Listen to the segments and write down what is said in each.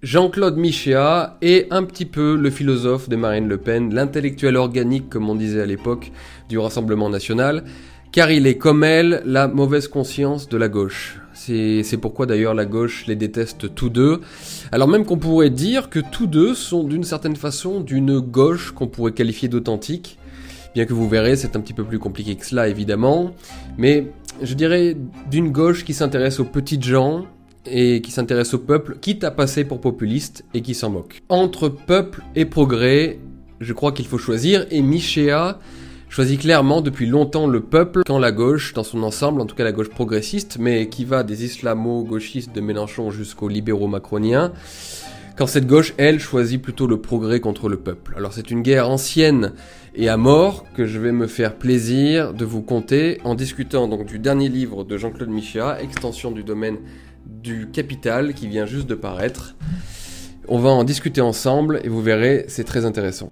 Jean-Claude Michéa est un petit peu le philosophe de Marine Le Pen, l'intellectuel organique, comme on disait à l'époque, du Rassemblement national, car il est, comme elle, la mauvaise conscience de la gauche. C'est pourquoi d'ailleurs la gauche les déteste tous deux. Alors même qu'on pourrait dire que tous deux sont d'une certaine façon d'une gauche qu'on pourrait qualifier d'authentique. Bien que vous verrez, c'est un petit peu plus compliqué que cela évidemment. Mais je dirais d'une gauche qui s'intéresse aux petites gens, et qui s'intéresse au peuple, quitte à passer pour populiste et qui s'en moque. Entre peuple et progrès, je crois qu'il faut choisir, et Michéa choisit clairement depuis longtemps le peuple quand la gauche, dans son ensemble, en tout cas la gauche progressiste, mais qui va des islamo-gauchistes de Mélenchon jusqu'aux libéraux macroniens, quand cette gauche, elle, choisit plutôt le progrès contre le peuple. Alors c'est une guerre ancienne et à mort que je vais me faire plaisir de vous conter en discutant donc du dernier livre de Jean-Claude Michéa, Extension du domaine du Capital qui vient juste de paraître. On va en discuter ensemble et vous verrez, c'est très intéressant.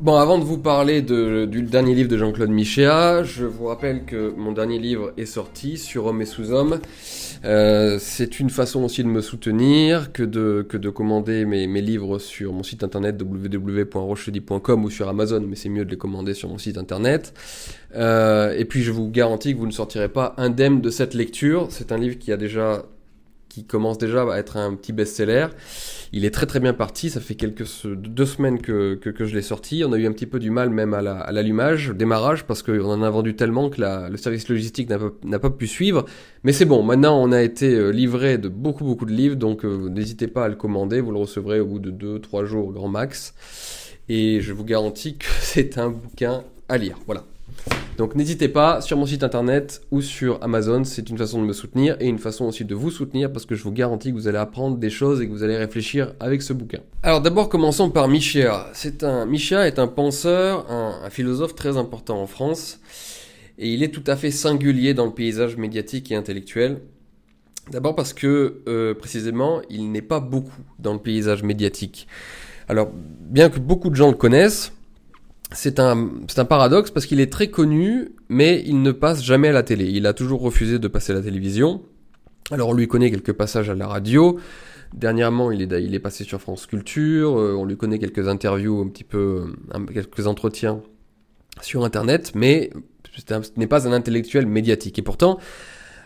Bon, avant de vous parler du dernier livre de Jean-Claude Michéa, je vous rappelle que mon dernier livre est sorti sur Homme et sous-homme. Euh, c'est une façon aussi de me soutenir que de, commander mes, livres sur mon site internet www.rochedi.com ou sur Amazon, mais c'est mieux de les commander sur mon site internet. Euh, et puis je vous garantis que vous ne sortirez pas indemne de cette lecture. C'est un livre qui a déjà commence déjà à être un petit best-seller. Il est très très bien parti, ça fait quelques deux semaines que, que, je l'ai sorti. On a eu un petit peu du mal même à l'allumage, au démarrage, parce qu'on en a vendu tellement que la, le service logistique n'a pas, pu suivre. Mais c'est bon, maintenant on a été euh, livré de beaucoup beaucoup de livres, donc euh, n'hésitez pas à le commander, vous le recevrez au bout de 2-3 jours grand max. Et je vous garantis que c'est un bouquin à lire. Voilà. Donc n'hésitez pas sur mon site internet ou sur Amazon, c'est une façon de me soutenir et une façon aussi de vous soutenir parce que je vous garantis que vous allez apprendre des choses et que vous allez réfléchir avec ce bouquin. Alors d'abord commençons par Michéa. C'est un Michéa est un penseur, un, philosophe très important en France et il est tout à fait singulier dans le paysage médiatique et intellectuel. D'abord parce que euh, précisément il n'est pas beaucoup dans le paysage médiatique. Alors bien que beaucoup de gens le connaissent, c'est un, c'est un paradoxe parce qu'il est très connu, mais il ne passe jamais à la télé. Il a toujours refusé de passer à la télévision. Alors on lui connaît quelques passages à la radio. Dernièrement, il est, il est passé sur France Culture. Euh, on lui connaît quelques interviews, un petit peu, quelques entretiens sur Internet, mais ce n'est pas un intellectuel médiatique. Et pourtant,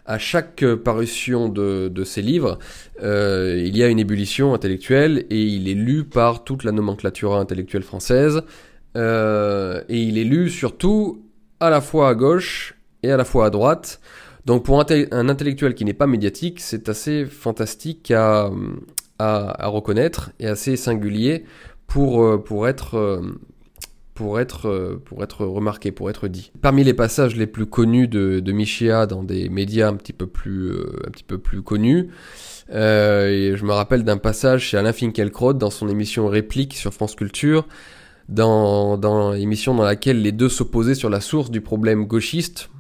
à chaque parution de, de ses livres, euh, il y a une ébullition intellectuelle et il est lu par toute la nomenclature intellectuelle française. Euh, et il est lu surtout à la fois à gauche et à la fois à droite. Donc pour un, intellectuel qui n'est pas médiatique, c'est assez fantastique à, à, reconnaître et assez singulier pour, euh, pour être... Euh, pour être, pour être remarqué, pour être dit. Parmi les passages les plus connus de, de Michéa dans des médias un petit peu plus, un petit peu plus connus, je me rappelle d'un passage chez Alain Finkielkraut dans son émission Réplique sur France Culture, dans, dans l'émission dans laquelle les deux s'opposaient sur la source du problème gauchiste,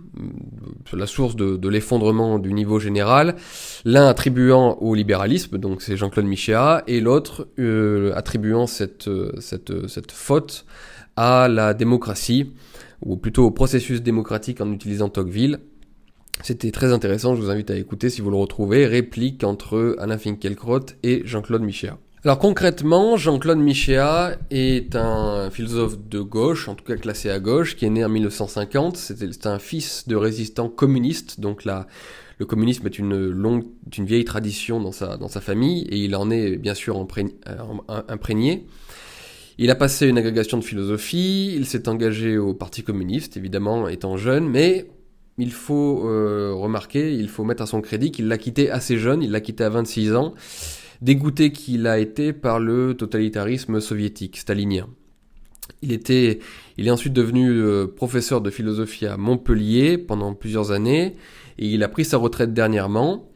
sur la source de, de l'effondrement du niveau général, l'un attribuant au libéralisme, donc c'est Jean-Claude Michéa, et l'autre euh, attribuant cette, cette, cette faute à la démocratie, ou plutôt au processus démocratique en utilisant Tocqueville. C'était très intéressant, je vous invite à écouter si vous le retrouvez, réplique entre Alain Finkielkraut et Jean-Claude Michéa. Alors concrètement, Jean-Claude Michéa est un philosophe de gauche, en tout cas classé à gauche, qui est né en 1950. C'était un fils de résistant communiste, donc là, le communisme est une longue, une vieille tradition dans sa, dans sa famille, et il en est bien sûr euh, imprégné. Il a passé une agrégation de philosophie, il s'est engagé au Parti communiste, évidemment, étant jeune, mais il faut euh, remarquer, il faut mettre à son crédit qu'il l'a quitté assez jeune, il l'a quitté à 26 ans, dégoûté qu'il a été par le totalitarisme soviétique, stalinien. Il, était, il est ensuite devenu euh, professeur de philosophie à Montpellier pendant plusieurs années et il a pris sa retraite dernièrement.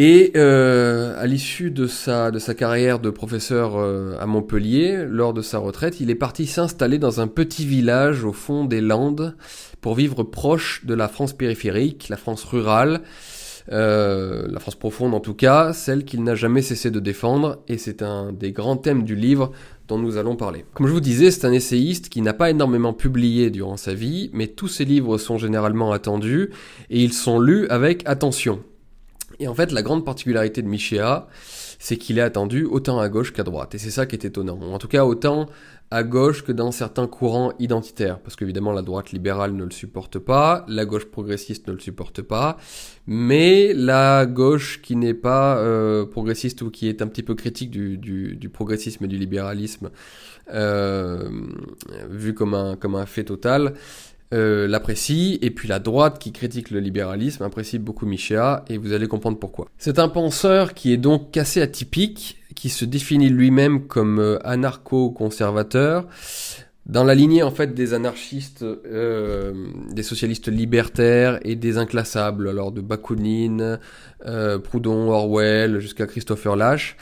Et euh, à l'issue de sa, de sa carrière de professeur euh, à Montpellier, lors de sa retraite, il est parti s'installer dans un petit village au fond des Landes pour vivre proche de la France périphérique, la France rurale, euh, la France profonde en tout cas, celle qu'il n'a jamais cessé de défendre, et c'est un des grands thèmes du livre dont nous allons parler. Comme je vous disais, c'est un essayiste qui n'a pas énormément publié durant sa vie, mais tous ses livres sont généralement attendus, et ils sont lus avec attention. Et en fait, la grande particularité de Michéa, c'est qu'il est attendu autant à gauche qu'à droite. Et c'est ça qui est étonnant. En tout cas, autant à gauche que dans certains courants identitaires. Parce qu'évidemment, la droite libérale ne le supporte pas, la gauche progressiste ne le supporte pas, mais la gauche qui n'est pas euh, progressiste ou qui est un petit peu critique du, progressisme et du libéralisme, euh, vu comme un, comme un fait total, euh, l'apprécie, et puis la droite qui critique le libéralisme apprécie beaucoup Michéa, et vous allez comprendre pourquoi. C'est un penseur qui est donc assez atypique, qui se définit lui-même comme euh, anarcho-conservateur, dans la lignée en fait des anarchistes, euh, des socialistes libertaires et des inclassables, alors de Bakounine, euh, Proudhon, Orwell, jusqu'à Christopher Lash,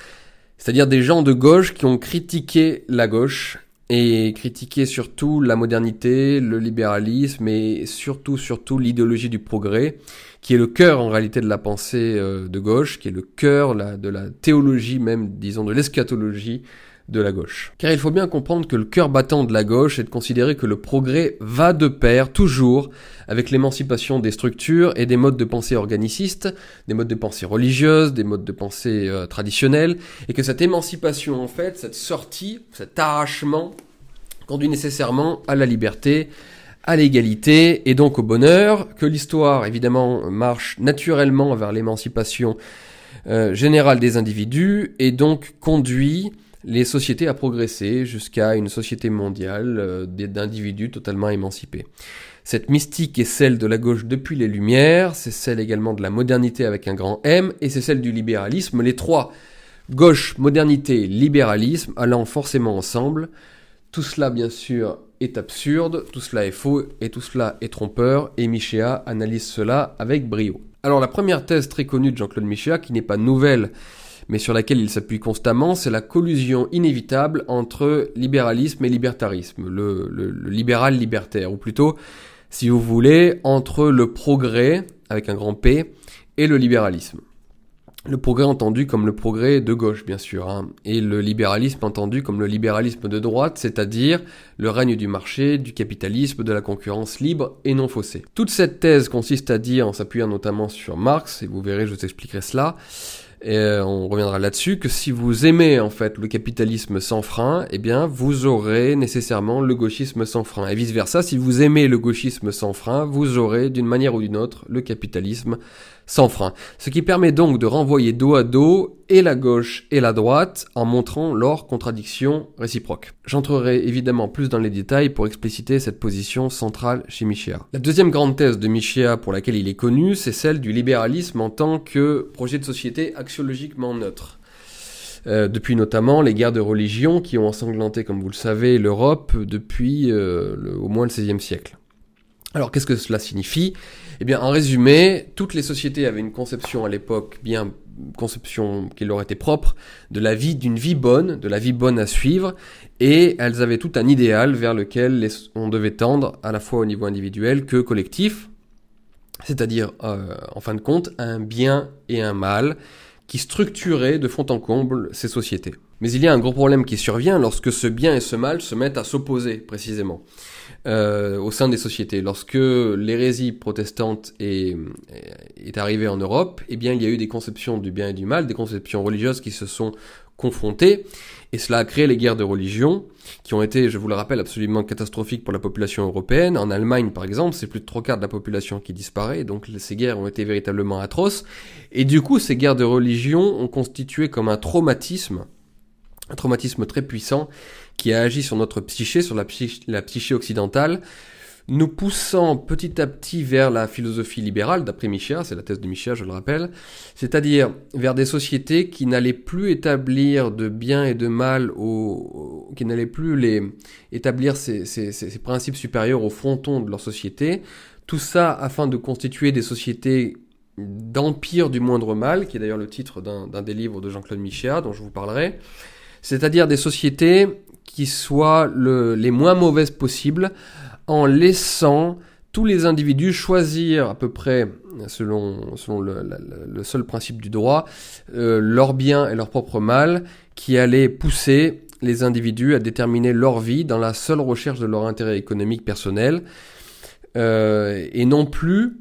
c'est-à-dire des gens de gauche qui ont critiqué la gauche et critiqué surtout la modernité, le libéralisme et surtout surtout l'idéologie du progrès qui est le cœur en réalité de la pensée euh, de gauche, qui est le cœur de la théologie même, disons, de l'eschatologie de la gauche. Car il faut bien comprendre que le cœur battant de la gauche est de considérer que le progrès va de pair toujours avec l'émancipation des structures et des modes de pensée organicistes, des modes de pensée religieuses, des modes de pensée euh, traditionnels, et que cette émancipation en fait, cette sortie, cet arrachement conduit nécessairement à la liberté, à l'égalité et donc au bonheur, que l'histoire évidemment marche naturellement vers l'émancipation euh, générale des individus et donc conduit les sociétés à progresser jusqu'à une société mondiale euh, d'individus totalement émancipés. Cette mystique est celle de la gauche depuis les Lumières, c'est celle également de la modernité avec un grand M, et c'est celle du libéralisme, les trois, gauche, modernité, libéralisme, allant forcément ensemble. Tout cela, bien sûr, est absurde, tout cela est faux et tout cela est trompeur, et Michéa analyse cela avec brio. Alors la première thèse très connue de Jean-Claude Michéa, qui n'est pas nouvelle, mais sur laquelle il s'appuie constamment, c'est la collusion inévitable entre libéralisme et libertarisme, le, le libéral libertaire, ou plutôt, si vous voulez, entre le progrès, avec un grand P, et le libéralisme. Le progrès entendu comme le progrès de gauche, bien sûr, hein, et le libéralisme entendu comme le libéralisme de droite, c'est-à-dire le règne du marché, du capitalisme, de la concurrence libre et non faussée. Toute cette thèse consiste à dire, en s'appuyant notamment sur Marx, et vous verrez, je vous expliquerai cela, et euh, on reviendra là-dessus, que si vous aimez en fait le capitalisme sans frein, eh bien vous aurez nécessairement le gauchisme sans frein. Et vice-versa, si vous aimez le gauchisme sans frein, vous aurez d'une manière ou d'une autre le capitalisme sans frein. Ce qui permet donc de renvoyer dos à dos et la gauche et la droite en montrant leurs contradictions réciproques. J'entrerai évidemment plus dans les détails pour expliciter cette position centrale chez Michéa. La deuxième grande thèse de Michéa pour laquelle il est connu, c'est celle du libéralisme en tant que projet de société axiologiquement neutre. Euh, depuis notamment les guerres de religion qui ont ensanglanté, comme vous le savez, l'Europe depuis euh, au moins le XVIe siècle. Alors qu'est-ce que cela signifie? Eh bien, en résumé, toutes les sociétés avaient une conception à l'époque bien conception qui leur était propre de la vie d'une vie bonne, de la vie bonne à suivre, et elles avaient tout un idéal vers lequel on devait tendre à la fois au niveau individuel que collectif, c'est-à-dire euh, en fin de compte un bien et un mal qui structuraient de fond en comble ces sociétés. Mais il y a un gros problème qui survient lorsque ce bien et ce mal se mettent à s'opposer précisément. Euh, au sein des sociétés. Lorsque l'hérésie protestante est, est arrivée en Europe, eh bien, il y a eu des conceptions du bien et du mal, des conceptions religieuses qui se sont confrontées, et cela a créé les guerres de religion, qui ont été, je vous le rappelle, absolument catastrophiques pour la population européenne. En Allemagne, par exemple, c'est plus de trois quarts de la population qui disparaît, donc ces guerres ont été véritablement atroces. Et du coup, ces guerres de religion ont constitué comme un traumatisme, un traumatisme très puissant, qui a agi sur notre psyché, sur la, psyché, occidentale, nous poussant petit à petit vers la philosophie libérale, d'après Michéa, c'est la thèse de Michéa, je le rappelle, c'est-à-dire vers des sociétés qui n'allaient plus établir de bien et de mal, au, qui n'allaient plus les, établir ces, ces, ces, principes supérieurs au fronton de leur société, tout ça afin de constituer des sociétés d'empire du moindre mal, qui est d'ailleurs le titre d'un des livres de Jean-Claude Michéa, dont je vous parlerai, c'est-à-dire des sociétés qui soient les moins mauvaises possibles en laissant tous les individus choisir à peu près, selon, le, seul principe du droit, euh, leur bien et leur propre mal, qui allait pousser les individus à déterminer leur vie dans la seule recherche de leur intérêt économique personnel, euh, et non plus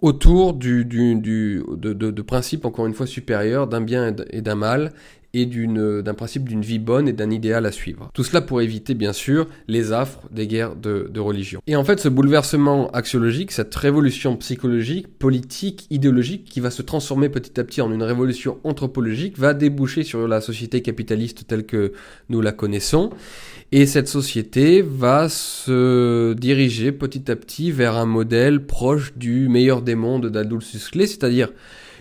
autour de, principes encore une fois supérieurs d'un bien et d'un mal et d'un principe d'une vie bonne et d'un idéal à suivre. Tout cela pour éviter bien sûr les affres des guerres de, de, religion. Et en fait ce bouleversement axiologique, cette révolution psychologique, politique, idéologique qui va se transformer petit à petit en une révolution anthropologique va déboucher sur la société capitaliste telle que nous la connaissons. Et cette société va se diriger petit à petit vers un modèle proche du meilleur des mondes d'Aldous Huxley, c'est-à-dire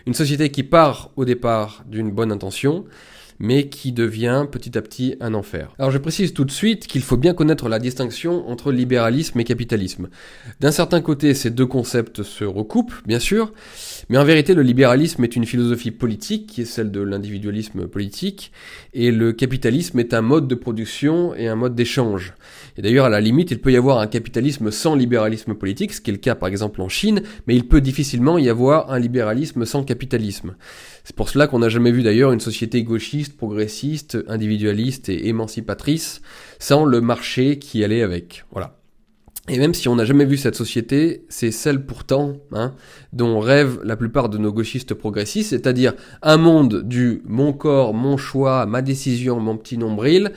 une société qui part au départ d'une bonne intention, mais qui devient petit à petit un enfer. Alors je précise tout de suite qu'il faut bien connaître la distinction entre libéralisme et capitalisme. D'un certain côté, ces deux concepts se recoupent, bien sûr, mais en vérité, le libéralisme est une philosophie politique, qui est celle de l'individualisme politique, et le capitalisme est un mode de production et un mode d'échange. Et d'ailleurs, à la limite, il peut y avoir un capitalisme sans libéralisme politique, ce qui est le cas par exemple en Chine, mais il peut difficilement y avoir un libéralisme sans capitalisme. C'est pour cela qu'on n'a jamais vu d'ailleurs une société gauchiste, progressiste, individualiste et émancipatrice sans le marché qui allait avec. Voilà. Et même si on n'a jamais vu cette société, c'est celle pourtant hein, dont rêvent la plupart de nos gauchistes progressistes, c'est-à-dire un monde du mon corps, mon choix, ma décision, mon petit nombril,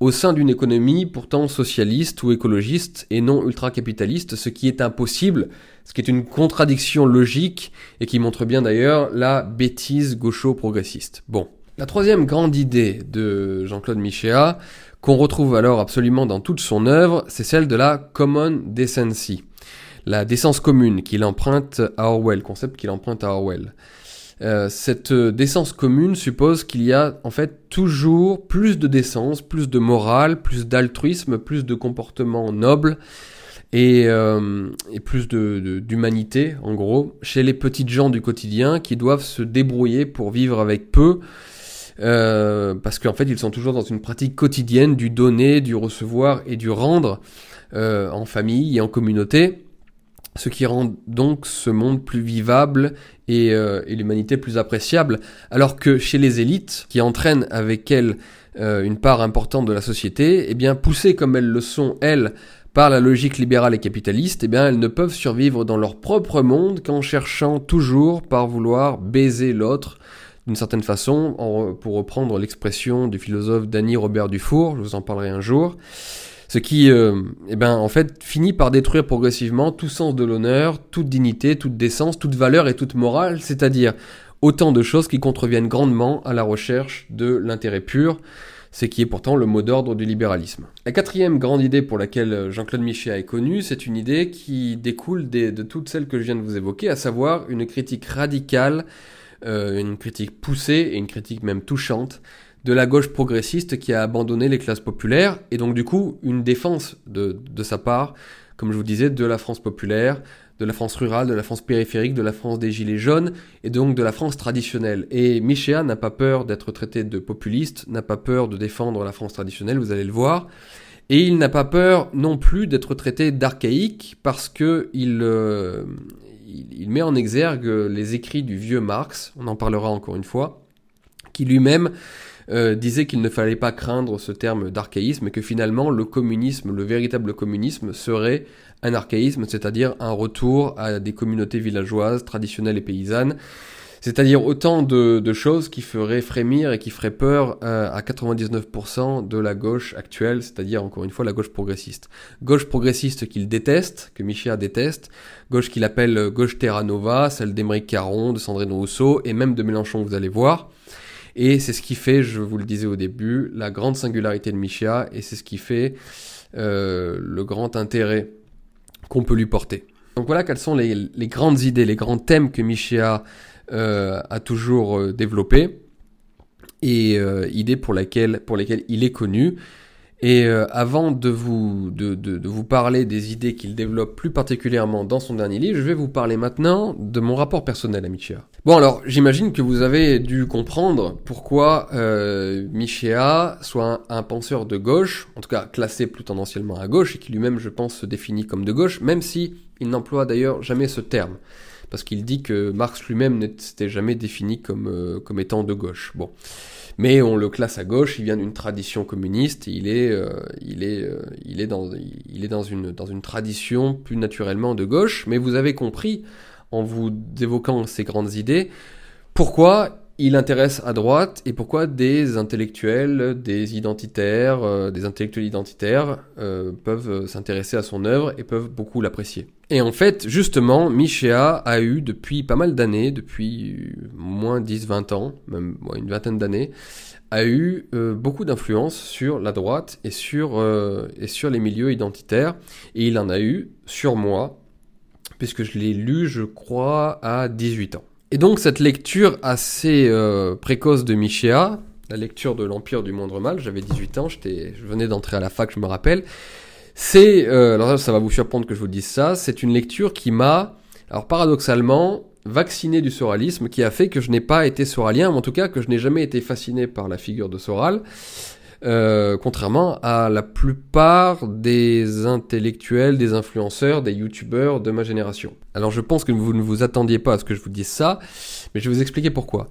au sein d'une économie pourtant socialiste ou écologiste et non ultra-capitaliste, ce qui est impossible, ce qui est une contradiction logique et qui montre bien d'ailleurs la bêtise gaucho-progressiste. Bon. La troisième grande idée de Jean-Claude Michéa, qu'on retrouve alors absolument dans toute son œuvre, c'est celle de la common decency, la décence commune qu'il emprunte à Orwell, concept qu'il emprunte à Orwell. Euh, cette décence commune suppose qu'il y a en fait toujours plus de décence, plus de morale, plus d'altruisme, plus de comportement noble et, euh, et plus d'humanité de, en gros chez les petites gens du quotidien qui doivent se débrouiller pour vivre avec peu euh, parce qu'en fait ils sont toujours dans une pratique quotidienne du donner, du recevoir et du rendre euh, en famille et en communauté, ce qui rend donc ce monde plus vivable et, euh, et l'humanité plus appréciable, alors que chez les élites, qui entraînent avec elles euh, une part importante de la société, eh bien poussées comme elles le sont, elles, par la logique libérale et capitaliste, eh bien, elles ne peuvent survivre dans leur propre monde qu'en cherchant toujours par vouloir baiser l'autre, d'une certaine façon, pour reprendre l'expression du philosophe Danny Robert Dufour, je vous en parlerai un jour, ce qui, euh, eh ben, finit par détruire progressivement tout sens de l'honneur, toute dignité, toute décence, toute valeur et toute morale, c'est-à-dire autant de choses qui contreviennent grandement à la recherche de l'intérêt pur, ce qui est pourtant le mot d'ordre du libéralisme. La quatrième grande idée pour laquelle Jean-Claude Michéa est connu, c'est une idée qui découle de toutes celles que je viens de vous évoquer, à savoir une critique radicale euh, une critique poussée et une critique même touchante de la gauche progressiste qui a abandonné les classes populaires et donc du coup une défense de, sa part, comme je vous disais, de la France populaire, de la France rurale, de la France périphérique, de la France des Gilets jaunes, et donc de la France traditionnelle. Et Michéa n'a pas peur d'être traité de populiste, n'a pas peur de défendre la France traditionnelle, vous allez le voir. Et il n'a pas peur non plus d'être traité d'archaïque parce que il, euh, il, met en exergue les écrits du vieux Marx, on en parlera encore une fois, qui lui-même euh, disait qu'il ne fallait pas craindre ce terme d'archaïsme et que finalement le communisme, le véritable communisme serait un archaïsme, c'est-à-dire un retour à des communautés villageoises, traditionnelles et paysannes, c'est-à-dire autant de, choses qui feraient frémir et qui feraient peur euh, à 99% de la gauche actuelle, c'est-à-dire encore une fois la gauche progressiste. Gauche progressiste qu'il déteste, que Michéa déteste, gauche qu'il appelle gauche Terra Nova, celle d'Émeric Caron, de Sandrine Rousseau et même de Mélenchon, vous allez voir. Et c'est ce qui fait, je vous le disais au début, la grande singularité de Michéa et c'est ce qui fait euh, le grand intérêt qu'on peut lui porter. Donc voilà quelles sont les, grandes idées, les grands thèmes que Michéa euh, a toujours euh, développé et idées pour lesquelles il est connu. Et avant de vous, de, de, de, vous parler des idées qu'il développe plus particulièrement dans son dernier livre, je vais vous parler maintenant de mon rapport personnel à Michéa. Bon alors, j'imagine que vous avez dû comprendre pourquoi euh, Michéa soit un, un, penseur de gauche, en tout cas classé plus tendanciellement à gauche, et qui lui-même, je pense, se définit comme de gauche, même si il n'emploie d'ailleurs jamais ce terme parce qu'il dit que Marx lui-même n'était jamais défini comme, euh, comme étant de gauche. Bon. Mais on le classe à gauche, il vient d'une tradition communiste, il est, euh, il est, euh, il est, dans, il est dans, une, dans une tradition plus naturellement de gauche, mais vous avez compris en vous évoquant ces grandes idées, pourquoi il intéresse à droite et pourquoi des intellectuels, des identitaires, euh, des intellectuels identitaires euh, peuvent s'intéresser à son œuvre et peuvent beaucoup l'apprécier. Et en fait, justement, Michéa a eu depuis pas mal d'années, depuis moins 10-20 ans, même une vingtaine d'années, a eu euh, beaucoup d'influence sur la droite et sur, et sur les milieux identitaires. Et il en a eu sur moi, puisque je l'ai lu, je crois, à 18 ans. Et donc cette lecture assez euh, précoce de Michéa, la lecture de l'Empire du Moindre Mal, j'avais 18 ans, je venais d'entrer à la fac, je me rappelle, c'est, euh, alors ça va vous surprendre que je vous dise ça, c'est une lecture qui m'a, alors paradoxalement, vacciné du soralisme, qui a fait que je n'ai pas été soralien, ou en tout cas que je n'ai jamais été fasciné par la figure de Soral, euh, contrairement à la plupart des intellectuels, des influenceurs, des youtubeurs de ma génération. Alors je pense que vous ne vous attendiez pas à ce que je vous dise ça, mais je vais vous expliquer pourquoi.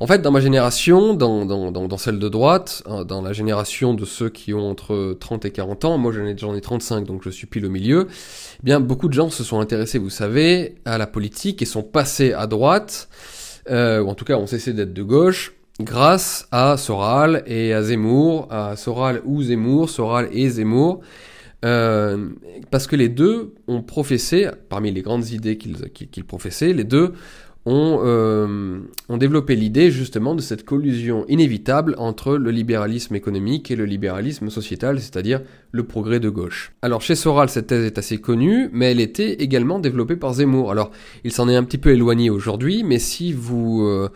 En fait, dans ma génération, dans, dans, dans, celle de droite, hein, dans la génération de ceux qui ont entre 30 et 40 ans, moi j'en ai, ai 35, donc je suis pile au milieu, eh bien beaucoup de gens se sont intéressés, vous savez, à la politique et sont passés à droite, euh, ou en tout cas ont cessé d'être de gauche, grâce à Soral et à Zemmour, à Soral ou Zemmour, Soral et Zemmour, euh, parce que les deux ont professé, parmi les grandes idées qu'ils professaient, les deux ont, euh, ont développé l'idée justement de cette collusion inévitable entre le libéralisme économique et le libéralisme sociétal, c'est-à-dire le progrès de gauche. Alors chez Soral, cette thèse est assez connue, mais elle était également développée par Zemmour. Alors il s'en est un petit peu éloigné aujourd'hui, mais si vous... Euh,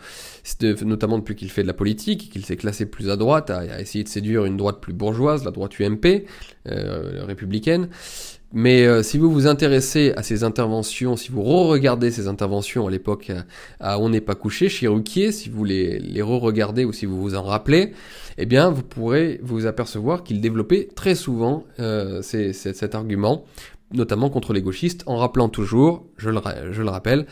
notamment depuis qu'il fait de la politique, qu'il s'est classé plus à droite, à, essayer de séduire une droite plus bourgeoise, la droite UMP, euh, républicaine, mais euh, si vous vous intéressez à ces interventions, si vous re-regardez ces interventions à l'époque à, On n'est pas couché, chez Ruquier, si vous les, re-regardez ou si vous vous en rappelez, eh bien vous pourrez vous apercevoir qu'il développait très souvent euh, cet argument, notamment contre les gauchistes, en rappelant toujours, je le, rappelle,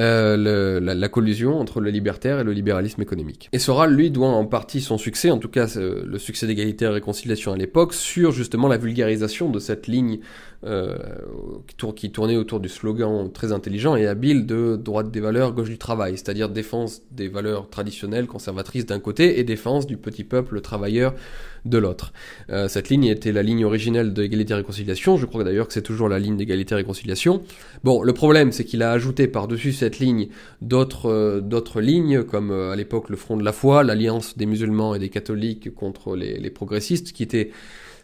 euh, la, collusion entre le libertaire et le libéralisme économique. Et Soral, lui, doit en partie son succès, en tout cas le succès d'égalité et réconciliation à l'époque, sur justement la vulgarisation de cette ligne euh, qui tournait autour du slogan très intelligent et habile de droite des valeurs, gauche du travail, c'est-à-dire défense des valeurs traditionnelles conservatrices d'un côté et défense du petit peuple travailleur de l'autre. Euh, cette ligne était la ligne originelle d'égalité et réconciliation, je crois d'ailleurs que c'est toujours la ligne d'égalité réconciliation. Bon, le problème c'est qu'il a ajouté par-dessus cette ligne d'autres euh, lignes, comme à l'époque le Front de la foi, l'Alliance des musulmans et des catholiques contre les, les progressistes, qui étaient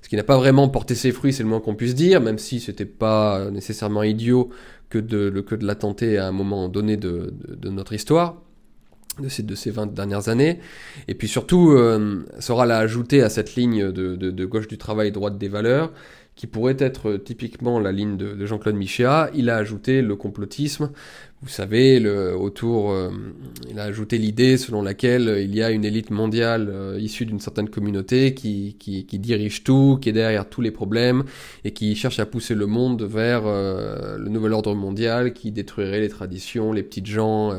ce qui n'a pas vraiment porté ses fruits, c'est le moins qu'on puisse dire, même si c'était pas nécessairement idiot que de, que de la à un moment donné de, de, notre histoire, de ces, de ces 20 dernières années. Et puis surtout, euh, Soral a ajouté à cette ligne de, de, gauche du travail, droite des valeurs, qui pourrait être typiquement la ligne de, Jean-Claude Michéa, il a ajouté le complotisme, vous savez, le, autour, euh, il a ajouté l'idée selon laquelle il y a une élite mondiale euh, issue d'une certaine communauté qui, qui, qui, dirige tout, qui est derrière tous les problèmes et qui cherche à pousser le monde vers euh, le nouvel ordre mondial qui détruirait les traditions, les petites gens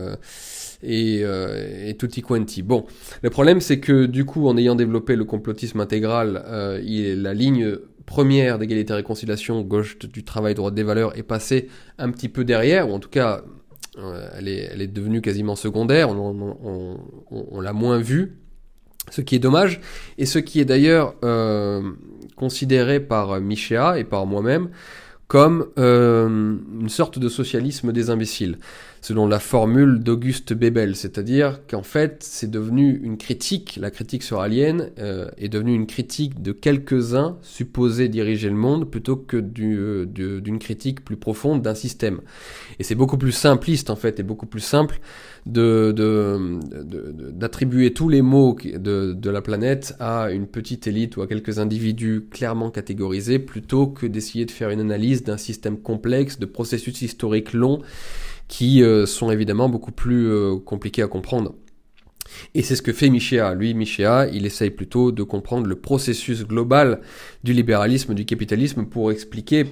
et, et tutti quanti. Bon, le problème c'est que du coup, en ayant développé le complotisme intégral, il, la ligne première d'égalité et réconciliation, gauche du travail, droite des valeurs, est passée un petit peu derrière, ou en tout cas elle, est, devenue quasiment secondaire, on, l'a moins vue, ce qui est dommage, et ce qui est d'ailleurs euh, considéré par Michéa et par moi-même comme euh, une sorte de socialisme des imbéciles selon la formule d'Auguste Bebel, c'est-à-dire qu'en fait c'est devenu une critique, la critique sur Alien euh, est devenue une critique de quelques-uns supposés diriger le monde plutôt que euh, d'une critique plus profonde d'un système. Et c'est beaucoup plus simpliste en fait et beaucoup plus simple d'attribuer de, tous les de, de la planète à une petite élite ou à quelques individus clairement catégorisés plutôt que d'essayer de faire une analyse d'un système complexe, de processus historiques longs qui euh, sont évidemment beaucoup plus euh, compliqués à comprendre. Et c'est ce que fait Michéa. Lui, Michéa, il essaye plutôt de comprendre le processus global du libéralisme, du capitalisme, pour expliquer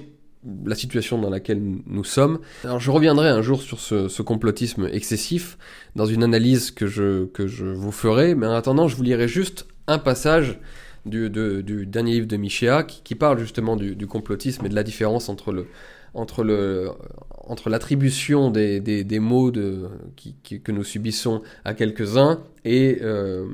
la situation dans laquelle nous sommes. Alors je reviendrai un jour sur ce, complotisme excessif dans une analyse que je, que je vous ferai, mais en attendant, je vous lirai juste un passage du, du dernier livre de Michéa qui, parle justement du, du, complotisme et de la différence entre le, entre le entre l'attribution des, des, des, mots de, qui, que nous subissons à quelques-uns et, euh,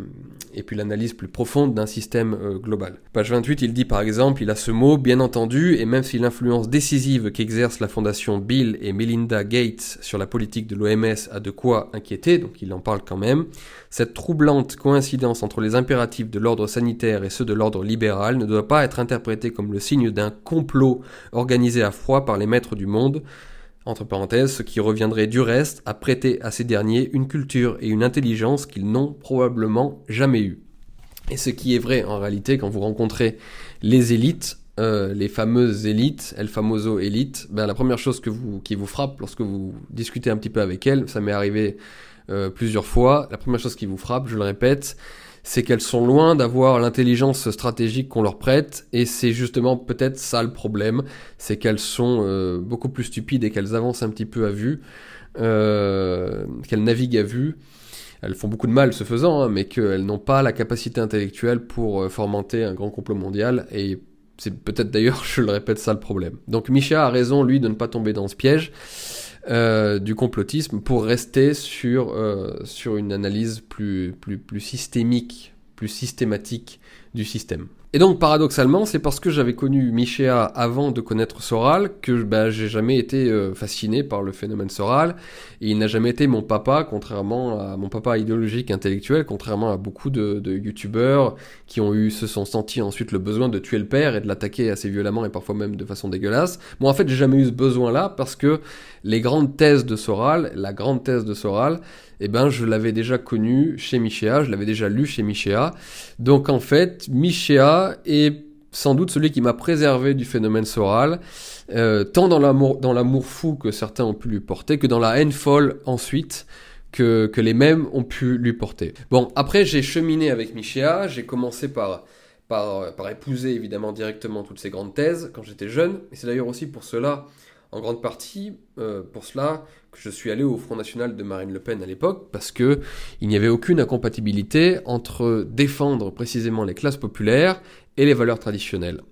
et puis l'analyse plus profonde d'un système euh, global. Page 28, il dit par exemple, il a ce mot, bien entendu, et même si l'influence décisive qu'exerce la fondation Bill et Melinda Gates sur la politique de l'OMS a de quoi inquiéter, donc il en parle quand même, cette troublante coïncidence entre les impératifs de l'ordre sanitaire et ceux de l'ordre libéral ne doit pas être interprétée comme le signe d'un complot organisé à froid par les maîtres du monde, entre parenthèses, ce qui reviendrait du reste à prêter à ces derniers une culture et une intelligence qu'ils n'ont probablement jamais eues. Et ce qui est vrai en réalité quand vous rencontrez les élites, euh, les fameuses élites, El Famoso élites, ben la première chose que vous, qui vous frappe lorsque vous discutez un petit peu avec elles, ça m'est arrivé euh, plusieurs fois, la première chose qui vous frappe, je le répète, c'est qu'elles sont loin d'avoir l'intelligence stratégique qu'on leur prête, et c'est justement peut-être ça le problème, c'est qu'elles sont euh, beaucoup plus stupides et qu'elles avancent un petit peu à vue, euh, qu'elles naviguent à vue. Elles font beaucoup de mal ce faisant, hein, mais qu'elles n'ont pas la capacité intellectuelle pour euh, fomenter un grand complot mondial, et c'est peut-être d'ailleurs, je le répète, ça le problème. Donc Micha a raison, lui, de ne pas tomber dans ce piège. Euh, du complotisme pour rester sur, euh, sur une analyse plus, plus, plus systémique, plus systématique du système. Et donc paradoxalement, c'est parce que j'avais connu Michéa avant de connaître Soral que bah, j'ai jamais été euh, fasciné par le phénomène Soral. Il n'a jamais été mon papa, contrairement à mon papa idéologique intellectuel, contrairement à beaucoup de, de youtubeurs qui ont eu, se sont sentis ensuite le besoin de tuer le père et de l'attaquer assez violemment et parfois même de façon dégueulasse. Moi en fait j'ai jamais eu ce besoin-là parce que les grandes thèses de Soral, la grande thèse de Soral, eh ben je l'avais déjà connu chez Michéa, je l'avais déjà lu chez Michéa. Donc en fait, Michéa est sans doute celui qui m'a préservé du phénomène Soral, euh, tant dans l'amour, fou que certains ont pu lui porter, que dans la haine folle ensuite que, que les mêmes ont pu lui porter. Bon, après j'ai cheminé avec Michéa, j'ai commencé par, par, par épouser évidemment directement toutes ces grandes thèses quand j'étais jeune, et c'est d'ailleurs aussi pour cela en grande partie euh, pour cela que je suis allé au Front National de Marine Le Pen à l'époque, parce que il n'y avait aucune incompatibilité entre défendre précisément les classes populaires et les valeurs traditionnelles.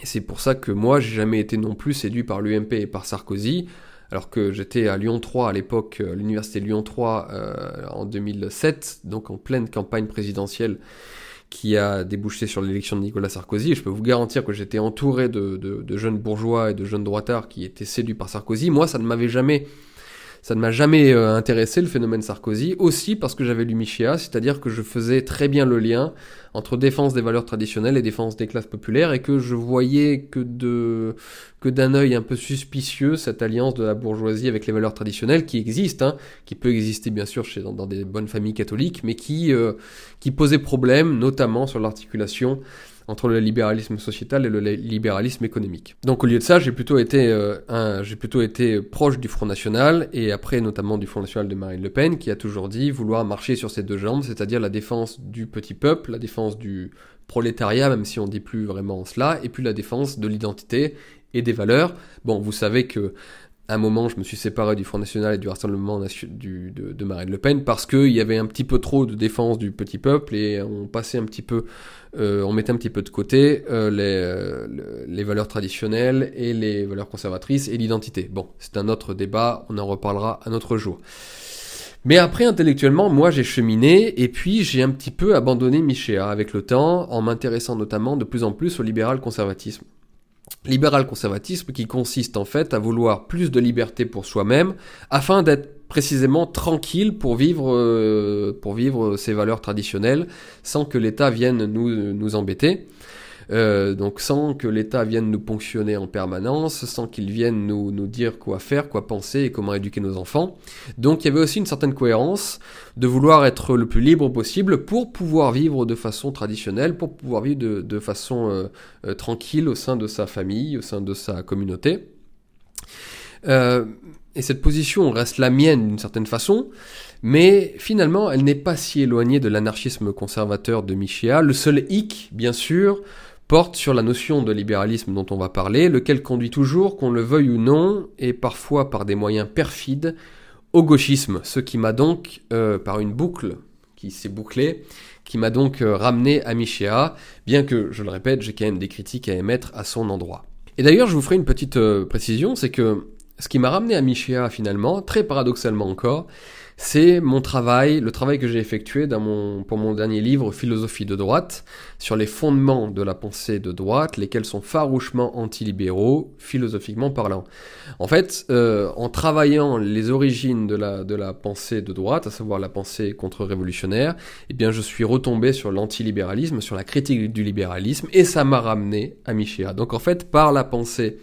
Et c'est pour ça que moi, j'ai jamais été non plus séduit par l'UMP et par Sarkozy, alors que j'étais à Lyon 3 à l'époque, à l'université Lyon 3 euh, en 2007, donc en pleine campagne présidentielle qui a débouché sur l'élection de Nicolas Sarkozy. Je peux vous garantir que j'étais entouré de, jeunes bourgeois et de jeunes droitards qui étaient séduits par Sarkozy. Moi, ça ne m'avait jamais ça ne m'a jamais euh, intéressé le phénomène Sarkozy, aussi parce que j'avais lu Michéa, c'est-à-dire que je faisais très bien le lien entre défense des valeurs traditionnelles et défense des classes populaires, et que je voyais que de que d'un œil un peu suspicieux cette alliance de la bourgeoisie avec les valeurs traditionnelles qui existe, hein, qui peut exister bien sûr chez, dans, des bonnes familles catholiques, mais qui euh, qui posait problème, notamment sur l'articulation entre le libéralisme sociétal et le libéralisme économique. Donc au lieu de ça, j'ai plutôt été euh, j'ai plutôt été proche du Front National et après notamment du Front National de Marine Le Pen qui a toujours dit vouloir marcher sur ses deux jambes, c'est-à-dire la défense du petit peuple, la défense du prolétariat, même si on dit plus vraiment cela, et puis la défense de l'identité et des valeurs. Bon, vous savez que à un moment, je me suis séparé du Front National et du Rassemblement de, Marine Le Pen parce qu'il y avait un petit peu trop de défense du petit peuple et on passait un petit peu, euh, on mettait un petit peu de côté euh, les, euh, les valeurs traditionnelles et les valeurs conservatrices et l'identité. Bon, c'est un autre débat, on en reparlera un autre jour. Mais après, intellectuellement, moi, j'ai cheminé et puis j'ai un petit peu abandonné Michéa avec le temps en m'intéressant notamment de plus en plus au libéral conservatisme libéral-conservatisme qui consiste en fait à vouloir plus de liberté pour soi-même afin d'être précisément tranquille pour vivre, euh, pour vivre ses valeurs traditionnelles sans que l'État vienne nous, nous embêter. Euh, donc sans que l'État vienne nous ponctionner en permanence, sans qu'il vienne nous, dire quoi faire, quoi penser et comment éduquer nos enfants. Donc il y avait aussi une certaine cohérence de vouloir être le plus libre possible pour pouvoir vivre de façon traditionnelle, pour pouvoir vivre de, façon euh, euh, tranquille au sein de sa famille, au sein de sa communauté. et cette position reste la mienne d'une certaine façon, mais finalement, elle n'est pas si éloignée de l'anarchisme conservateur de Michéa. Le seul hic, bien sûr, porte sur la notion de libéralisme dont on va parler, lequel conduit toujours, qu'on le veuille ou non, et parfois par des moyens perfides, au gauchisme, ce qui m'a donc, euh, par une boucle qui s'est bouclée, qui m'a donc euh, ramené à Michéa, bien que, je le répète, j'ai quand même des critiques à émettre à son endroit. Et d'ailleurs, je vous ferai une petite euh, précision, c'est que ce qui m'a ramené à Michéa finalement, très paradoxalement encore, c'est mon travail, le travail que j'ai effectué pour mon dernier livre Philosophie de droite, sur les fondements de la pensée de droite, lesquels sont farouchement antilibéraux, philosophiquement parlant. En fait, euh, en travaillant les origines de la, de la pensée de droite, à savoir la pensée contre-révolutionnaire, eh bien je suis retombé sur l'antilibéralisme, sur la critique du libéralisme, et ça m'a ramené à Michéa. Donc en fait, par la pensée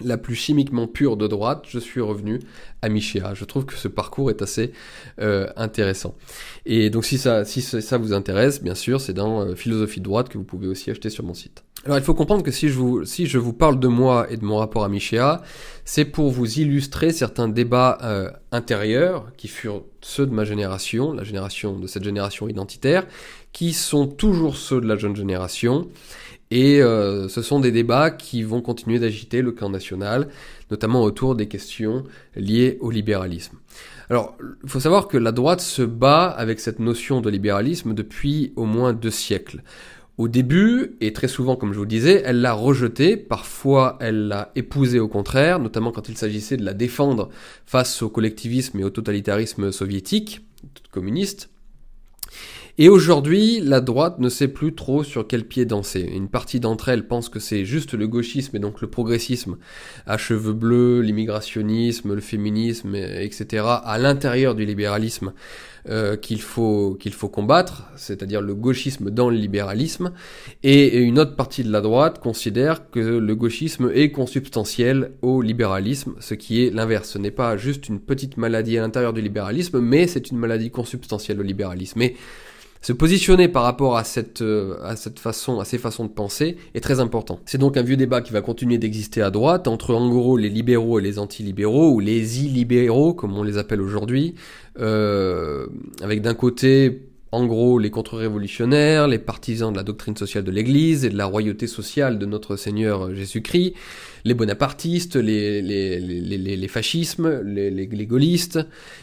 la plus chimiquement pure de droite, je suis revenu à Michéa. Je trouve que ce parcours est assez euh, intéressant. Et donc si ça, si ça vous intéresse, bien sûr, c'est dans euh, Philosophie de droite que vous pouvez aussi acheter sur mon site. Alors il faut comprendre que si je vous, si je vous parle de moi et de mon rapport à Michéa, c'est pour vous illustrer certains débats euh, intérieurs qui furent ceux de ma génération, la génération de cette génération identitaire, qui sont toujours ceux de la jeune génération et euh, ce sont des débats qui vont continuer d'agiter le camp national, notamment autour des questions liées au libéralisme. Alors, il faut savoir que la droite se bat avec cette notion de libéralisme depuis au moins deux siècles. Au début, et très souvent comme je vous disais, elle l'a rejetée, parfois elle l'a épousée au contraire, notamment quand il s'agissait de la défendre face au collectivisme et au totalitarisme soviétique, communiste. Et aujourd'hui, la droite ne sait plus trop sur quel pied danser. Une partie d'entre elles pense que c'est juste le gauchisme et donc le progressisme à cheveux bleus, l'immigrationnisme, le féminisme, etc. à l'intérieur du libéralisme euh, qu'il faut qu'il faut combattre, c'est-à-dire le gauchisme dans le libéralisme. Et une autre partie de la droite considère que le gauchisme est consubstantiel au libéralisme, ce qui est l'inverse. Ce n'est pas juste une petite maladie à l'intérieur du libéralisme, mais c'est une maladie consubstantielle au libéralisme. Et se positionner par rapport à cette, euh, à cette façon, à ces façons de penser est très important. C'est donc un vieux débat qui va continuer d'exister à droite entre en gros les libéraux et les anti-libéraux ou les illibéraux comme on les appelle aujourd'hui, euh, avec d'un côté en gros les contre-révolutionnaires, les partisans de la doctrine sociale de l'Église et de la royauté sociale de notre Seigneur Jésus-Christ, les bonapartistes, les, les, les, les fascismes, les, gaullistes,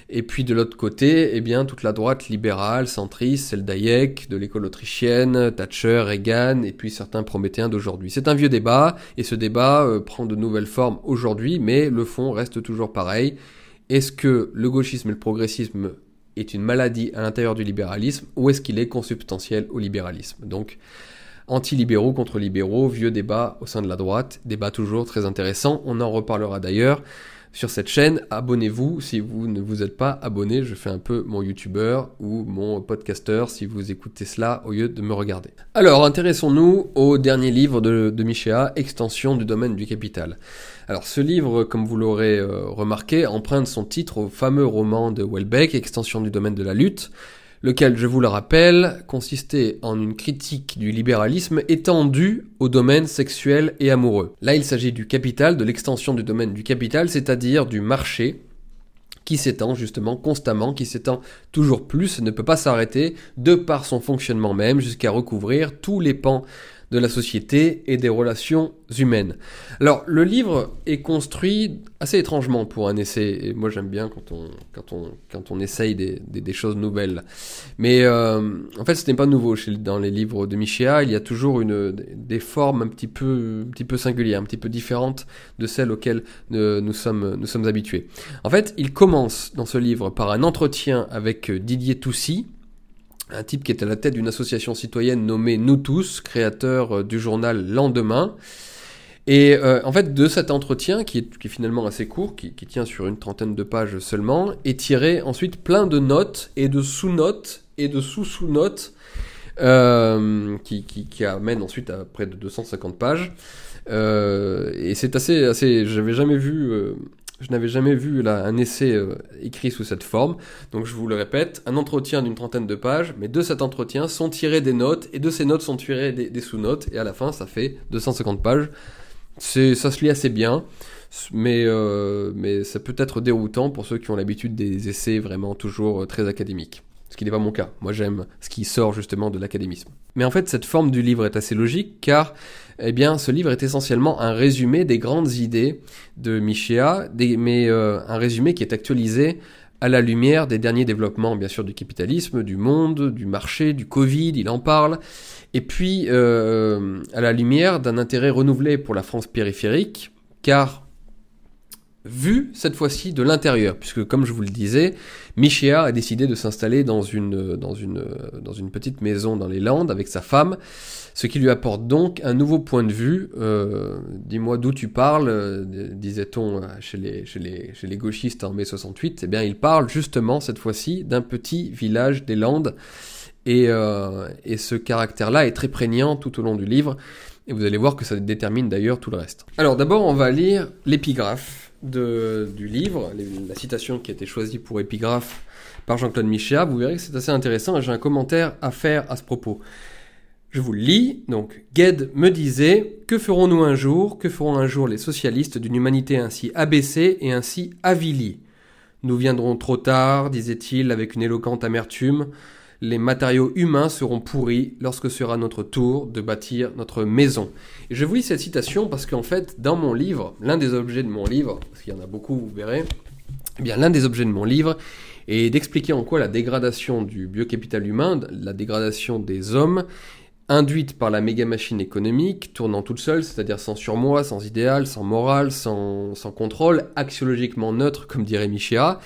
et puis de l'autre côté, eh bien, toute la droite libérale, centriste, celle d'Hayek, de l'école autrichienne, Thatcher, Reagan, et puis certains prométhéens d'aujourd'hui. C'est un vieux débat, et ce débat euh, prend de nouvelles formes aujourd'hui, mais le fond reste toujours pareil. Est-ce que le gauchisme et le progressisme est une maladie à l'intérieur du libéralisme ou est-ce qu'il est consubstantiel au libéralisme? Donc, anti-libéraux contre libéraux, vieux débat au sein de la droite, débat toujours très intéressant, on en reparlera d'ailleurs sur cette chaîne. Abonnez-vous si vous ne vous êtes pas abonné, je fais un peu mon youtubeur ou mon podcasteur si vous écoutez cela au lieu de me regarder. Alors, intéressons-nous au dernier livre de, de Michéa, Extension du domaine du capital. Alors ce livre, comme vous l'aurez euh, remarqué, emprunte son titre au fameux roman de Welbeck, Extension du domaine de la lutte, lequel, je vous le rappelle, consistait en une critique du libéralisme étendu au domaine sexuel et amoureux. Là, il s'agit du capital, de l'extension du domaine du capital, c'est-à-dire du marché, qui s'étend justement constamment, qui s'étend toujours plus, ne peut pas s'arrêter de par son fonctionnement même jusqu'à recouvrir tous les pans de la société et des relations humaines. Alors, le livre est construit assez étrangement pour un essai, et moi j'aime bien quand on, quand on, quand on essaye des, des, choses nouvelles. Mais euh, en fait, ce n'est pas nouveau chez, dans les livres de Michéa, il y a toujours une, des formes un petit, peu, un petit peu singulières, un petit peu différentes de celles auxquelles nous, sommes, nous sommes habitués. En fait, il commence dans ce livre par un entretien avec Didier Toussy, un type qui est à la tête d'une association citoyenne nommée Nous tous, créateur euh, du journal Lendemain. Et euh, en fait, de cet entretien, qui est, finalement assez court, qui, tient sur une trentaine de pages seulement, est tiré ensuite plein de notes et de sous-notes et de sous-sous-notes, euh, qui, qui, qui amènent ensuite à près de 250 pages. et c'est assez, assez, j'avais jamais vu je n'avais jamais vu là, un essai euh, écrit sous cette forme. Donc je vous le répète, un entretien d'une trentaine de pages, mais de cet entretien sont tirées des notes, et de ces notes sont tirées des, sous-notes, et à la fin ça fait 250 pages. Ça se lit assez bien, mais, euh, mais ça peut être déroutant pour ceux qui ont l'habitude des essais vraiment toujours euh, très académiques. Ce qui n'est pas mon cas. Moi j'aime ce qui sort justement de l'académisme. Mais en fait cette forme du livre est assez logique car eh bien, ce livre est essentiellement un résumé des grandes idées de Michéa, mais euh, un résumé qui est actualisé à la lumière des derniers développements, bien sûr, du capitalisme, du monde, du marché, du Covid, il en parle, et puis euh, à la lumière d'un intérêt renouvelé pour la France périphérique, car vu cette fois-ci de l'intérieur, puisque comme je vous le disais, Michéa a décidé de s'installer dans une, petite maison dans les Landes avec sa femme, ce qui lui apporte donc un nouveau point de vue. Euh, dis-moi d'où tu parles, euh, disait-on chez les, gauchistes en mai 68. Eh bien, il parle justement cette fois-ci d'un petit village des Landes, euh, et ce caractère-là est très prégnant tout au long du livre. Et vous allez voir que ça détermine d'ailleurs tout le reste. Alors d'abord, on va lire l'épigraphe du livre, la citation qui a été choisie pour épigraphe par Jean-Claude Michéa, vous verrez que c'est assez intéressant et j'ai un commentaire à faire à ce propos. Je vous le lis, donc Gued me disait Que ferons-nous un jour? Que feront un jour les socialistes d'une humanité ainsi abaissée et ainsi avilie? Nous viendrons trop tard, disait-il avec une éloquente amertume les matériaux humains seront pourris lorsque sera notre tour de bâtir notre maison. Et je vous lis cette citation parce qu'en fait, dans mon livre, l'un des objets de mon livre, parce qu'il y en a beaucoup, vous verrez, eh bien l'un des objets de mon livre est d'expliquer en quoi la dégradation du biocapital humain, la dégradation des hommes, induite par la méga machine économique, tournant toute seule, c'est-à-dire sans surmoi, sans idéal, sans morale, sans, sans contrôle, axiologiquement neutre, comme dirait Michéa,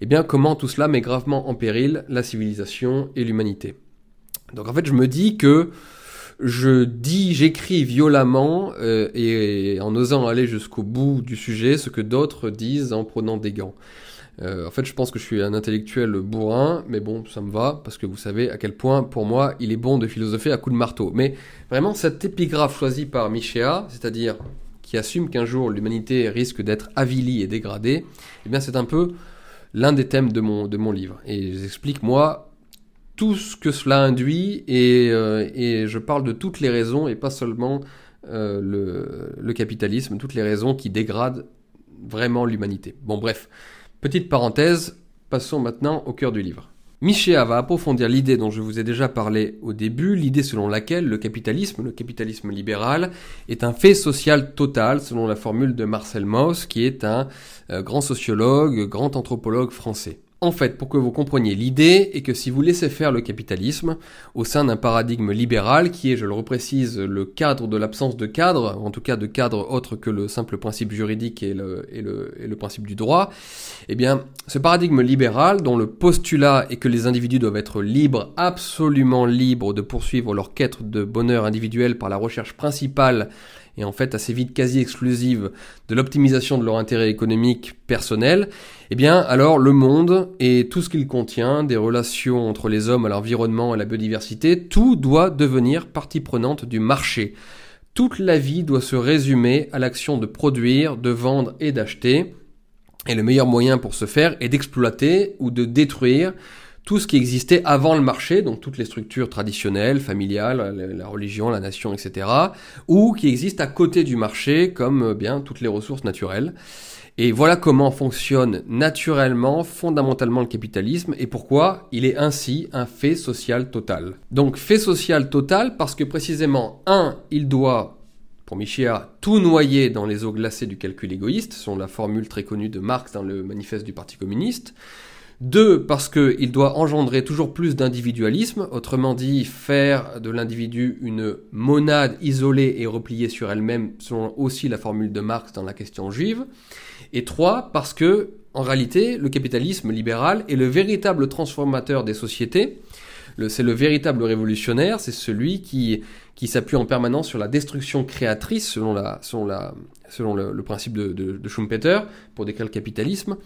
eh bien comment tout cela met gravement en péril la civilisation et l'humanité. Donc en fait je me dis que je dis, j'écris violemment euh, et, en osant aller jusqu'au bout du sujet ce que d'autres disent en prenant des gants. Euh, en fait, je pense que je suis un intellectuel bourrin, mais bon, ça me va, parce que vous savez à quel point, pour moi, il est bon de philosopher à coups de marteau. Mais vraiment, cette épigraphe choisie par Michéa, c'est-à-dire qui assume qu'un jour l'humanité risque d'être avilie et dégradée, eh bien c'est un peu l'un des thèmes de mon, de mon livre. Et j'explique, moi, tout ce que cela induit, et, euh, je parle de toutes les raisons, et pas seulement euh, le, le, capitalisme, toutes les raisons qui dégradent vraiment l'humanité. Bon, bref, petite parenthèse, passons maintenant au cœur du livre. Michéa va approfondir l'idée dont je vous ai déjà parlé au début, l'idée selon laquelle le capitalisme, le capitalisme libéral, est un fait social total, selon la formule de Marcel Mauss, qui est un euh, grand sociologue, grand anthropologue français. En fait, pour que vous compreniez l'idée, est que si vous laissez faire le capitalisme au sein d'un paradigme libéral, qui est, je le reprécise, le cadre de l'absence de cadre, en tout cas de cadre autre que le simple principe juridique et le, et le, et le principe du droit, eh bien, ce paradigme libéral, dont le postulat est que les individus doivent être libres, absolument libres de poursuivre leur quête de bonheur individuel par la recherche principale et en fait assez vite quasi exclusive de l'optimisation de leur intérêt économique personnel, eh bien alors le monde et tout ce qu'il contient, des relations entre les hommes, l'environnement et la biodiversité, tout doit devenir partie prenante du marché. Toute la vie doit se résumer à l'action de produire, de vendre et d'acheter. Et le meilleur moyen pour ce faire est d'exploiter ou de détruire tout ce qui existait avant le marché, donc toutes les structures traditionnelles, familiales, la, religion, la nation, etc., ou qui existent à côté du marché, comme euh, bien toutes les ressources naturelles. Et voilà comment fonctionne naturellement, fondamentalement le capitalisme et pourquoi il est ainsi un fait social total. Donc fait social total parce que précisément, un, il doit pour Michéa, tout noyer dans les eaux glacées du calcul égoïste, sont la formule très connue de Marx dans le manifeste du Parti communiste. Deux, parce qu'il doit engendrer toujours plus d'individualisme, autrement dit faire de l'individu une monade isolée et repliée sur elle-même, selon aussi la formule de Marx dans la question juive. Et trois, parce que, en réalité, le capitalisme libéral est le véritable transformateur des sociétés, c'est le véritable révolutionnaire, c'est celui qui, qui s'appuie en permanence sur la destruction créatrice, selon, la, selon, la, selon le, principe de, Schumpeter, pour décrire le capitalisme.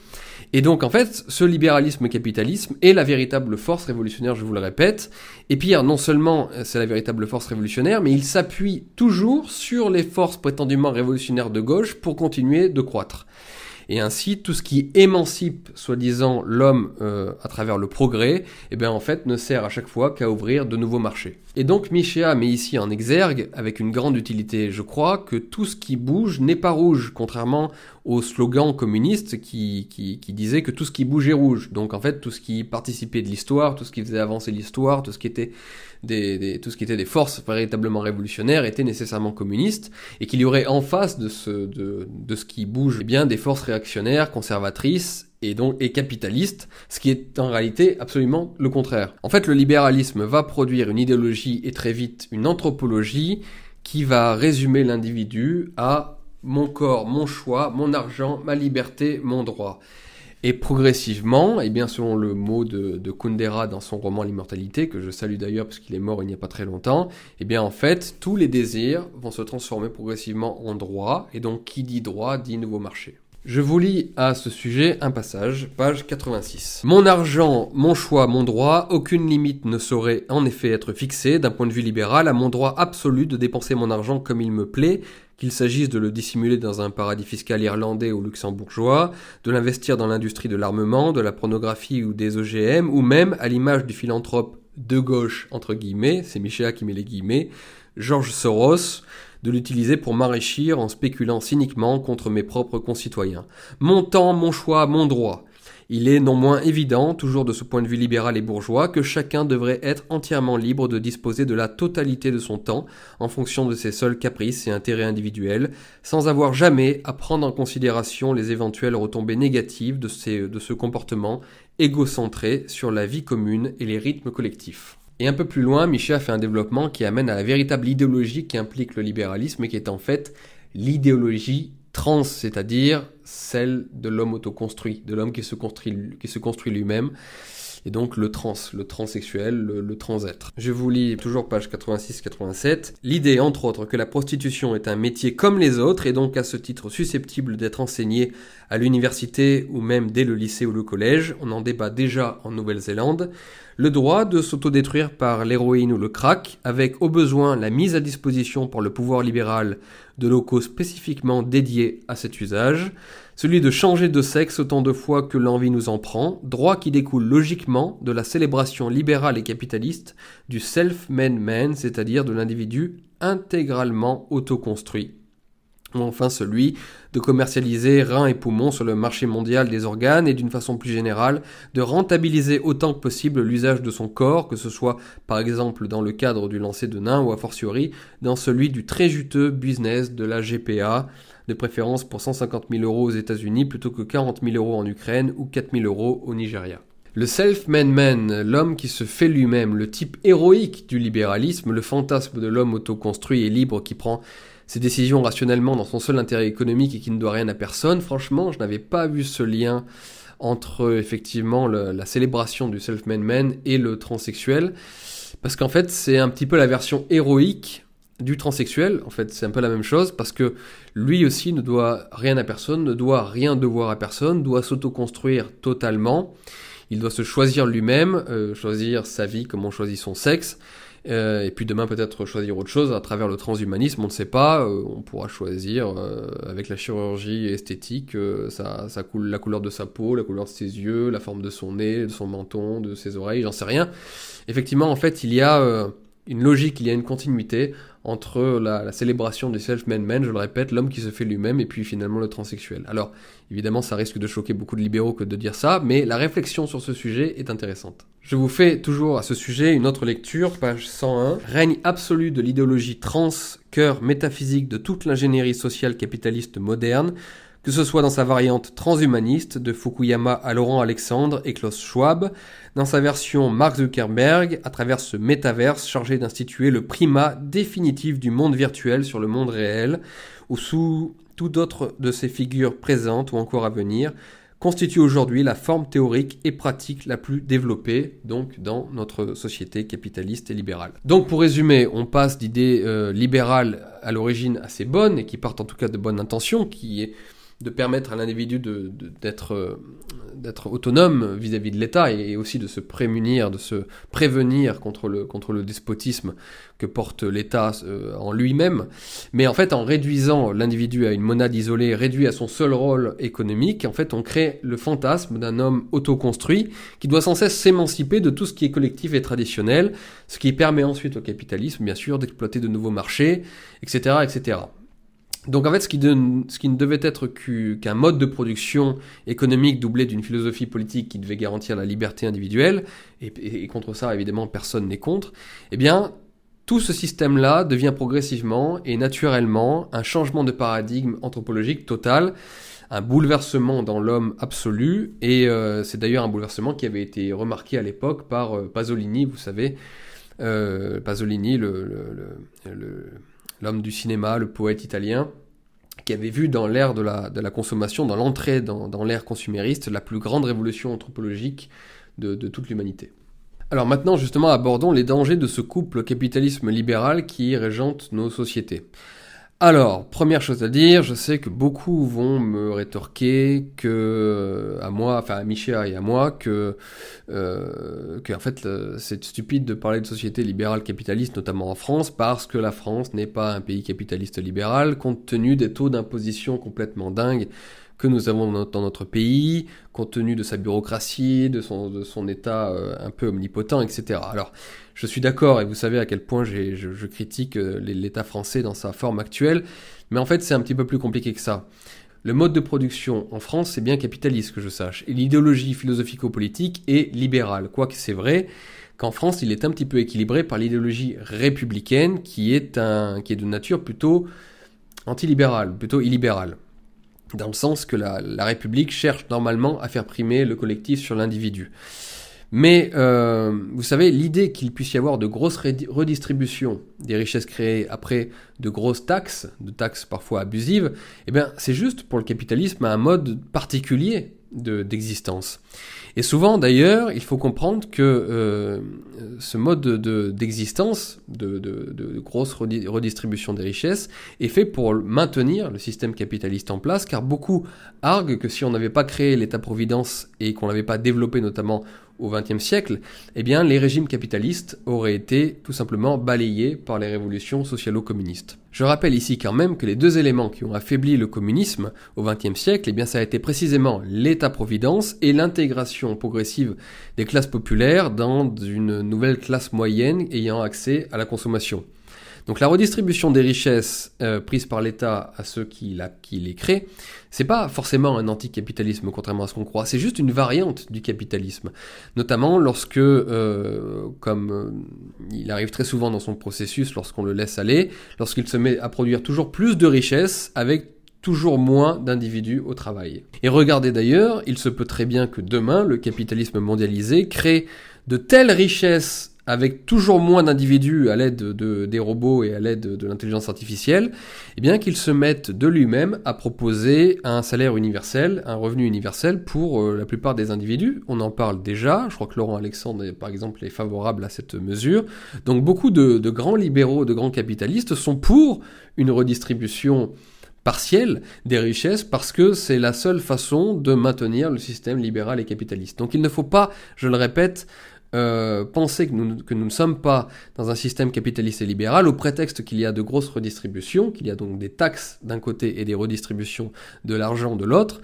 Et donc, en fait, ce libéralisme-capitalisme est la véritable force révolutionnaire, je vous le répète. Et pire, non seulement euh, c'est la véritable force révolutionnaire, mais il s'appuie toujours sur les forces prétendument révolutionnaires de gauche pour continuer de croître. Et ainsi, tout ce qui émancipe, soi-disant, l'homme euh, à travers le progrès, eh bien, en fait, ne sert à chaque fois qu'à ouvrir de nouveaux marchés. Et donc, Michéa met ici en exergue, avec une grande utilité, je crois, que tout ce qui bouge n'est pas rouge, contrairement au slogan communiste qui, qui, disait que tout ce qui bougeait rouge. Donc en fait, tout ce qui participait de l'histoire, tout ce qui faisait avancer l'histoire, tout ce qui était tout ce qui était des forces véritablement révolutionnaires était nécessairement communiste, et qu'il y aurait en face de ce, de, de ce qui bouge eh bien des forces réactionnaires, conservatrices, et donc et capitaliste, ce qui est en réalité absolument le contraire. En fait, le libéralisme va produire une idéologie et très vite une anthropologie qui va résumer l'individu à mon corps, mon choix, mon argent, ma liberté, mon droit. Et progressivement, et eh bien selon le mot de, de Kundera dans son roman L'immortalité, que je salue d'ailleurs parce qu'il est mort il n'y a pas très longtemps, et eh bien en fait, tous les désirs vont se transformer progressivement en droit, et donc qui dit droit dit nouveau marché. Je vous lis à ce sujet un passage, page 86. Mon argent, mon choix, mon droit, aucune limite ne saurait en effet être fixée d'un point de vue libéral à mon droit absolu de dépenser mon argent comme il me plaît, qu'il s'agisse de le dissimuler dans un paradis fiscal irlandais ou luxembourgeois, de l'investir dans l'industrie de l'armement, de la pornographie ou des OGM, ou même, à l'image du philanthrope de gauche, entre guillemets, c'est Michéa qui met les guillemets, George Soros, de l'utiliser pour m'enrichir en spéculant cyniquement contre mes propres concitoyens. Mon temps, mon choix, mon droit. Il est non moins évident, toujours de ce point de vue libéral et bourgeois, que chacun devrait être entièrement libre de disposer de la totalité de son temps en fonction de ses seuls caprices et intérêts individuels, sans avoir jamais à prendre en considération les éventuelles retombées négatives de, ce comportement égocentré sur la vie commune et les rythmes collectifs. Et un peu plus loin, Michel a fait un développement qui amène à la véritable idéologie qui implique le libéralisme et qui est en fait l'idéologie trans, c'est-à-dire celle de l'homme autoconstruit, de l'homme qui se construit, lui-même, et donc le trans, le transsexuel, le, le transêtre. Je vous lis toujours page 86-87. L'idée, entre autres, que la prostitution est un métier comme les autres et donc à ce titre susceptible d'être enseigné à l'université ou même dès le lycée ou le collège, on en débat déjà en Nouvelle-Zélande, le droit de s'autodétruire par l'héroïne ou le crack, avec au besoin la mise à disposition par le pouvoir libéral de locaux spécifiquement dédiés à cet usage, celui de changer de sexe autant de fois que l'envie nous en prend, droit qui découle logiquement de la célébration libérale et capitaliste du self-made man, c'est-à-dire de l'individu intégralement autoconstruit ou enfin celui de commercialiser reins et poumons sur le marché mondial des organes et d'une façon plus générale de rentabiliser autant que possible l'usage de son corps, que ce soit par exemple dans le cadre du lancer de nains ou a fortiori dans celui du très juteux business de la GPA, de préférence pour 150 000 euros aux États-Unis plutôt que 40 000 euros en Ukraine ou 4 000 euros au Nigeria. Le self-made man, l'homme qui se fait lui-même, le type héroïque du libéralisme, le fantasme de l'homme autoconstruit et libre qui prend ses décisions rationnellement dans son seul intérêt économique et qui ne doit rien à personne, franchement, je n'avais pas vu ce lien entre effectivement la célébration du self-made man et le transsexuel. Parce qu'en fait, c'est un petit peu la version héroïque du transsexuel. En fait, c'est un peu la même chose parce que lui aussi ne doit rien à personne, ne doit rien devoir à personne, doit s'autoconstruire totalement. Il doit se choisir lui-même, euh, choisir sa vie comme on choisit son sexe. Euh, et puis demain peut-être choisir autre chose à travers le transhumanisme, on ne sait pas. Euh, on pourra choisir euh, avec la chirurgie esthétique ça, ça coule, la couleur de sa peau, la couleur de ses yeux, la forme de son nez, de son menton, de ses oreilles, j'en sais rien. Effectivement, en fait, il y a une logique, il y a une continuité entre la, célébration du self-made man, je le répète, l'homme qui se fait lui-même, et puis finalement le transsexuel. Alors, évidemment, ça risque de choquer beaucoup de libéraux que de dire ça, mais la réflexion sur ce sujet est intéressante. Je vous fais toujours à ce sujet une autre lecture, page 101. Règne absolu de l'idéologie trans, cœur métaphysique de toute l'ingénierie sociale capitaliste moderne, que ce soit dans sa variante transhumaniste de Fukuyama à Laurent Alexandre et Klaus Schwab, dans sa version Mark Zuckerberg, à travers ce métaverse chargé d'instituer le primat définitif du monde virtuel sur le monde réel, ou sous tout autre de ces figures présentes ou encore à venir, constitue aujourd'hui la forme théorique et pratique la plus développée donc dans notre société capitaliste et libérale. Donc pour résumer, on passe d'idées euh, libérales à l'origine assez bonnes et qui partent en tout cas de bonnes intentions, qui est de permettre à l'individu d'être de, d'être autonome vis-à-vis de l'État et, aussi de se prémunir, de se prévenir contre le, contre le despotisme que porte l'État euh, en lui-même. Mais en fait, en réduisant l'individu à une monade isolée, réduit à son seul rôle économique, en fait, on crée le fantasme d'un homme autoconstruit qui doit sans cesse s'émanciper de tout ce qui est collectif et traditionnel, ce qui permet ensuite au capitalisme, bien sûr, d'exploiter de nouveaux marchés, etc., etc. Donc en fait, ce qui, ne devait être qu'un mode de production économique doublé d'une philosophie politique qui devait garantir la liberté individuelle, et, contre ça, évidemment, personne n'est contre, eh bien, tout ce système-là devient progressivement et naturellement un changement de paradigme anthropologique total, un bouleversement dans l'homme absolu, et euh, c'est d'ailleurs un bouleversement qui avait été remarqué à l'époque par euh, Pasolini, vous savez, euh, Pasolini, l'homme du cinéma, le poète italien, qui avait vu dans l'ère de la, consommation, dans l'entrée dans, l'ère consumériste, la plus grande révolution anthropologique de toute l'humanité. Alors maintenant, justement, abordons les dangers de ce couple capitalisme libéral qui régente nos sociétés. Alors, première chose à dire, je sais que beaucoup vont me rétorquer que, euh, à moi, enfin à Michéa et à moi, que, euh, que en fait, c'est stupide de parler de société libérale capitaliste, notamment en France, parce que la France n'est pas un pays capitaliste libéral, compte tenu des taux d'imposition complètement dingues que nous avons dans notre pays, compte tenu de sa bureaucratie, de son, état euh, un peu omnipotent, etc. Alors, je suis d'accord, et vous savez à quel point je, je, critique euh, l'état français dans sa forme actuelle, mais en fait c'est un petit peu plus compliqué que ça. Le mode de production en France, c'est bien capitaliste, que je sache, et l'idéologie philosophico-politique est libérale, quoique c'est vrai qu'en France, il est un petit peu équilibré par l'idéologie républicaine, qui est, un, qui est de nature plutôt antilibérale, plutôt illibérale dans le sens que la, République cherche normalement à faire primer le collectif sur l'individu. Mais euh, vous savez, l'idée qu'il puisse y avoir de grosses redistributions des richesses créées après de grosses taxes, de taxes parfois abusives, eh bien, c'est juste pour le capitalisme un mode particulier d'existence. Et souvent, d'ailleurs, il faut comprendre que euh, ce mode d'existence, de, de, de, grosse redistribution des richesses, est fait pour maintenir le système capitaliste en place, car beaucoup arguent que si on n'avait pas créé l'État-providence et qu'on l'avait pas développé notamment au XXe siècle, eh les régimes capitalistes auraient été tout simplement balayés par les révolutions socialo-communistes. Je rappelle ici quand même que les deux éléments qui ont affaibli le communisme au XXe siècle, eh ça a été précisément l'État-providence et l'intégration progressive des classes populaires dans une nouvelle classe moyenne ayant accès à la consommation. Donc la redistribution des richesses euh, prises par l'État à ceux qui les créent, c'est pas forcément un anticapitalisme contrairement à ce qu'on croit, c'est juste une variante du capitalisme. Notamment lorsque, euh, comme euh, il arrive très souvent dans son processus lorsqu'on le laisse aller, lorsqu'il se met à produire toujours plus de richesses avec toujours moins d'individus au travail. Et regardez d'ailleurs, il se peut très bien que demain, le capitalisme mondialisé crée de telles richesses avec toujours moins d'individus à l'aide de, des robots et à l'aide de, l'intelligence artificielle, eh bien qu'ils se mettent de lui-même à proposer un salaire universel, un revenu universel pour euh, la plupart des individus. On en parle déjà, je crois que Laurent Alexandre par exemple est favorable à cette mesure. Donc beaucoup de, de grands libéraux, de grands capitalistes sont pour une redistribution partielle des richesses parce que c'est la seule façon de maintenir le système libéral et capitaliste. Donc il ne faut pas, je le répète, euh, penser que nous, ne sommes pas dans un système capitaliste et libéral au prétexte qu'il y a de grosses redistributions, qu'il y a donc des taxes d'un côté et des redistributions de l'argent de l'autre,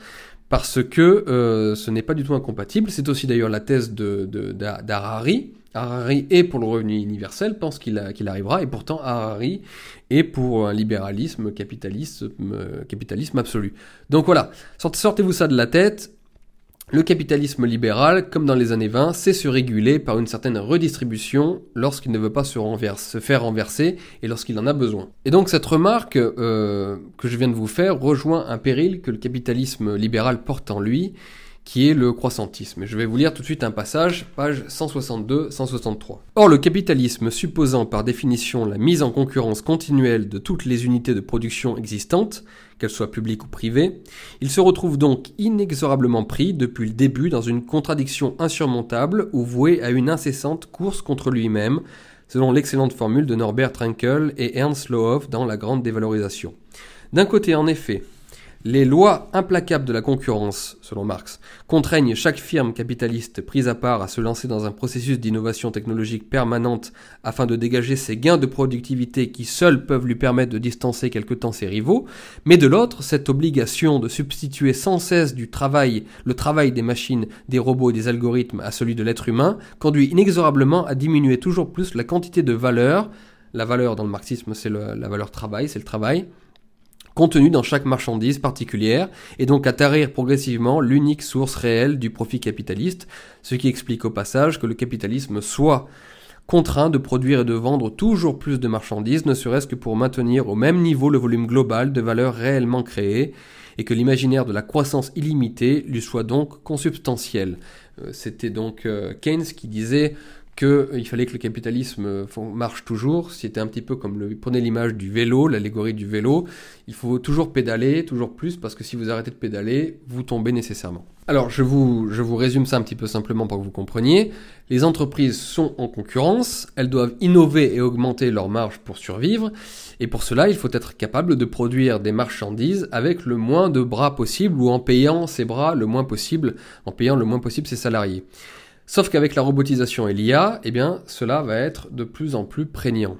parce que euh, ce n'est pas du tout incompatible. C'est aussi d'ailleurs la thèse d'Harari. Harari est pour le revenu universel, pense qu'il arrivera, et pourtant Harari est pour un libéralisme capitaliste, euh, capitalisme absolu. Donc voilà, sortez-vous ça de la tête, le capitalisme libéral, comme dans les années 20, sait se réguler par une certaine redistribution lorsqu'il ne veut pas se, faire renverser et lorsqu'il en a besoin. Et donc cette remarque euh, que je viens de vous faire rejoint un péril que le capitalisme libéral porte en lui, qui est le croissantisme. Je vais vous lire tout de suite un passage, page 162-163. Or, le capitalisme supposant par définition la mise en concurrence continuelle de toutes les unités de production existantes, qu'elles soient publiques ou privées, il se retrouve donc inexorablement pris depuis le début dans une contradiction insurmontable ou voué à une incessante course contre lui-même, selon l'excellente formule de Norbert Trenkel et Ernst Lohoff dans La Grande Dévalorisation. D'un côté, en effet, les lois implacables de la concurrence, selon Marx, contraignent chaque firme capitaliste prise à part à se lancer dans un processus d'innovation technologique permanente afin de dégager ses gains de productivité qui seuls peuvent lui permettre de distancer quelque temps ses rivaux, mais de l'autre, cette obligation de substituer sans cesse du travail, le travail des machines, des robots et des algorithmes à celui de l'être humain, conduit inexorablement à diminuer toujours plus la quantité de valeur, la valeur dans le marxisme c'est la valeur travail, c'est le travail, contenu dans chaque marchandise particulière, et donc à tarir progressivement l'unique source réelle du profit capitaliste, ce qui explique au passage que le capitalisme soit contraint de produire et de vendre toujours plus de marchandises, ne serait-ce que pour maintenir au même niveau le volume global de valeur réellement créée, et que l'imaginaire de la croissance illimitée lui soit donc consubstantiel. Euh, c'était donc euh, Keynes qui disait qu'il euh, fallait que le capitalisme marche toujours. C'était un petit peu comme le, prenez l'image du vélo, l'allégorie du vélo. Il faut toujours pédaler, toujours plus, parce que si vous arrêtez de pédaler, vous tombez nécessairement. Alors, je vous, je vous résume ça un petit peu simplement pour que vous compreniez. Les entreprises sont en concurrence, elles doivent innover et augmenter leurs marges pour survivre, et pour cela, il faut être capable de produire des marchandises avec le moins de bras possible ou en payant ses bras le moins possible, en payant le moins possible ses salariés. Sauf qu'avec la robotisation et l'IA, eh bien, cela va être de plus en plus prégnant.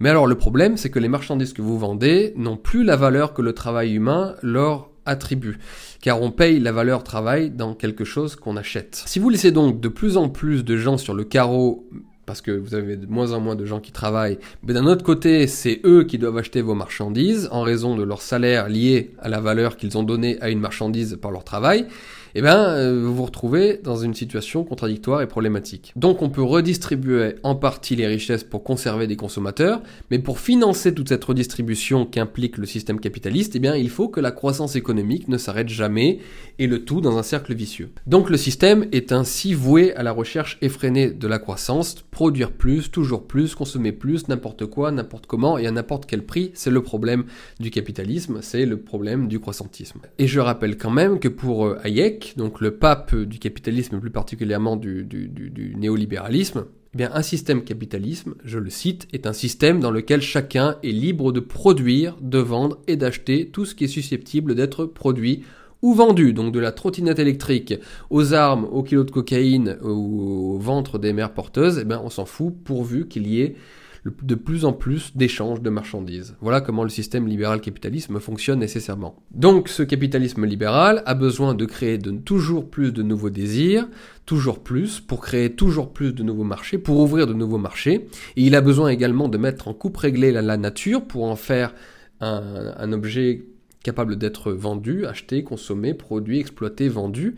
Mais alors le problème, c'est que les marchandises que vous vendez n'ont plus la valeur que le travail humain leur attribue, car on paye la valeur travail dans quelque chose qu'on achète. Si vous laissez donc de plus en plus de gens sur le carreau parce que vous avez de moins en moins de gens qui travaillent. Mais d'un autre côté, c'est eux qui doivent acheter vos marchandises en raison de leur salaire lié à la valeur qu'ils ont donnée à une marchandise par leur travail eh ben, euh, vous vous retrouvez dans une situation contradictoire et problématique. Donc on peut redistribuer en partie les richesses pour conserver des consommateurs, mais pour financer toute cette redistribution qu'implique le système capitaliste, eh bien, il faut que la croissance économique ne s'arrête jamais, et le tout dans un cercle vicieux. Donc le système est ainsi voué à la recherche effrénée de la croissance, produire plus, toujours plus, consommer plus, n'importe quoi, n'importe comment, et à n'importe quel prix, c'est le problème du capitalisme, c'est le problème du croissantisme. Et je rappelle quand même que pour euh, Donc le pape du capitalisme, plus particulièrement du, néolibéralisme, eh un système capitalisme, je le cite, est un système dans lequel chacun est libre de produire, de vendre et d'acheter tout ce qui est susceptible d'être produit ou vendu, donc de la trottinette électrique aux armes, aux kilos de cocaïne, au ventre des mères porteuses, eh bien, on s'en fout pourvu qu'il y ait de plus en plus d'échanges de marchandises. Voilà comment le système libéral-capitalisme fonctionne nécessairement. Donc ce capitalisme libéral a besoin de créer toujours plus de nouveaux désirs, toujours plus, pour créer toujours plus de nouveaux marchés, pour ouvrir de nouveaux marchés. Et il a besoin également de mettre en coupe réglée la, nature pour en faire un objet capable d'être vendu, acheté, consommé, produit, exploité, vendu.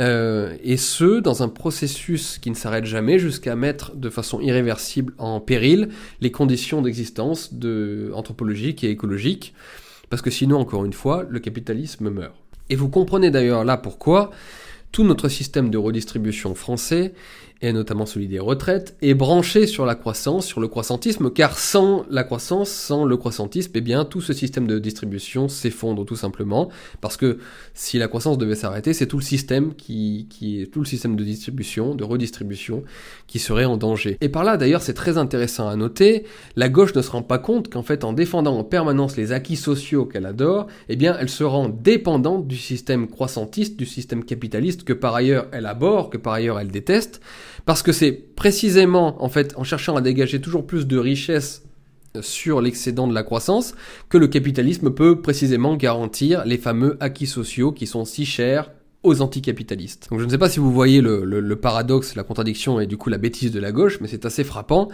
Euh, et ce, dans un processus qui ne s'arrête jamais jusqu'à mettre de façon irréversible en péril les conditions d'existence de, anthropologiques et écologiques, parce que sinon, encore une fois, le capitalisme meurt. Et vous comprenez d'ailleurs là pourquoi tout notre système de redistribution français et notamment celui des retraites, est branché sur la croissance, sur le croissantisme, car sans la croissance, sans le croissantisme, eh bien tout ce système de distribution s'effondre tout simplement, parce que si la croissance devait s'arrêter, c'est tout le système qui, qui tout le système de distribution, de redistribution, qui serait en danger. Et par là, d'ailleurs, c'est très intéressant à noter, la gauche ne se rend pas compte qu'en fait, en défendant en permanence les acquis sociaux qu'elle adore, eh bien, elle se rend dépendante du système croissantiste, du système capitaliste que par ailleurs elle aborde, que par ailleurs elle déteste, parce que c'est précisément, en fait, en cherchant à dégager toujours plus de richesses sur l'excédent de la croissance que le capitalisme peut précisément garantir les fameux acquis sociaux qui sont si chers aux anticapitalistes. Donc je ne sais pas si vous voyez le, paradoxe, la contradiction et du coup la bêtise de la gauche, mais c'est assez frappant.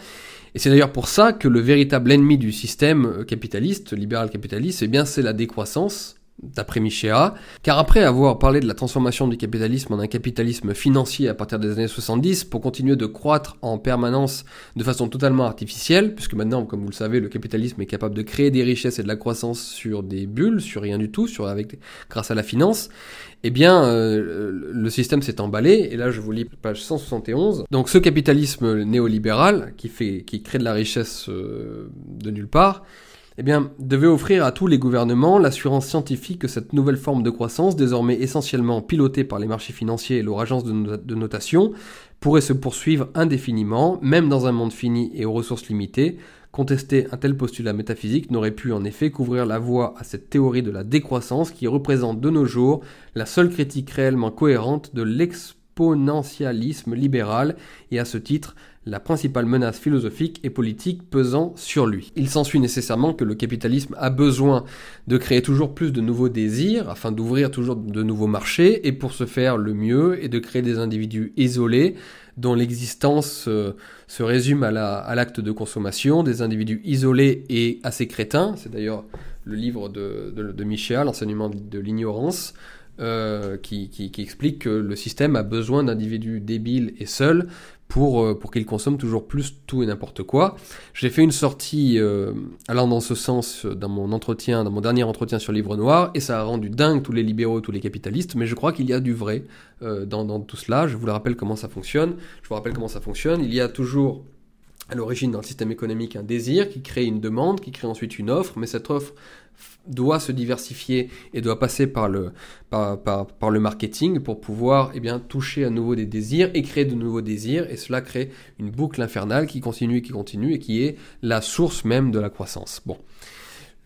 Et c'est d'ailleurs pour ça que le véritable ennemi du système capitaliste, libéral capitaliste, eh bien c'est la décroissance, d'après Michéa, car après avoir parlé de la transformation du capitalisme en un capitalisme financier à partir des années 70, pour continuer de croître en permanence de façon totalement artificielle, puisque maintenant, comme vous le savez, le capitalisme est capable de créer des richesses et de la croissance sur des bulles, sur rien du tout, avec, grâce à la finance, eh bien, euh, le système s'est emballé, et là je vous lis page 171. Donc ce capitalisme néolibéral, qui, fait, qui crée de la richesse euh, de nulle part, eh bien, devait offrir à tous les gouvernements l'assurance scientifique que cette nouvelle forme de croissance, désormais essentiellement pilotée par les marchés financiers et leur agence de notation, pourrait se poursuivre indéfiniment, même dans un monde fini et aux ressources limitées. Contester un tel postulat métaphysique n'aurait pu en effet couvrir la voie à cette théorie de la décroissance qui représente de nos jours la seule critique réellement cohérente de l'exponentialisme libéral et à ce titre la principale menace philosophique et politique pesant sur lui. Il s'ensuit nécessairement que le capitalisme a besoin de créer toujours plus de nouveaux désirs afin d'ouvrir toujours de nouveaux marchés et pour ce faire le mieux est de créer des individus isolés dont l'existence euh, se résume à l'acte de consommation, des individus isolés et assez crétins, c'est d'ailleurs le livre de, de, l'enseignement de l'ignorance, euh, qui, explique que le système a besoin d'individus débiles et seuls pour, euh, pour qu'ils consomment toujours plus tout et n'importe quoi. J'ai fait une sortie euh, allant dans ce sens dans mon entretien, dans mon dernier entretien sur Livre Noir, et ça a rendu dingue tous les libéraux, tous les capitalistes, mais je crois qu'il y a du vrai dans, dans tout cela. Je vous le rappelle comment ça fonctionne. Je vous rappelle comment ça fonctionne. Il y a toujours à l'origine le système économique un désir qui crée une demande, qui crée ensuite une offre, mais cette offre doit se diversifier et doit passer par le, par, par, le marketing pour pouvoir eh bien, toucher à nouveau des désirs et créer de nouveaux désirs. Et cela crée une boucle infernale qui continue et qui continue et qui est la source même de la croissance. Bon.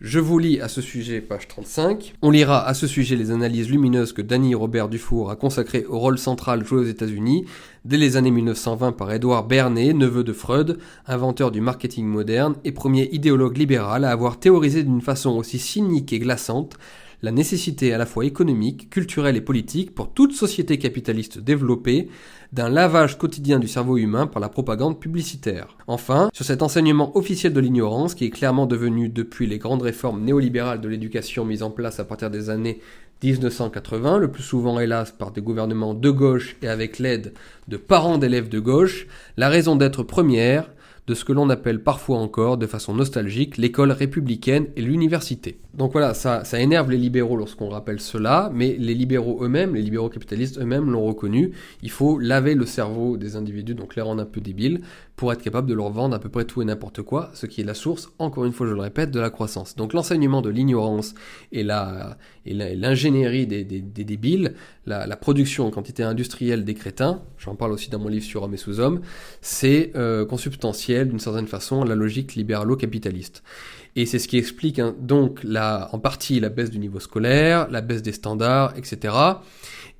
Je vous lis à ce sujet, page 35. On lira à ce sujet les analyses lumineuses que Danny Robert Dufour a consacrées au rôle central joué aux États-Unis dès les années 1920 par Edward Bernays, neveu de Freud, inventeur du marketing moderne et premier idéologue libéral à avoir théorisé d'une façon aussi cynique et glaçante la nécessité à la fois économique, culturelle et politique pour toute société capitaliste développée d'un lavage quotidien du cerveau humain par la propagande publicitaire. Enfin, sur cet enseignement officiel de l'ignorance qui est clairement devenu depuis les grandes réformes néolibérales de l'éducation mises en place à partir des années 1980, le plus souvent hélas par des gouvernements de gauche et avec l'aide de parents d'élèves de gauche, la raison d'être première, de ce que l'on appelle parfois encore, de façon nostalgique, l'école républicaine et l'université. Donc voilà, ça, énerve les libéraux lorsqu'on rappelle cela, mais les libéraux eux-mêmes, les libéraux capitalistes eux-mêmes l'ont reconnu, il faut laver le cerveau des individus, donc les rendre un peu débiles, pour être capable de leur vendre à peu près tout et n'importe quoi, ce qui est la source, encore une fois je le répète, de la croissance. Donc l'enseignement de l'ignorance et l'ingénierie des, débiles, la, production en quantité industrielle des crétins, j'en parle aussi dans mon livre sur Homme et sous-homme, c'est euh, consubstantiel d'une certaine façon à la logique libéralo-capitaliste. Et c'est ce qui explique hein, donc en partie la baisse du niveau scolaire, la baisse des standards, etc.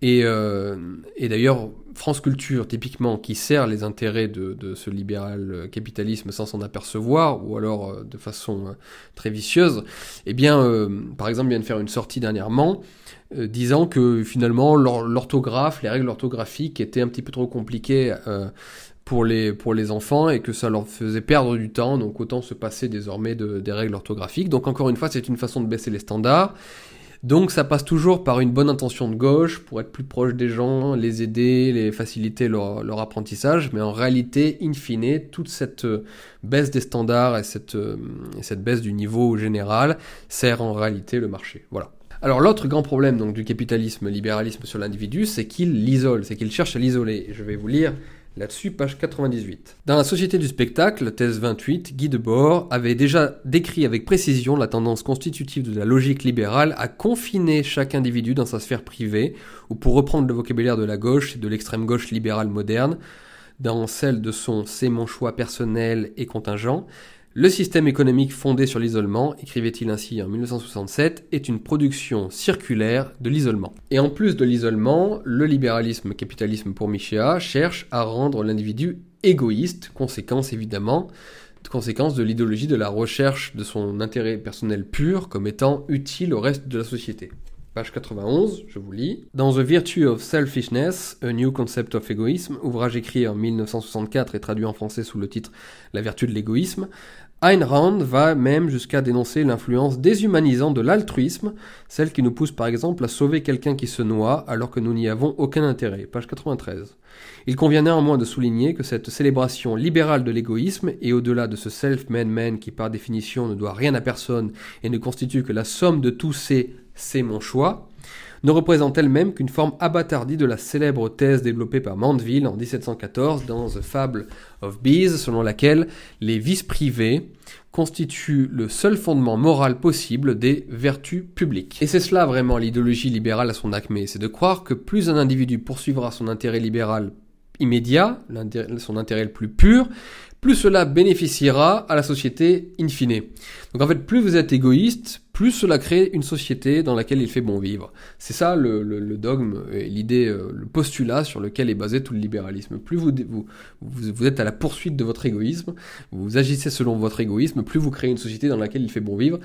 Et, euh, et d'ailleurs, France Culture, typiquement, qui sert les intérêts de, ce libéral capitalisme sans s'en apercevoir, ou alors euh, de façon euh, très vicieuse, eh bien, euh, par exemple, vient de faire une sortie dernièrement, disant que finalement, l'orthographe, les règles orthographiques étaient un petit peu trop compliquées pour les, pour les enfants et que ça leur faisait perdre du temps, donc autant se passer désormais de, des règles orthographiques. Donc encore une fois, c'est une façon de baisser les standards. Donc ça passe toujours par une bonne intention de gauche pour être plus proche des gens, les aider, les faciliter leur, apprentissage, mais en réalité, in fine, toute cette euh, baisse des standards et cette, euh, et cette baisse du niveau général sert en réalité le marché. Voilà. Alors l'autre grand problème donc du capitalisme, libéralisme sur l'individu, c'est qu'il l'isole, c'est qu'il cherche à l'isoler. Je vais vous lire Là-dessus, page 98. Dans la Société du spectacle, thèse 28, Guy Debord avait déjà décrit avec précision la tendance constitutive de la logique libérale à confiner chaque individu dans sa sphère privée, ou pour reprendre le vocabulaire de la gauche et de l'extrême gauche libérale moderne, dans celle de son c'est mon choix personnel et contingent, le système économique fondé sur l'isolement, écrivait-il ainsi en 1967, est une production circulaire de l'isolement. Et en plus de l'isolement, le libéralisme capitalisme pour Michéa cherche à rendre l'individu égoïste, conséquence évidemment, conséquence de l'idéologie de la recherche de son intérêt personnel pur comme étant utile au reste de la société. Page 91, je vous lis. Dans The Virtue of Selfishness, A New Concept of Egoism, ouvrage écrit en 1964 et traduit en français sous le titre La vertu de l'égoïsme, Ayn Rand va même jusqu'à dénoncer l'influence déshumanisante de l'altruisme, celle qui nous pousse par exemple à sauver quelqu'un qui se noie alors que nous n'y avons aucun intérêt. Page 93. Il convient néanmoins de souligner que cette célébration libérale de l'égoïsme, et au-delà de ce self-made man qui par définition ne doit rien à personne et ne constitue que la somme de tous ces c'est mon choix, ne représente elle-même qu'une forme abattardie de la célèbre thèse développée par Mandeville en 1714 dans The Fable of Bees, selon laquelle les vices privés constituent le seul fondement moral possible des vertus publiques. Et c'est cela vraiment l'idéologie libérale à son acmé, c'est de croire que plus un individu poursuivra son intérêt libéral immédiat, son intérêt le plus pur, plus cela bénéficiera à la société in fine. Donc en fait, plus vous êtes égoïste, plus cela crée une société dans laquelle il fait bon vivre. C'est ça le, dogme, l'idée, euh, le postulat sur lequel est basé tout le libéralisme. Plus vous, vous, vous, êtes à la poursuite de votre égoïsme, vous agissez selon votre égoïsme, plus vous créez une société dans laquelle il fait bon vivre.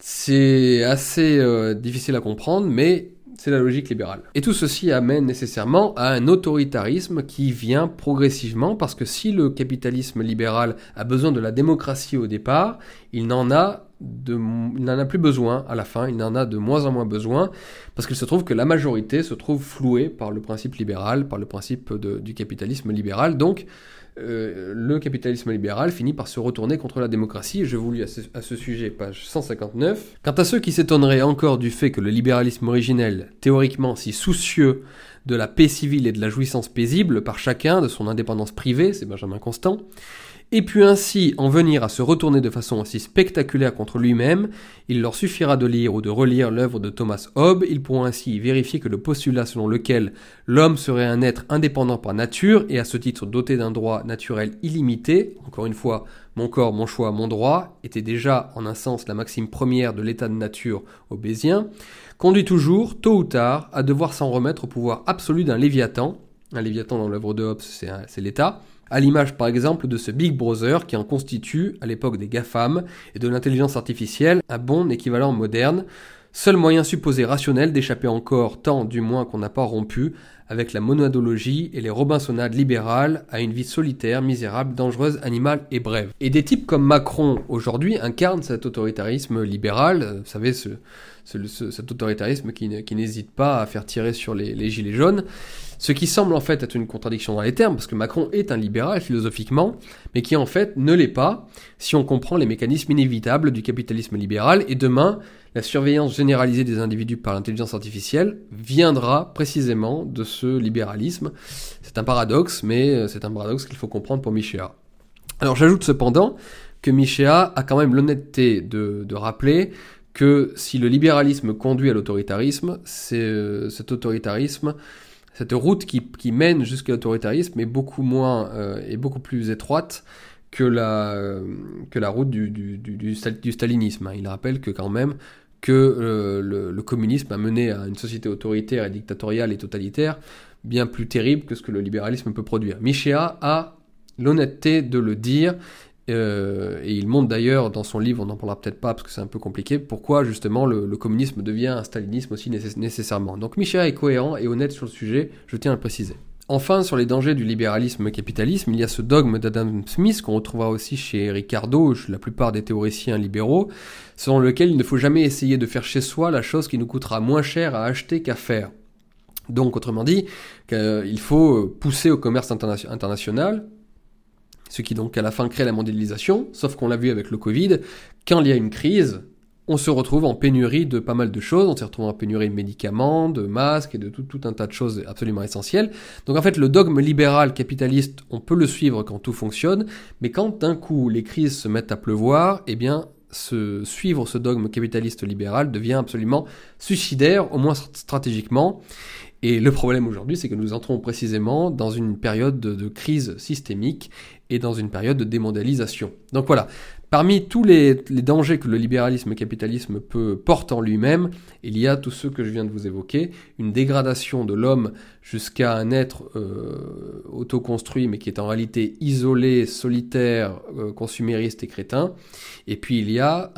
C'est assez euh, difficile à comprendre, mais c'est la logique libérale. Et tout ceci amène nécessairement à un autoritarisme qui vient progressivement parce que si le capitalisme libéral a besoin de la démocratie au départ, il n'en a de, il n'en a plus besoin à la fin, il n'en a de moins en moins besoin, parce qu'il se trouve que la majorité se trouve flouée par le principe libéral, par le principe du capitalisme libéral. Donc, euh, le capitalisme libéral finit par se retourner contre la démocratie. Je vous lis à ce, sujet, page 159. Quant à ceux qui s'étonneraient encore du fait que le libéralisme originel, théoriquement si soucieux de la paix civile et de la jouissance paisible par chacun de son indépendance privée, c'est Benjamin Constant, et puis ainsi en venir à se retourner de façon aussi spectaculaire contre lui-même, il leur suffira de lire ou de relire l'œuvre de Thomas Hobbes, ils pourront ainsi vérifier que le postulat selon lequel l'homme serait un être indépendant par nature et à ce titre doté d'un droit naturel illimité, encore une fois, mon corps, mon choix, mon droit, était déjà en un sens la maxime première de l'état de nature obésien, conduit toujours, tôt ou tard, à devoir s'en remettre au pouvoir absolu d'un Léviathan, un Léviathan dans l'œuvre de Hobbes, c'est l'État, à l'image par exemple de ce Big Brother qui en constitue, à l'époque des GAFAM et de l'intelligence artificielle, un bon équivalent moderne, seul moyen supposé rationnel d'échapper encore, tant du moins qu'on n'a pas rompu, avec la monadologie et les Robinsonades libérales à une vie solitaire, misérable, dangereuse, animale et brève. Et des types comme Macron aujourd'hui incarnent cet autoritarisme libéral, vous savez, ce, cet autoritarisme qui, n'hésite pas à faire tirer sur les gilets jaunes. Ce qui semble en fait être une contradiction dans les termes, parce que Macron est un libéral philosophiquement, mais qui en fait ne l'est pas si on comprend les mécanismes inévitables du capitalisme libéral, et demain, la surveillance généralisée des individus par l'intelligence artificielle viendra précisément de ce libéralisme. C'est un paradoxe, mais euh, c'est un paradoxe qu'il faut comprendre pour Michéa. Alors j'ajoute cependant que Michéa a quand même l'honnêteté de, rappeler que si le libéralisme conduit à l'autoritarisme, c'est euh, cet autoritarisme cette route qui, mène jusqu'à l'autoritarisme est beaucoup moins euh, beaucoup plus étroite que la, euh, que la route du, stalinisme. Il rappelle que quand même que euh, le, communisme a mené à une société autoritaire et dictatoriale et totalitaire bien plus terrible que ce que le libéralisme peut produire. Michéa a l'honnêteté de le dire euh, et il montre d'ailleurs dans son livre, on n'en parlera peut-être pas parce que c'est un peu compliqué, pourquoi justement le, communisme devient un stalinisme aussi nécessairement. Donc Michel est cohérent et honnête sur le sujet, je tiens à le préciser. Enfin, sur les dangers du libéralisme capitalisme, il y a ce dogme d'Adam Smith qu'on retrouvera aussi chez Ricardo, chez la plupart des théoriciens libéraux, selon lequel il ne faut jamais essayer de faire chez soi la chose qui nous coûtera moins cher à acheter qu'à faire. Donc, autrement dit, qu'il faut pousser au commerce international, ce qui donc à la fin crée la mondialisation, sauf qu'on l'a vu avec le Covid, quand il y a une crise, on se retrouve en pénurie de pas mal de choses, on s'est retrouvé en pénurie de médicaments, de masques et de tout, un tas de choses absolument essentielles. Donc en fait le dogme libéral capitaliste, on peut le suivre quand tout fonctionne, mais quand d'un coup les crises se mettent à pleuvoir, eh bien se suivre ce dogme capitaliste libéral devient absolument suicidaire, au moins stratégiquement. Et le problème aujourd'hui, c'est que nous entrons précisément dans une période de, crise systémique et dans une période de démondialisation. Donc voilà, parmi tous les, dangers que le libéralisme et le capitalisme peut porter en lui-même, il y a tous ceux que je viens de vous évoquer, une dégradation de l'homme jusqu'à un être euh, autoconstruit mais qui est en réalité isolé, solitaire, euh, consumériste et crétin. Et puis il y a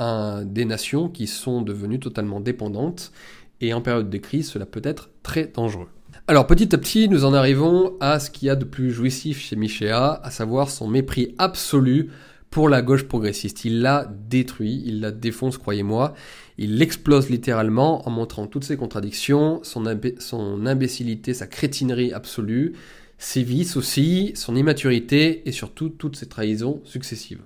des nations qui sont devenues totalement dépendantes et en période de crise, cela peut être très dangereux. Alors petit à petit, nous en arrivons à ce qu'il y a de plus jouissif chez Michéa, à savoir son mépris absolu pour la gauche progressiste. Il l'a détruit, il la défonce, croyez-moi. Il l'explose littéralement en montrant toutes ses contradictions, son, son imbécilité, sa crétinerie absolue, ses vices aussi, son immaturité et surtout toutes ses trahisons successives.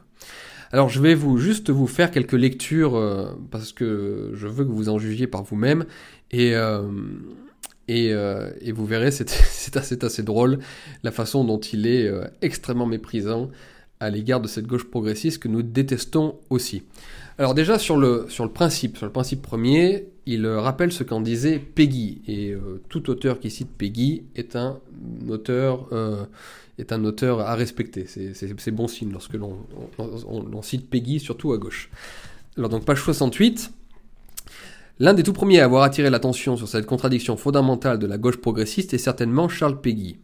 Alors je vais vous juste vous faire quelques lectures euh, parce que je veux que vous en jugiez par vous-même et, euh, euh, et, vous verrez c'est assez, drôle la façon dont il est extrêmement méprisant à l'égard de cette gauche progressiste que nous détestons aussi. Alors déjà sur le, principe, sur le principe premier, il rappelle ce qu'en disait Peggy et tout auteur qui cite Peggy est un auteur est un auteur à respecter. C'est bon signe lorsque l'on cite Peggy, surtout à gauche. Alors donc page 68. L'un des tout premiers à avoir attiré l'attention sur cette contradiction fondamentale de la gauche progressiste est certainement Charles Peggy.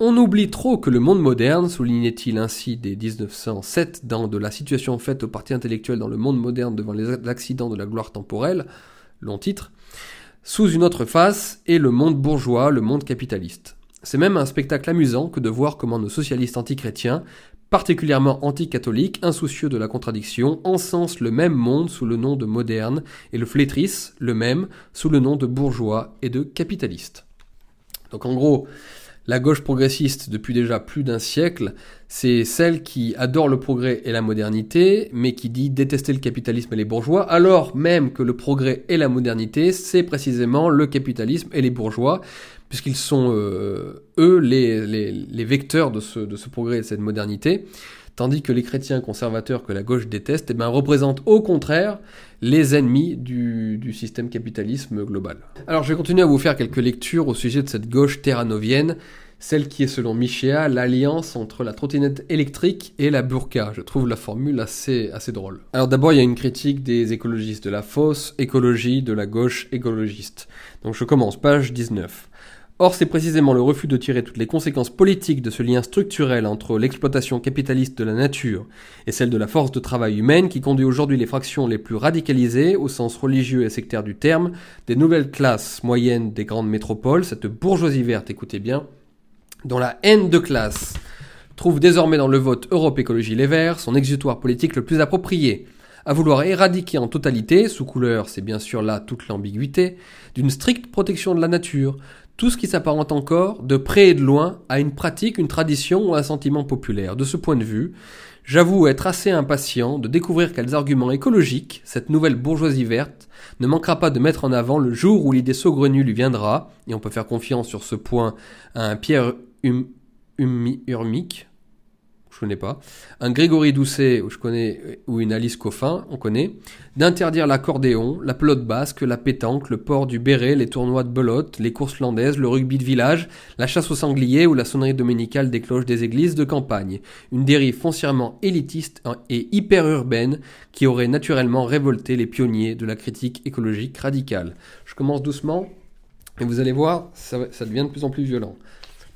On oublie trop que le monde moderne, soulignait-il ainsi dès 1907 dans De la situation faite au parti intellectuel dans le monde moderne devant les accidents de la gloire temporelle, long titre, sous une autre face est le monde bourgeois, le monde capitaliste. C'est même un spectacle amusant que de voir comment nos socialistes antichrétiens particulièrement anticatholiques, insoucieux de la contradiction, encensent le même monde sous le nom de moderne et le flétrissent le même sous le nom de bourgeois et de capitaliste. Donc en gros, la gauche progressiste depuis déjà plus d'un siècle, c'est celle qui adore le progrès et la modernité, mais qui dit détester le capitalisme et les bourgeois, alors même que le progrès et la modernité, c'est précisément le capitalisme et les bourgeois, puisqu'ils sont euh, eux les, les, vecteurs de ce, de ce progrès et de cette modernité tandis que les chrétiens conservateurs que la gauche déteste eh ben, représentent au contraire les ennemis du, du, système capitalisme global. Alors je vais continuer à vous faire quelques lectures au sujet de cette gauche terranovienne, celle qui est selon Michéa l'alliance entre la trottinette électrique et la burqa. Je trouve la formule assez, assez drôle. Alors d'abord il y a une critique des écologistes, de la fausse écologie de la gauche écologiste. Donc je commence, page 19. Or, c'est précisément le refus de tirer toutes les conséquences politiques de ce lien structurel entre l'exploitation capitaliste de la nature et celle de la force de travail humaine qui conduit aujourd'hui les fractions les plus radicalisées, au sens religieux et sectaire du terme, des nouvelles classes moyennes des grandes métropoles, cette bourgeoisie verte, écoutez bien, dont la haine de classe trouve désormais dans le vote Europe Écologie Les Verts son exutoire politique le plus approprié, à vouloir éradiquer en totalité, sous couleur, c'est bien sûr là toute l'ambiguïté, d'une stricte protection de la nature, tout ce qui s'apparente encore, de près et de loin, à une pratique, une tradition ou un sentiment populaire. De ce point de vue, j'avoue être assez impatient de découvrir quels arguments écologiques cette nouvelle bourgeoisie verte ne manquera pas de mettre en avant le jour où l'idée saugrenue lui viendra, et on peut faire confiance sur ce point à un Pierre hum, Urmic, je connais pas, un Grégory Doucet, ou une Alice Coffin, on connaît, d'interdire l'accordéon, la pelote basque, la pétanque, le port du béret, les tournois de belote, les courses landaises, le rugby de village, la chasse aux sangliers ou la sonnerie dominicale des cloches des églises de campagne. Une dérive foncièrement élitiste et hyper urbaine qui aurait naturellement révolté les pionniers de la critique écologique radicale. Je commence doucement, et vous allez voir, ça devient de plus en plus violent.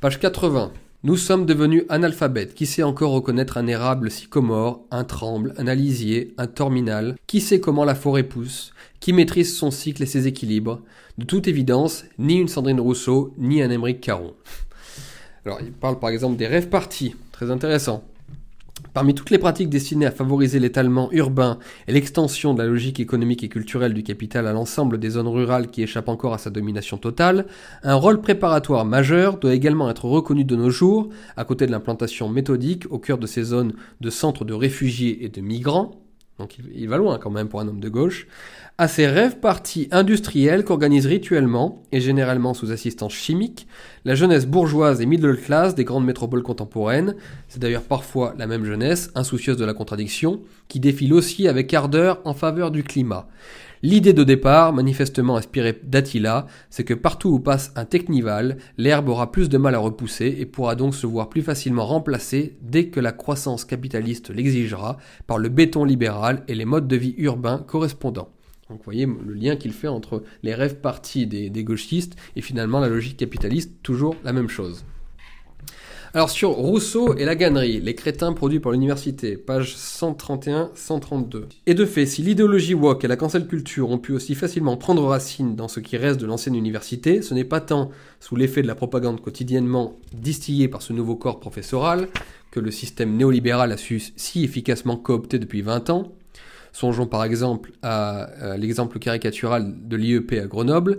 Page 80. Nous sommes devenus analphabètes. Qui sait encore reconnaître un érable sycomore, un tremble, un alisier, un torminal Qui sait comment la forêt pousse? Qui maîtrise son cycle et ses équilibres? De toute évidence, ni une Sandrine Rousseau, ni un Émeric Caron. Alors, il parle par exemple des rêves partis. Très intéressant. Parmi toutes les pratiques destinées à favoriser l'étalement urbain et l'extension de la logique économique et culturelle du capital à l'ensemble des zones rurales qui échappent encore à sa domination totale, un rôle préparatoire majeur doit également être reconnu de nos jours, à côté de l'implantation méthodique au cœur de ces zones de centres de réfugiés et de migrants, donc il, va loin quand même pour un homme de gauche, à ces rêves partis industriels qu'organise rituellement, et généralement sous assistance chimique, la jeunesse bourgeoise et middle class des grandes métropoles contemporaines, c'est d'ailleurs parfois la même jeunesse, insoucieuse de la contradiction, qui défile aussi avec ardeur en faveur du climat. L'idée de départ, manifestement inspirée d'Attila, c'est que partout où passe un technival, l'herbe aura plus de mal à repousser et pourra donc se voir plus facilement remplacée dès que la croissance capitaliste l'exigera par le béton libéral et les modes de vie urbains correspondants. Donc vous voyez le lien qu'il fait entre les rêves partis des, gauchistes et finalement la logique capitaliste, toujours la même chose. Alors sur Rousseau et la gannerie, les crétins produits par l'université, page 131-132. Et de fait, si l'idéologie woke et la cancel culture ont pu aussi facilement prendre racine dans ce qui reste de l'ancienne université, ce n'est pas tant sous l'effet de la propagande quotidiennement distillée par ce nouveau corps professoral que le système néolibéral a su si efficacement coopter depuis 20 ans, Songeons par exemple à, l'exemple caricatural de l'IEP à Grenoble.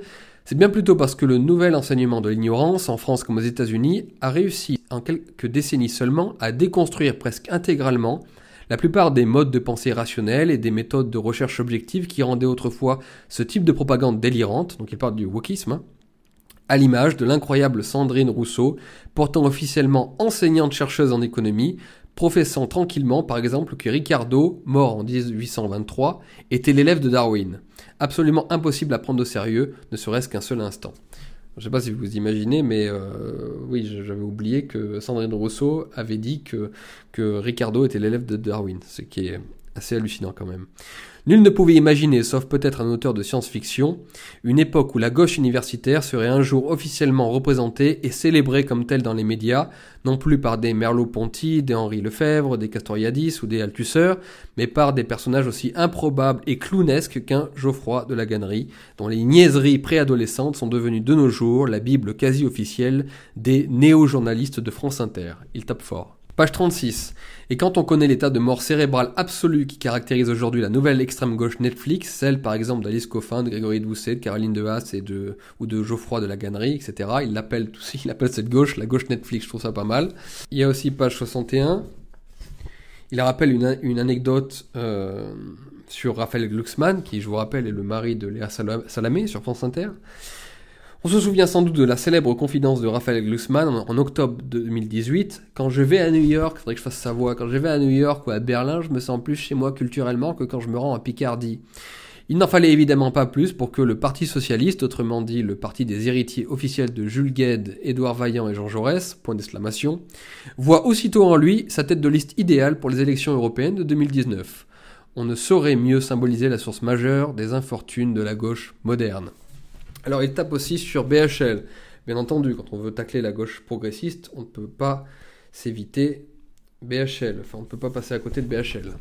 C'est bien plutôt parce que le nouvel enseignement de l'ignorance, en France comme aux États-Unis, a réussi en quelques décennies seulement à déconstruire presque intégralement la plupart des modes de pensée rationnels et des méthodes de recherche objective qui rendaient autrefois ce type de propagande délirante, donc il parle du wokisme, hein, à l'image de l'incroyable Sandrine Rousseau, portant officiellement enseignante chercheuse en économie, professant tranquillement par exemple que Ricardo, mort en 1823, était l'élève de Darwin. Absolument impossible à prendre au sérieux, ne serait-ce qu'un seul instant. Je ne sais pas si vous imaginez, mais euh, oui, j'avais oublié que Sandrine Rousseau avait dit que, que Ricardo était l'élève de Darwin, ce qui est assez hallucinant quand même. Nul ne pouvait imaginer, sauf peut-être un auteur de science-fiction, une époque où la gauche universitaire serait un jour officiellement représentée et célébrée comme telle dans les médias, non plus par des Merleau-Ponty, des Henri Lefebvre, des Castoriadis ou des Althusser, mais par des personnages aussi improbables et clownesques qu'un Geoffroy de la Gannerie, dont les niaiseries préadolescentes sont devenues de nos jours la bible quasi officielle des néo-journalistes de France Inter. Il tape fort. Page 36. Et quand on connaît l'état de mort cérébrale absolu qui caractérise aujourd'hui la nouvelle extrême gauche Netflix, celle par exemple d'Alice Coffin, de Grégory Doucet, de Caroline Haas et de, ou de Geoffroy de la Gannerie, etc. Il appelle cette gauche la gauche Netflix, je trouve ça pas mal. Il y a aussi page 61. Il rappelle une, une anecdote euh, sur Raphaël Glucksmann, qui, je vous rappelle, est le mari de Léa Salamé sur France Inter. On se souvient sans doute de la célèbre confidence de Raphaël Glucksmann en, octobre 2018. Quand je vais à New York, faudrait que je fasse sa quand je vais à New York ou à Berlin, je me sens plus chez moi culturellement que quand je me rends à Picardie. Il n'en fallait évidemment pas plus pour que le Parti Socialiste, autrement dit le parti des héritiers officiels de Jules Gued, Édouard Vaillant et Jean Jaurès, point d'exclamation, voit aussitôt en lui sa tête de liste idéale pour les élections européennes de 2019. On ne saurait mieux symboliser la source majeure des infortunes de la gauche moderne. Alors il tape aussi sur BHL. Bien entendu, quand on veut tacler la gauche progressiste, on ne peut pas s'éviter BHL. Enfin, on ne peut pas passer à côté de BHL.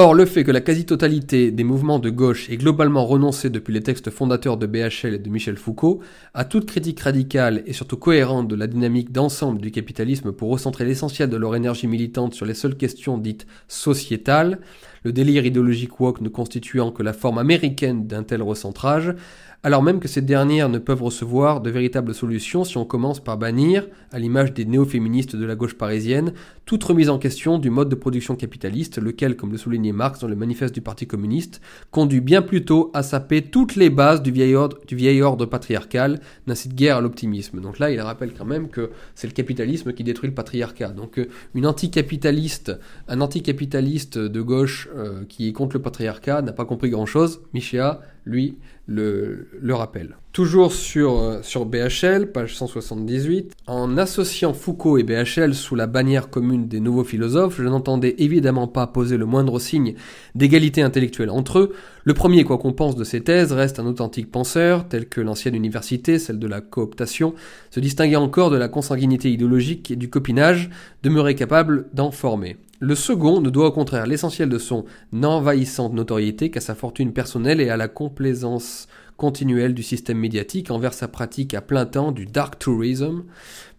Or, le fait que la quasi-totalité des mouvements de gauche ait globalement renoncé depuis les textes fondateurs de BHL et de Michel Foucault à toute critique radicale et surtout cohérente de la dynamique d'ensemble du capitalisme pour recentrer l'essentiel de leur énergie militante sur les seules questions dites sociétales, le délire idéologique woke ne constituant que la forme américaine d'un tel recentrage, alors même que ces dernières ne peuvent recevoir de véritables solutions si on commence par bannir, à l'image des néo-féministes de la gauche parisienne, toute remise en question du mode de production capitaliste, lequel, comme le soulignait Marx dans le manifeste du Parti communiste, conduit bien plutôt à saper toutes les bases du vieil ordre, patriarcal, n'incite guère à l'optimisme. Donc là, il rappelle quand même que c'est le capitalisme qui détruit le patriarcat. Donc euh, une un anticapitaliste de gauche euh, qui est contre le patriarcat n'a pas compris grand-chose. Michéa, lui, le, le rappelle. Toujours sur, euh, sur BHL, page 178, en associant Foucault et BHL sous la bannière commune des nouveaux philosophes, je n'entendais évidemment pas poser le moindre signe d'égalité intellectuelle entre eux. Le premier, quoi qu'on pense de ces thèses, reste un authentique penseur, tel que l'ancienne université, celle de la cooptation, se distinguait encore de la consanguinité idéologique et du copinage, demeurait capable d'en former. Le second ne doit au contraire l'essentiel de son envahissante notoriété qu'à sa fortune personnelle et à la complaisance continuelle du système médiatique envers sa pratique à plein temps du dark tourism,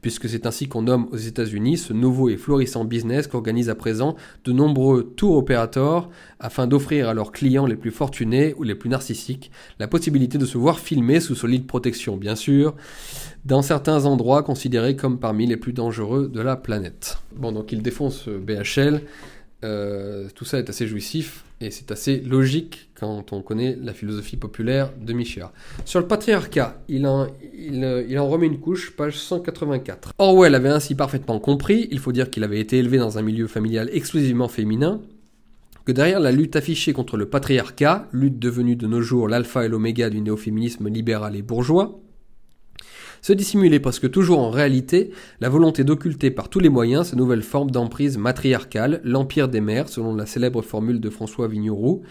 puisque c'est ainsi qu'on nomme aux États-Unis ce nouveau et florissant business qu'organisent à présent de nombreux tour opérateurs afin d'offrir à leurs clients les plus fortunés ou les plus narcissiques la possibilité de se voir filmer sous solide protection, bien sûr, dans certains endroits considérés comme parmi les plus dangereux de la planète. Bon, donc il défonce BHL. Euh, tout ça est assez jouissif et c'est assez logique quand on connaît la philosophie populaire de Michel. Sur le patriarcat, il en, il, il en remet une couche, page 184. Orwell avait ainsi parfaitement compris, il faut dire qu'il avait été élevé dans un milieu familial exclusivement féminin, que derrière la lutte affichée contre le patriarcat, lutte devenue de nos jours l'alpha et l'oméga du néo-féminisme libéral et bourgeois, se dissimulait presque toujours en réalité la volonté d'occulter par tous les moyens ces nouvelles formes d'emprise matriarcale, l'empire des mères, selon la célèbre formule de François Vigneroux,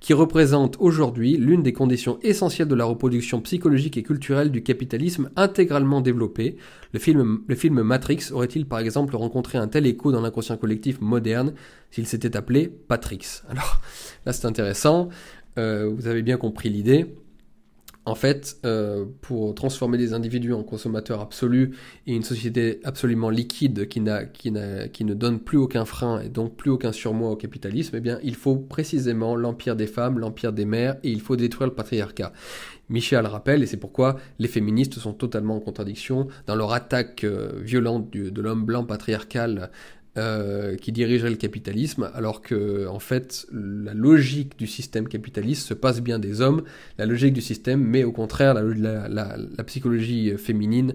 qui représente aujourd'hui l'une des conditions essentielles de la reproduction psychologique et culturelle du capitalisme intégralement développé. Le film, le film Matrix aurait-il par exemple rencontré un tel écho dans l'inconscient collectif moderne s'il s'était appelé Patrix? Alors là c'est intéressant, euh, vous avez bien compris l'idée en fait, euh, pour transformer les individus en consommateurs absolus et une société absolument liquide qui ne donne plus aucun frein et donc plus aucun surmoi au capitalisme, eh bien, il faut précisément l'empire des femmes, l'empire des mères et il faut détruire le patriarcat. Michel rappelle, et c'est pourquoi les féministes sont totalement en contradiction dans leur attaque euh, violente de l'homme blanc patriarcal euh, qui dirigerait le capitalisme, alors que en fait la logique du système capitaliste se passe bien des hommes, la logique du système met au contraire la, psychologie féminine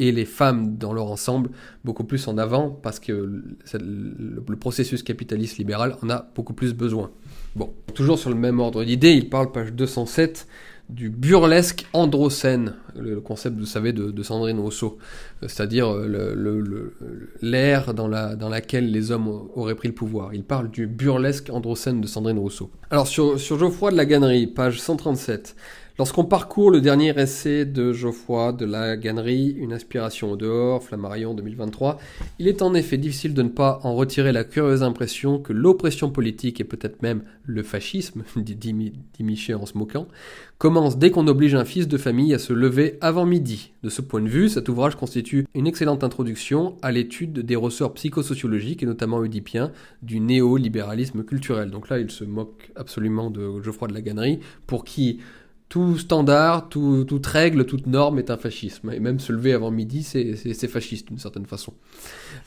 et les femmes dans leur ensemble beaucoup plus en avant parce que le, processus capitaliste libéral en a beaucoup plus besoin. Bon, toujours sur le même ordre d'idées, il parle page 207 du burlesque androcène, le concept, vous savez, de, Sandrine Rousseau, euh, c'est-à-dire euh, l'ère dans, la, dans laquelle les hommes auraient pris le pouvoir. Il parle du burlesque androcène de Sandrine Rousseau. Alors sur, sur Geoffroy de la Gannerie, page 137, Lorsqu'on parcourt le dernier essai de Geoffroy de la Gannerie, Une inspiration au dehors, Flammarion 2023, il est en effet difficile de ne pas en retirer la curieuse impression que l'oppression politique et peut-être même le fascisme, dit Miché en se moquant, commence dès qu'on oblige un fils de famille à se lever avant midi. De ce point de vue, cet ouvrage constitue une excellente introduction à l'étude des ressorts psychosociologiques et notamment oedipiens du néolibéralisme culturel. Donc là, il se moque absolument de Geoffroy de la Gannerie, pour qui tout standard, toute règle, toute norme est un fascisme. Et même se lever avant midi, c'est fasciste d'une certaine façon.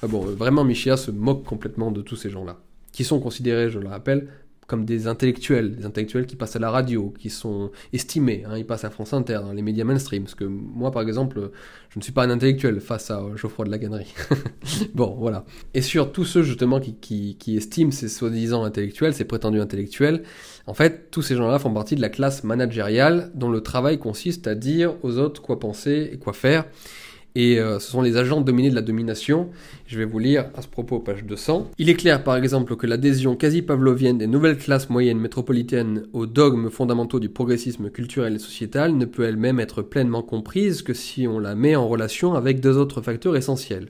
bon, vraiment, Michéa se moque complètement de tous ces gens-là, qui sont considérés, je le rappelle, comme des intellectuels, des intellectuels qui passent à la radio, qui sont estimés, hein, ils passent à France Inter, dans les médias mainstream, parce que moi par exemple, je ne suis pas un intellectuel face à Geoffroy de la Gannerie. bon, voilà. Et sur tous ceux justement qui estiment ces soi-disant intellectuels, ces prétendus intellectuels, en fait, tous ces gens-là font partie de la classe managériale dont le travail consiste à dire aux autres quoi penser et quoi faire et euh, ce sont les agents dominés de la domination. Je vais vous lire à ce propos, page 200. Il est clair, par exemple, que l'adhésion quasi-pavlovienne des nouvelles classes moyennes métropolitaines aux dogmes fondamentaux du progressisme culturel et sociétal ne peut elle-même être pleinement comprise que si on la met en relation avec deux autres facteurs essentiels.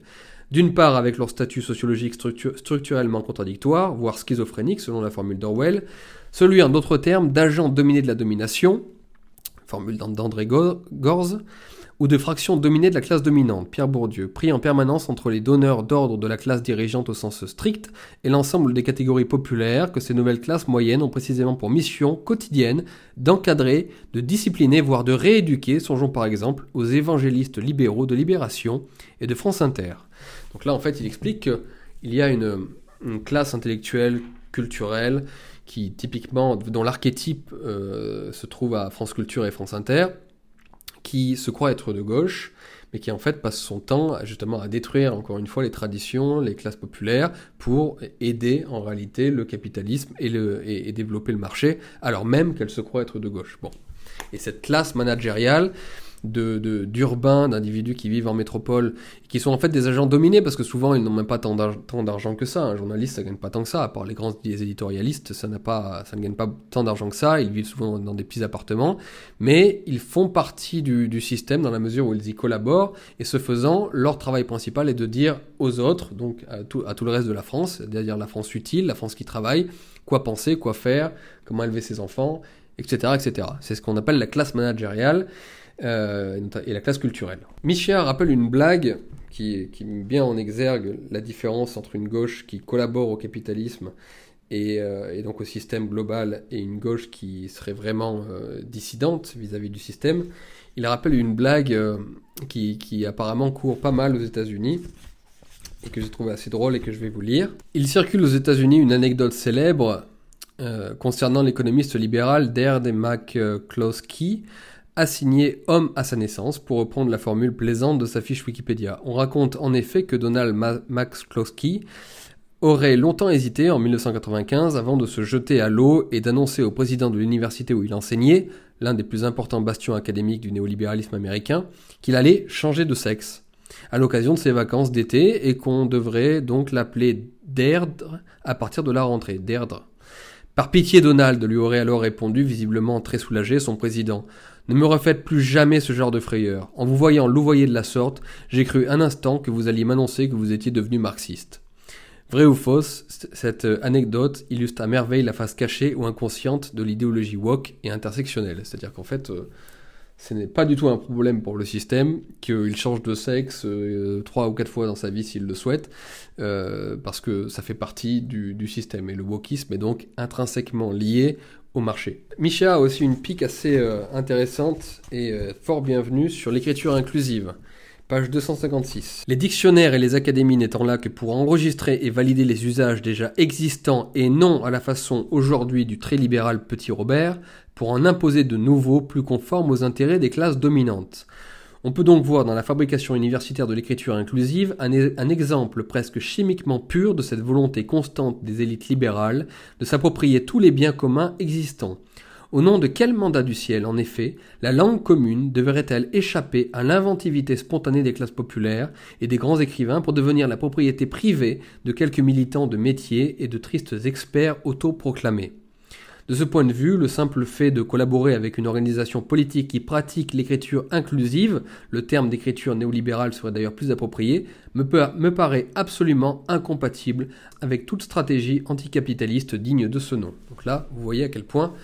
D'une part, avec leur statut sociologique structurellement contradictoire, voire schizophrénique selon la formule d'Orwell, celui en d'autres termes d'agents dominés de la domination, formule d'André Gorz, ou de fractions dominées de la classe dominante, Pierre Bourdieu, pris en permanence entre les donneurs d'ordre de la classe dirigeante au sens strict et l'ensemble des catégories populaires que ces nouvelles classes moyennes ont précisément pour mission quotidienne d'encadrer, de discipliner, voire de rééduquer, songeons par exemple aux évangélistes libéraux de Libération et de France Inter. Donc là, en fait, il explique qu'il y a une, classe intellectuelle, culturelle, qui typiquement, dont l'archétype euh, se trouve à France Culture et France Inter, qui se croit être de gauche, mais qui en fait passe son temps justement à détruire encore une fois les traditions, les classes populaires, pour aider en réalité le capitalisme et, développer le marché, alors même qu'elle se croit être de gauche. Bon. Et cette classe managériale, de d'urbains, d'individus qui vivent en métropole, qui sont en fait des agents dominés, parce que souvent ils n'ont même pas tant d'argent que ça. Un journaliste, ça gagne pas tant que ça, à part les grands éditorialistes, ça pas, ça ne gagne pas tant d'argent que ça. Ils vivent souvent dans des petits appartements, mais ils font partie du, du système dans la mesure où ils y collaborent, et ce faisant, leur travail principal est de dire aux autres, donc à tout, à tout le reste de la France, c'est-à-dire la France utile, la France qui travaille, quoi penser, quoi faire, comment élever ses enfants, etc., etc. C'est ce qu'on appelle la classe managériale. Euh, et la classe culturelle. Michel rappelle une blague qui, met bien en exergue la différence entre une gauche qui collabore au capitalisme et, euh, donc au système global et une gauche qui serait vraiment euh, dissidente vis-à-vis du système. Il rappelle une blague qui, qui, apparemment court pas mal aux États-Unis et que j'ai trouvé assez drôle et que je vais vous lire. Il circule aux États-Unis une anecdote célèbre concernant l'économiste libéral Derd McCloskey, assigné homme à sa naissance, pour reprendre la formule plaisante de sa fiche Wikipédia. On raconte en effet que Donald Max Kloski aurait longtemps hésité en 1995 avant de se jeter à l'eau et d'annoncer au président de l'université où il enseignait, l'un des plus importants bastions académiques du néolibéralisme américain, qu'il allait changer de sexe à l'occasion de ses vacances d'été et qu'on devrait donc l'appeler Derdre à partir de la rentrée. Derdre. Par pitié, Donald lui aurait alors répondu, visiblement très soulagé, son président. Ne me refaites plus jamais ce genre de frayeur. En vous voyant louvoyer de la sorte, j'ai cru un instant que vous alliez m'annoncer que vous étiez devenu marxiste. Vrai ou fausse, cette anecdote illustre à merveille la face cachée ou inconsciente de l'idéologie woke et intersectionnelle. C'est-à-dire qu'en fait, euh, ce n'est pas du tout un problème pour le système qu'il change de sexe euh, trois ou quatre fois dans sa vie s'il le souhaite, euh, parce que ça fait partie du, du, système. Et le wokisme est donc intrinsèquement lié au. Micha a aussi une pique assez euh, intéressante et euh, fort bienvenue sur l'écriture inclusive. Page 256. Les dictionnaires et les académies n'étant là que pour enregistrer et valider les usages déjà existants et non à la façon aujourd'hui du très libéral Petit Robert, pour en imposer de nouveaux plus conformes aux intérêts des classes dominantes. On peut donc voir dans la fabrication universitaire de l'écriture inclusive un, un, exemple presque chimiquement pur de cette volonté constante des élites libérales de s'approprier tous les biens communs existants. Au nom de quel mandat du ciel, en effet, la langue commune devrait-elle échapper à l'inventivité spontanée des classes populaires et des grands écrivains pour devenir la propriété privée de quelques militants de métier et de tristes experts autoproclamés? De ce point de vue, le simple fait de collaborer avec une organisation politique qui pratique l'écriture inclusive, le terme d'écriture néolibérale serait d'ailleurs plus approprié, me, paraît absolument incompatible avec toute stratégie anticapitaliste digne de ce nom. Donc là, vous voyez à quel point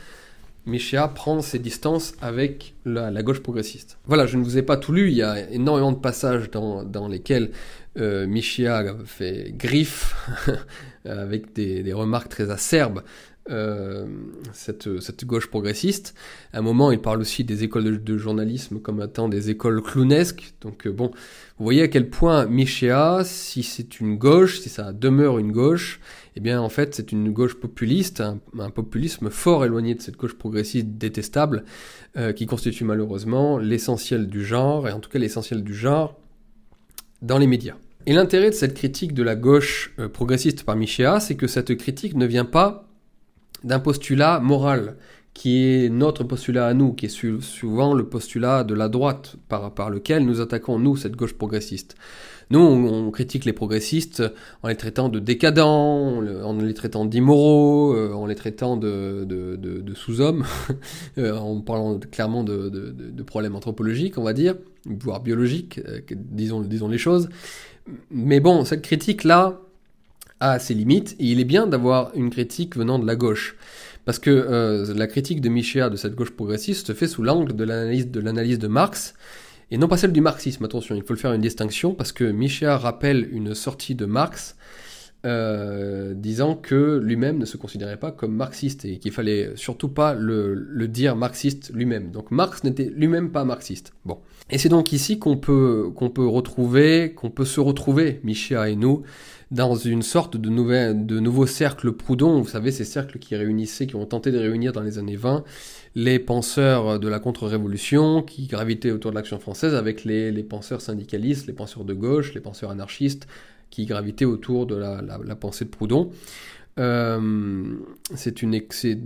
Michéa prend ses distances avec la, gauche progressiste. Voilà, je ne vous ai pas tout lu, il y a énormément de passages dans, lesquels euh, Michéa fait griffe avec des, remarques très acerbes euh, cette, gauche progressiste. À un moment, il parle aussi des écoles de, journalisme comme étant des écoles clownesques. Donc euh, bon, vous voyez à quel point Michéa, si c'est une gauche, si ça demeure une gauche, eh bien en fait c'est une gauche populiste, un, populisme fort éloigné de cette gauche progressiste détestable, euh, qui constitue malheureusement l'essentiel du genre, et en tout cas l'essentiel du genre dans les médias. Et l'intérêt de cette critique de la gauche progressiste par Michéa, c'est que cette critique ne vient pas d'un postulat moral qui est notre postulat à nous, qui est souvent le postulat de la droite par, lequel nous attaquons, nous, cette gauche progressiste. Nous, on, critique les progressistes en les traitant de décadents, en les traitant d'immoraux, euh, en les traitant de, sous-hommes, euh, en parlant clairement de, problèmes anthropologiques, on va dire, voire biologiques, euh, disons, disons les choses. Mais bon, cette critique-là, a ses limites, et il est bien d'avoir une critique venant de la gauche. Parce que euh, la critique de Michéa de cette gauche progressiste se fait sous l'angle de l'analyse de l'analyse de Marx, et non pas celle du marxisme, attention, il faut le faire une distinction, parce que Michéa rappelle une sortie de Marx euh, disant que lui-même ne se considérait pas comme marxiste et qu'il fallait surtout pas le, dire marxiste lui-même. Donc Marx n'était lui-même pas marxiste. Bon. Et c'est donc ici qu'on peut, qu'on peut retrouver, qu'on peut se retrouver, Michéa et nous, dans une sorte de, de nouveau cercle Proudhon, vous savez, ces cercles qui réunissaient, qui ont tenté de réunir dans les années 20 les penseurs de la contre-révolution qui gravitaient autour de l'action française avec les, les, penseurs syndicalistes, les penseurs de gauche, les penseurs anarchistes qui gravitaient autour de la, la, pensée de Proudhon. Euh, c'est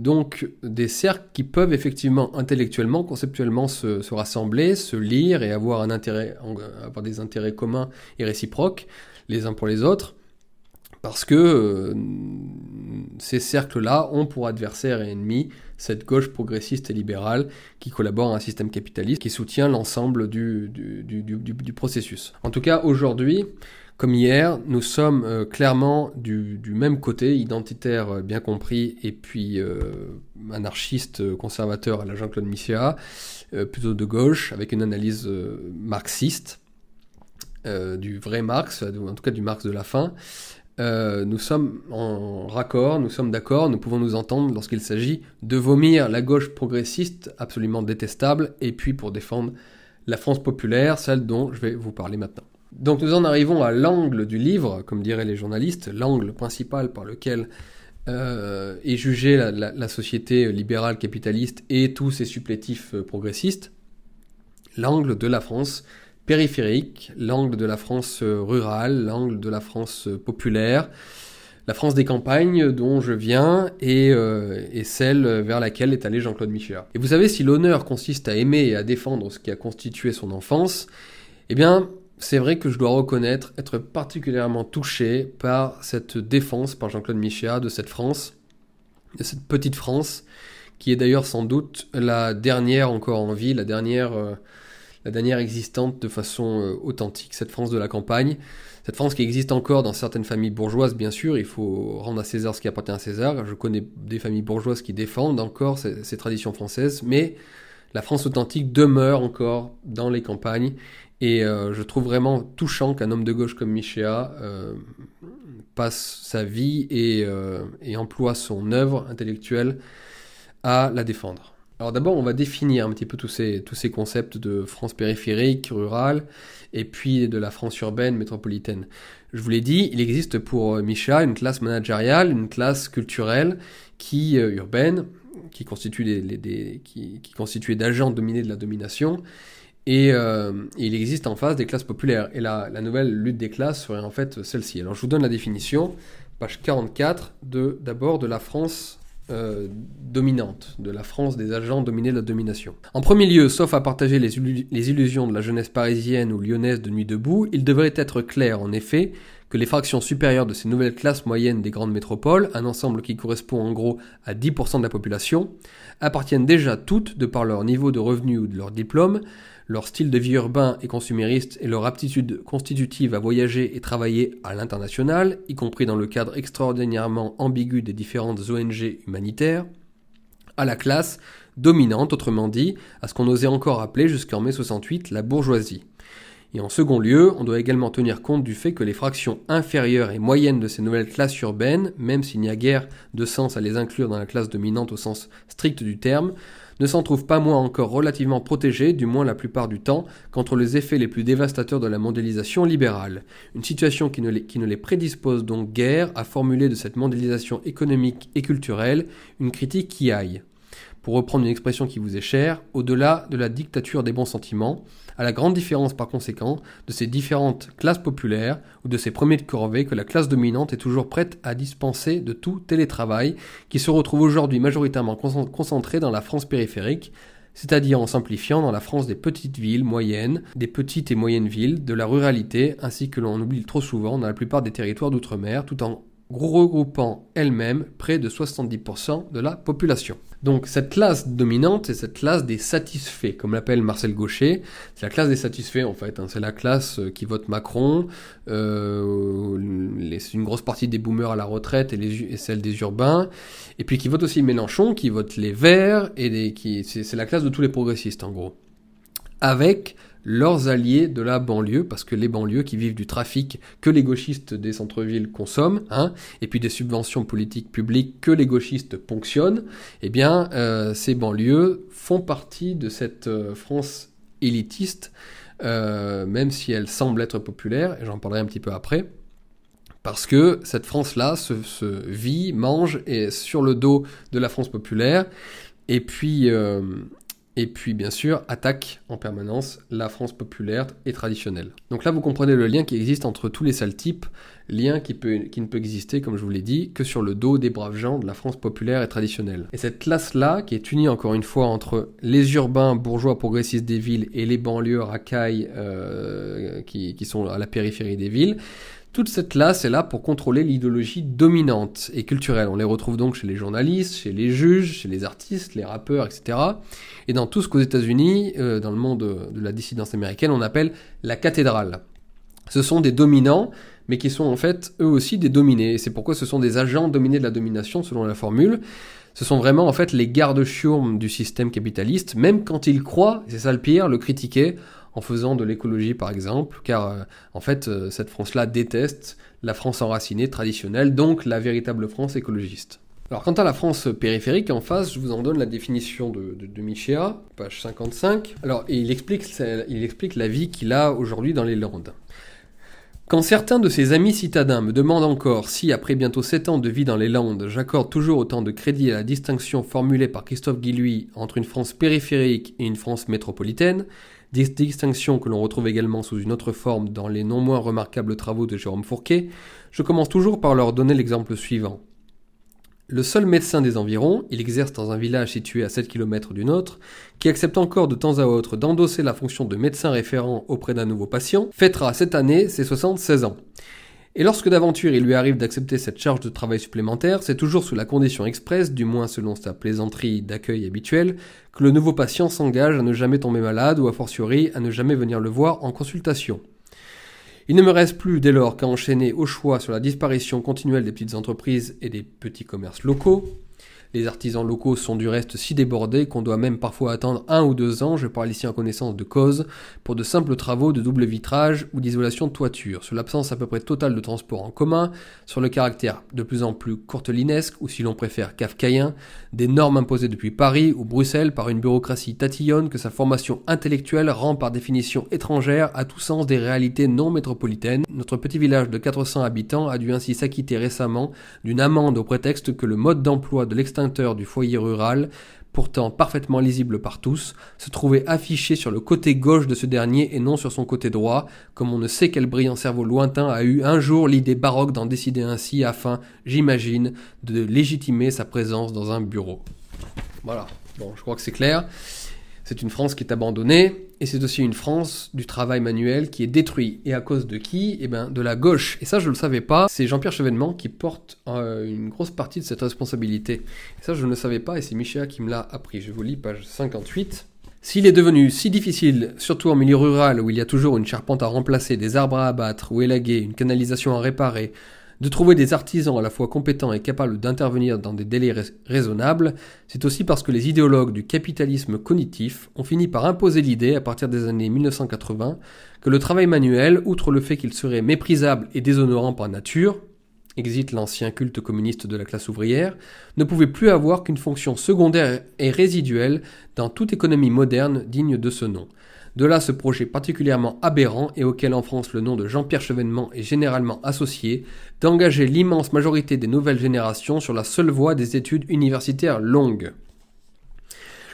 donc des cercles qui peuvent effectivement intellectuellement, conceptuellement se, se, rassembler, se lire et avoir un intérêt, avoir des intérêts communs et réciproques les uns pour les autres parce que euh, ces cercles-là ont pour adversaire et ennemi cette gauche progressiste et libérale qui collabore à un système capitaliste qui soutient l'ensemble du, du, processus. En tout cas, aujourd'hui, comme hier, nous sommes euh, clairement du, même côté, identitaire euh, bien compris, et puis anarchiste conservateur à la Jean-Claude Michéa, plutôt de gauche, avec une analyse marxiste. du vrai Marx, en tout cas du Marx de la fin, euh, nous sommes en raccord, nous sommes d'accord, nous pouvons nous entendre lorsqu'il s'agit de vomir la gauche progressiste absolument détestable, et puis pour défendre la France populaire, celle dont je vais vous parler maintenant. Donc nous en arrivons à l'angle du livre, comme diraient les journalistes, l'angle principal par lequel euh, est jugée la, société libérale capitaliste et tous ses supplétifs euh, progressistes, l'angle de la France périphérique, l'angle de la France euh, rurale, l'angle de la France euh, populaire, la France des campagnes dont je viens et, euh, et celle vers laquelle est allé Jean-Claude Michéa. Et vous savez, si l'honneur consiste à aimer et à défendre ce qui a constitué son enfance, eh bien, c'est vrai que je dois reconnaître être particulièrement touché par cette défense par Jean-Claude Michéa de cette France, de cette petite France, qui est d'ailleurs sans doute la dernière encore en vie, la dernière la dernière existante de façon euh, authentique, cette France de la campagne, cette France qui existe encore dans certaines familles bourgeoises, bien sûr, il faut rendre à César ce qui appartient à César. Je connais des familles bourgeoises qui défendent encore ces, traditions françaises, mais la France authentique demeure encore dans les campagnes. Et euh, je trouve vraiment touchant qu'un homme de gauche comme Michéa euh, passe sa vie et, et emploie son œuvre intellectuelle à la défendre. Alors d'abord, on va définir un petit peu tous ces, tous ces concepts de France périphérique, rurale, et puis de la France urbaine, métropolitaine. Je vous l'ai dit, il existe pour Micha une classe managériale, une classe culturelle qui euh, urbaine, qui constitue des, qui, d'agents dominés de la domination, et euh, il existe en face des classes populaires. Et la, la nouvelle lutte des classes serait en fait celle-ci. Alors je vous donne la définition, page 44, de d'abord de la France euh, dominante, de la France des agents dominés de la domination. En premier lieu, sauf à partager les, illusions de la jeunesse parisienne ou lyonnaise de Nuit debout, il devrait être clair, en effet, que les fractions supérieures de ces nouvelles classes moyennes des grandes métropoles, un ensemble qui correspond en gros à 10% de la population, appartiennent déjà toutes, de par leur niveau de revenu ou de leur diplôme, leur style de vie urbain et consumériste et leur aptitude constitutive à voyager et travailler à l'international, y compris dans le cadre extraordinairement ambigu des différentes ONG humanitaires, à la classe dominante, autrement dit, à ce qu'on osait encore appeler jusqu'en mai 68 la bourgeoisie. Et en second lieu, on doit également tenir compte du fait que les fractions inférieures et moyennes de ces nouvelles classes urbaines, même s'il n'y a guère de sens à les inclure dans la classe dominante au sens strict du terme, ne s'en trouvent pas moins encore relativement protégées, du moins la plupart du temps, contre les effets les plus dévastateurs de la mondialisation libérale. Une situation qui ne les, qui ne les prédispose donc guère à formuler de cette mondialisation économique et culturelle une critique qui aille pour reprendre une expression qui vous est chère, au-delà de la dictature des bons sentiments, à la grande différence par conséquent de ces différentes classes populaires ou de ces premiers de corvée que la classe dominante est toujours prête à dispenser de tout télétravail qui se retrouve aujourd'hui majoritairement concentré dans la France périphérique, c'est-à-dire en simplifiant dans la France des petites villes moyennes, des petites et moyennes villes, de la ruralité, ainsi que l'on oublie trop souvent dans la plupart des territoires d'outre-mer, tout en regroupant elle-même près de 70% de la population. Donc cette classe dominante, c'est cette classe des satisfaits, comme l'appelle Marcel Gaucher. C'est la classe des satisfaits en fait. Hein. C'est la classe euh, qui vote Macron. Euh, c'est une grosse partie des boomers à la retraite et, celle des urbains. Et puis qui vote aussi Mélenchon, qui vote les Verts et qui c'est la classe de tous les progressistes en gros. Avec leurs alliés de la banlieue, parce que les banlieues qui vivent du trafic que les gauchistes des centres-villes consomment, hein, et puis des subventions politiques publiques que les gauchistes ponctionnent, eh bien, euh, ces banlieues font partie de cette euh, France élitiste, euh, même si elle semble être populaire, et j'en parlerai un petit peu après. Parce que cette France-là se, se, vit, mange et sur le dos de la France populaire. Et puis, et puis bien sûr attaque en permanence la France populaire et traditionnelle. Donc là vous comprenez le lien qui existe entre tous les sales types, lien qui, peut, qui ne peut exister, comme je vous l'ai dit, que sur le dos des braves gens de la France populaire et traditionnelle. Et cette classe-là, qui est unie encore une fois entre les urbains bourgeois progressistes des villes et les banlieues racailles euh, qui, qui sont à la périphérie des villes, toute cette classe est là pour contrôler l'idéologie dominante et culturelle. On les retrouve donc chez les journalistes, chez les juges, chez les artistes, les rappeurs, etc. Et dans tout ce qu'aux États-Unis, euh, dans le monde de la dissidence américaine, on appelle la cathédrale. Ce sont des dominants, mais qui sont en fait eux aussi des dominés. Et c'est pourquoi ce sont des agents dominés de la domination, selon la formule. Ce sont vraiment en fait les gardes-chiourmes du système capitaliste, même quand ils croient, c'est ça le pire, le critiquer en faisant de l'écologie par exemple, car euh, en fait euh, cette France-là déteste la France enracinée traditionnelle, donc la véritable France écologiste. Alors quant à la France périphérique, en face, je vous en donne la définition de, Michéa, page 55. Alors il explique, la vie qu'il a aujourd'hui dans les Landes. Quand certains de ses amis citadins me demandent encore si, après bientôt sept ans de vie dans les Landes, j'accorde toujours autant de crédit à la distinction formulée par Christophe Guilluy entre une France périphérique et une France métropolitaine, distinction que l'on retrouve également sous une autre forme dans les non moins remarquables travaux de Jérôme Fourquet, je commence toujours par leur donner l'exemple suivant. Le seul médecin des environs, il exerce dans un village situé à 7 km du nôtre, qui accepte encore de temps à autre d'endosser la fonction de médecin référent auprès d'un nouveau patient, fêtera cette année ses 76 ans. Et lorsque d'aventure il lui arrive d'accepter cette charge de travail supplémentaire, c'est toujours sous la condition expresse, du moins selon sa plaisanterie d'accueil habituelle, que le nouveau patient s'engage à ne jamais tomber malade ou a fortiori à ne jamais venir le voir en consultation. Il ne me reste plus dès lors qu'à enchaîner au choix sur la disparition continuelle des petites entreprises et des petits commerces locaux, les artisans locaux sont du reste si débordés qu'on doit même parfois attendre un ou deux ans, je parle ici en connaissance de cause, pour de simples travaux de double vitrage ou d'isolation de toiture, sur l'absence à peu près totale de transport en commun, sur le caractère de plus en plus courtelinesque, ou si l'on préfère kafkaïen, des normes imposées depuis Paris ou Bruxelles par une bureaucratie tatillonne que sa formation intellectuelle rend par définition étrangère à tout sens des réalités non métropolitaines. Notre petit village de 400 habitants a dû ainsi s'acquitter récemment d'une amende au prétexte que le mode d'emploi de l'extinction du foyer rural, pourtant parfaitement lisible par tous, se trouvait affiché sur le côté gauche de ce dernier et non sur son côté droit, comme on ne sait quel brillant cerveau lointain a eu un jour l'idée baroque d'en décider ainsi afin, j'imagine, de légitimer sa présence dans un bureau. Voilà, bon, je crois que c'est clair. C'est une France qui est abandonnée, et c'est aussi une France du travail manuel qui est détruit. Et à cause de qui? Eh bien, de la gauche. Et ça, je ne le savais pas. C'est Jean-Pierre Chevènement qui porte euh, une grosse partie de cette responsabilité. Et ça, je ne le savais pas, et c'est Michel qui me l'a appris. Je vous lis page 58. S'il est devenu si difficile, surtout en milieu rural où il y a toujours une charpente à remplacer, des arbres à abattre ou élaguer, une canalisation à réparer, de trouver des artisans à la fois compétents et capables d'intervenir dans des délais raisonnables, c'est aussi parce que les idéologues du capitalisme cognitif ont fini par imposer l'idée, à partir des années 1980, que le travail manuel, outre le fait qu'il serait méprisable et déshonorant par nature, exit l'ancien culte communiste de la classe ouvrière, ne pouvait plus avoir qu'une fonction secondaire et résiduelle dans toute économie moderne digne de ce nom. De là ce projet particulièrement aberrant et auquel en France le nom de Jean-Pierre Chevènement est généralement associé, d'engager l'immense majorité des nouvelles générations sur la seule voie des études universitaires longues.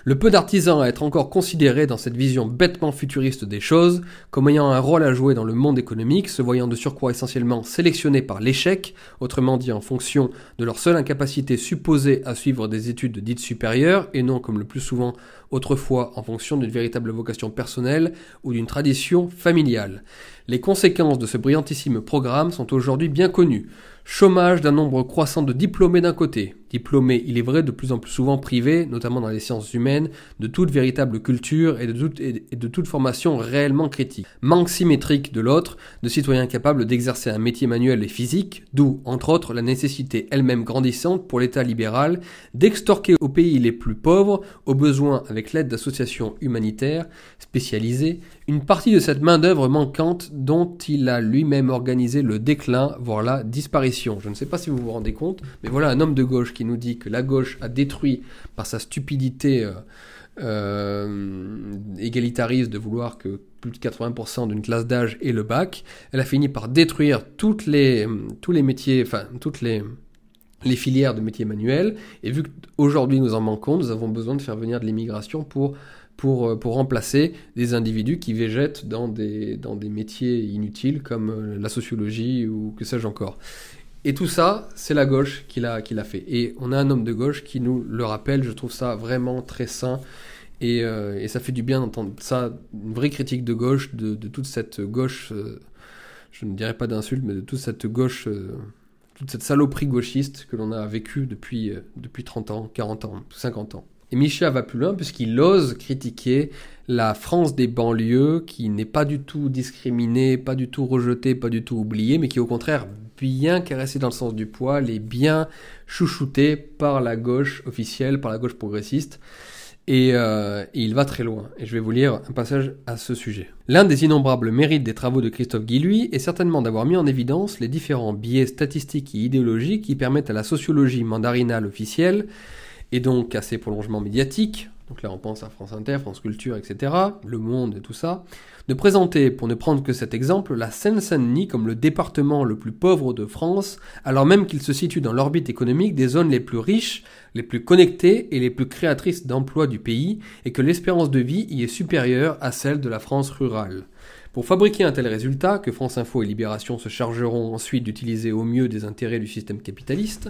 Le peu d'artisans à être encore considérés dans cette vision bêtement futuriste des choses, comme ayant un rôle à jouer dans le monde économique, se voyant de surcroît essentiellement sélectionnés par l'échec, autrement dit en fonction de leur seule incapacité supposée à suivre des études dites supérieures, et non comme le plus souvent autrefois en fonction d'une véritable vocation personnelle ou d'une tradition familiale. Les conséquences de ce brillantissime programme sont aujourd'hui bien connues. Chômage d'un nombre croissant de diplômés d'un côté, diplômés, il est vrai, de plus en plus souvent privés, notamment dans les sciences humaines, de toute véritable culture et de toute, formation réellement critique. Manque symétrique de l'autre, de citoyens capables d'exercer un métier manuel et physique, d'où, entre autres, la nécessité elle-même grandissante pour l'État libéral d'extorquer aux pays les plus pauvres, au besoin avec l'aide d'associations humanitaires spécialisées, une partie de cette main-d'œuvre manquante dont il a lui-même organisé le déclin, voire la disparition. Je ne sais pas si vous vous rendez compte, mais voilà un homme de gauche qui nous dit que la gauche a détruit par sa stupidité euh, euh, égalitariste de vouloir que plus de 80% d'une classe d'âge ait le bac. Elle a fini par détruire toutes les, tous les métiers, enfin toutes les filières de métiers manuels. Et vu qu'aujourd'hui nous en manquons, nous avons besoin de faire venir de l'immigration pour pour, euh, pour remplacer des individus qui végètent dans des, métiers inutiles comme euh, la sociologie ou que sais-je encore. Et tout ça, c'est la gauche qui l'a, fait. Et on a un homme de gauche qui nous le rappelle, je trouve ça vraiment très sain. Et, euh, ça fait du bien d'entendre ça, une vraie critique de gauche, de, de toute cette gauche, je ne dirais pas d'insulte, mais de toute cette gauche, toute cette saloperie gauchiste que l'on a vécue depuis, depuis 30 ans, 40 ans, 50 ans. Et Michel va plus loin puisqu'il ose critiquer la France des banlieues qui n'est pas du tout discriminée, pas du tout rejetée, pas du tout oubliée, mais qui au contraire bien caressée dans le sens du poil et bien chouchoutée par la gauche officielle, par la gauche progressiste. Et, euh, il va très loin. Et je vais vous lire un passage à ce sujet. L'un des innombrables mérites des travaux de Christophe Guilluy est certainement d'avoir mis en évidence les différents biais statistiques et idéologiques qui permettent à la sociologie mandarinale officielle et donc à ses prolongements médiatiques, donc là on pense à France Inter, France Culture, etc., Le Monde et tout ça, de présenter, pour ne prendre que cet exemple, la Seine-Saint-Denis comme le département le plus pauvre de France, alors même qu'il se situe dans l'orbite économique des zones les plus riches, les plus connectées et les plus créatrices d'emplois du pays, et que l'espérance de vie y est supérieure à celle de la France rurale. Pour fabriquer un tel résultat, que France Info et Libération se chargeront ensuite d'utiliser au mieux des intérêts du système capitaliste,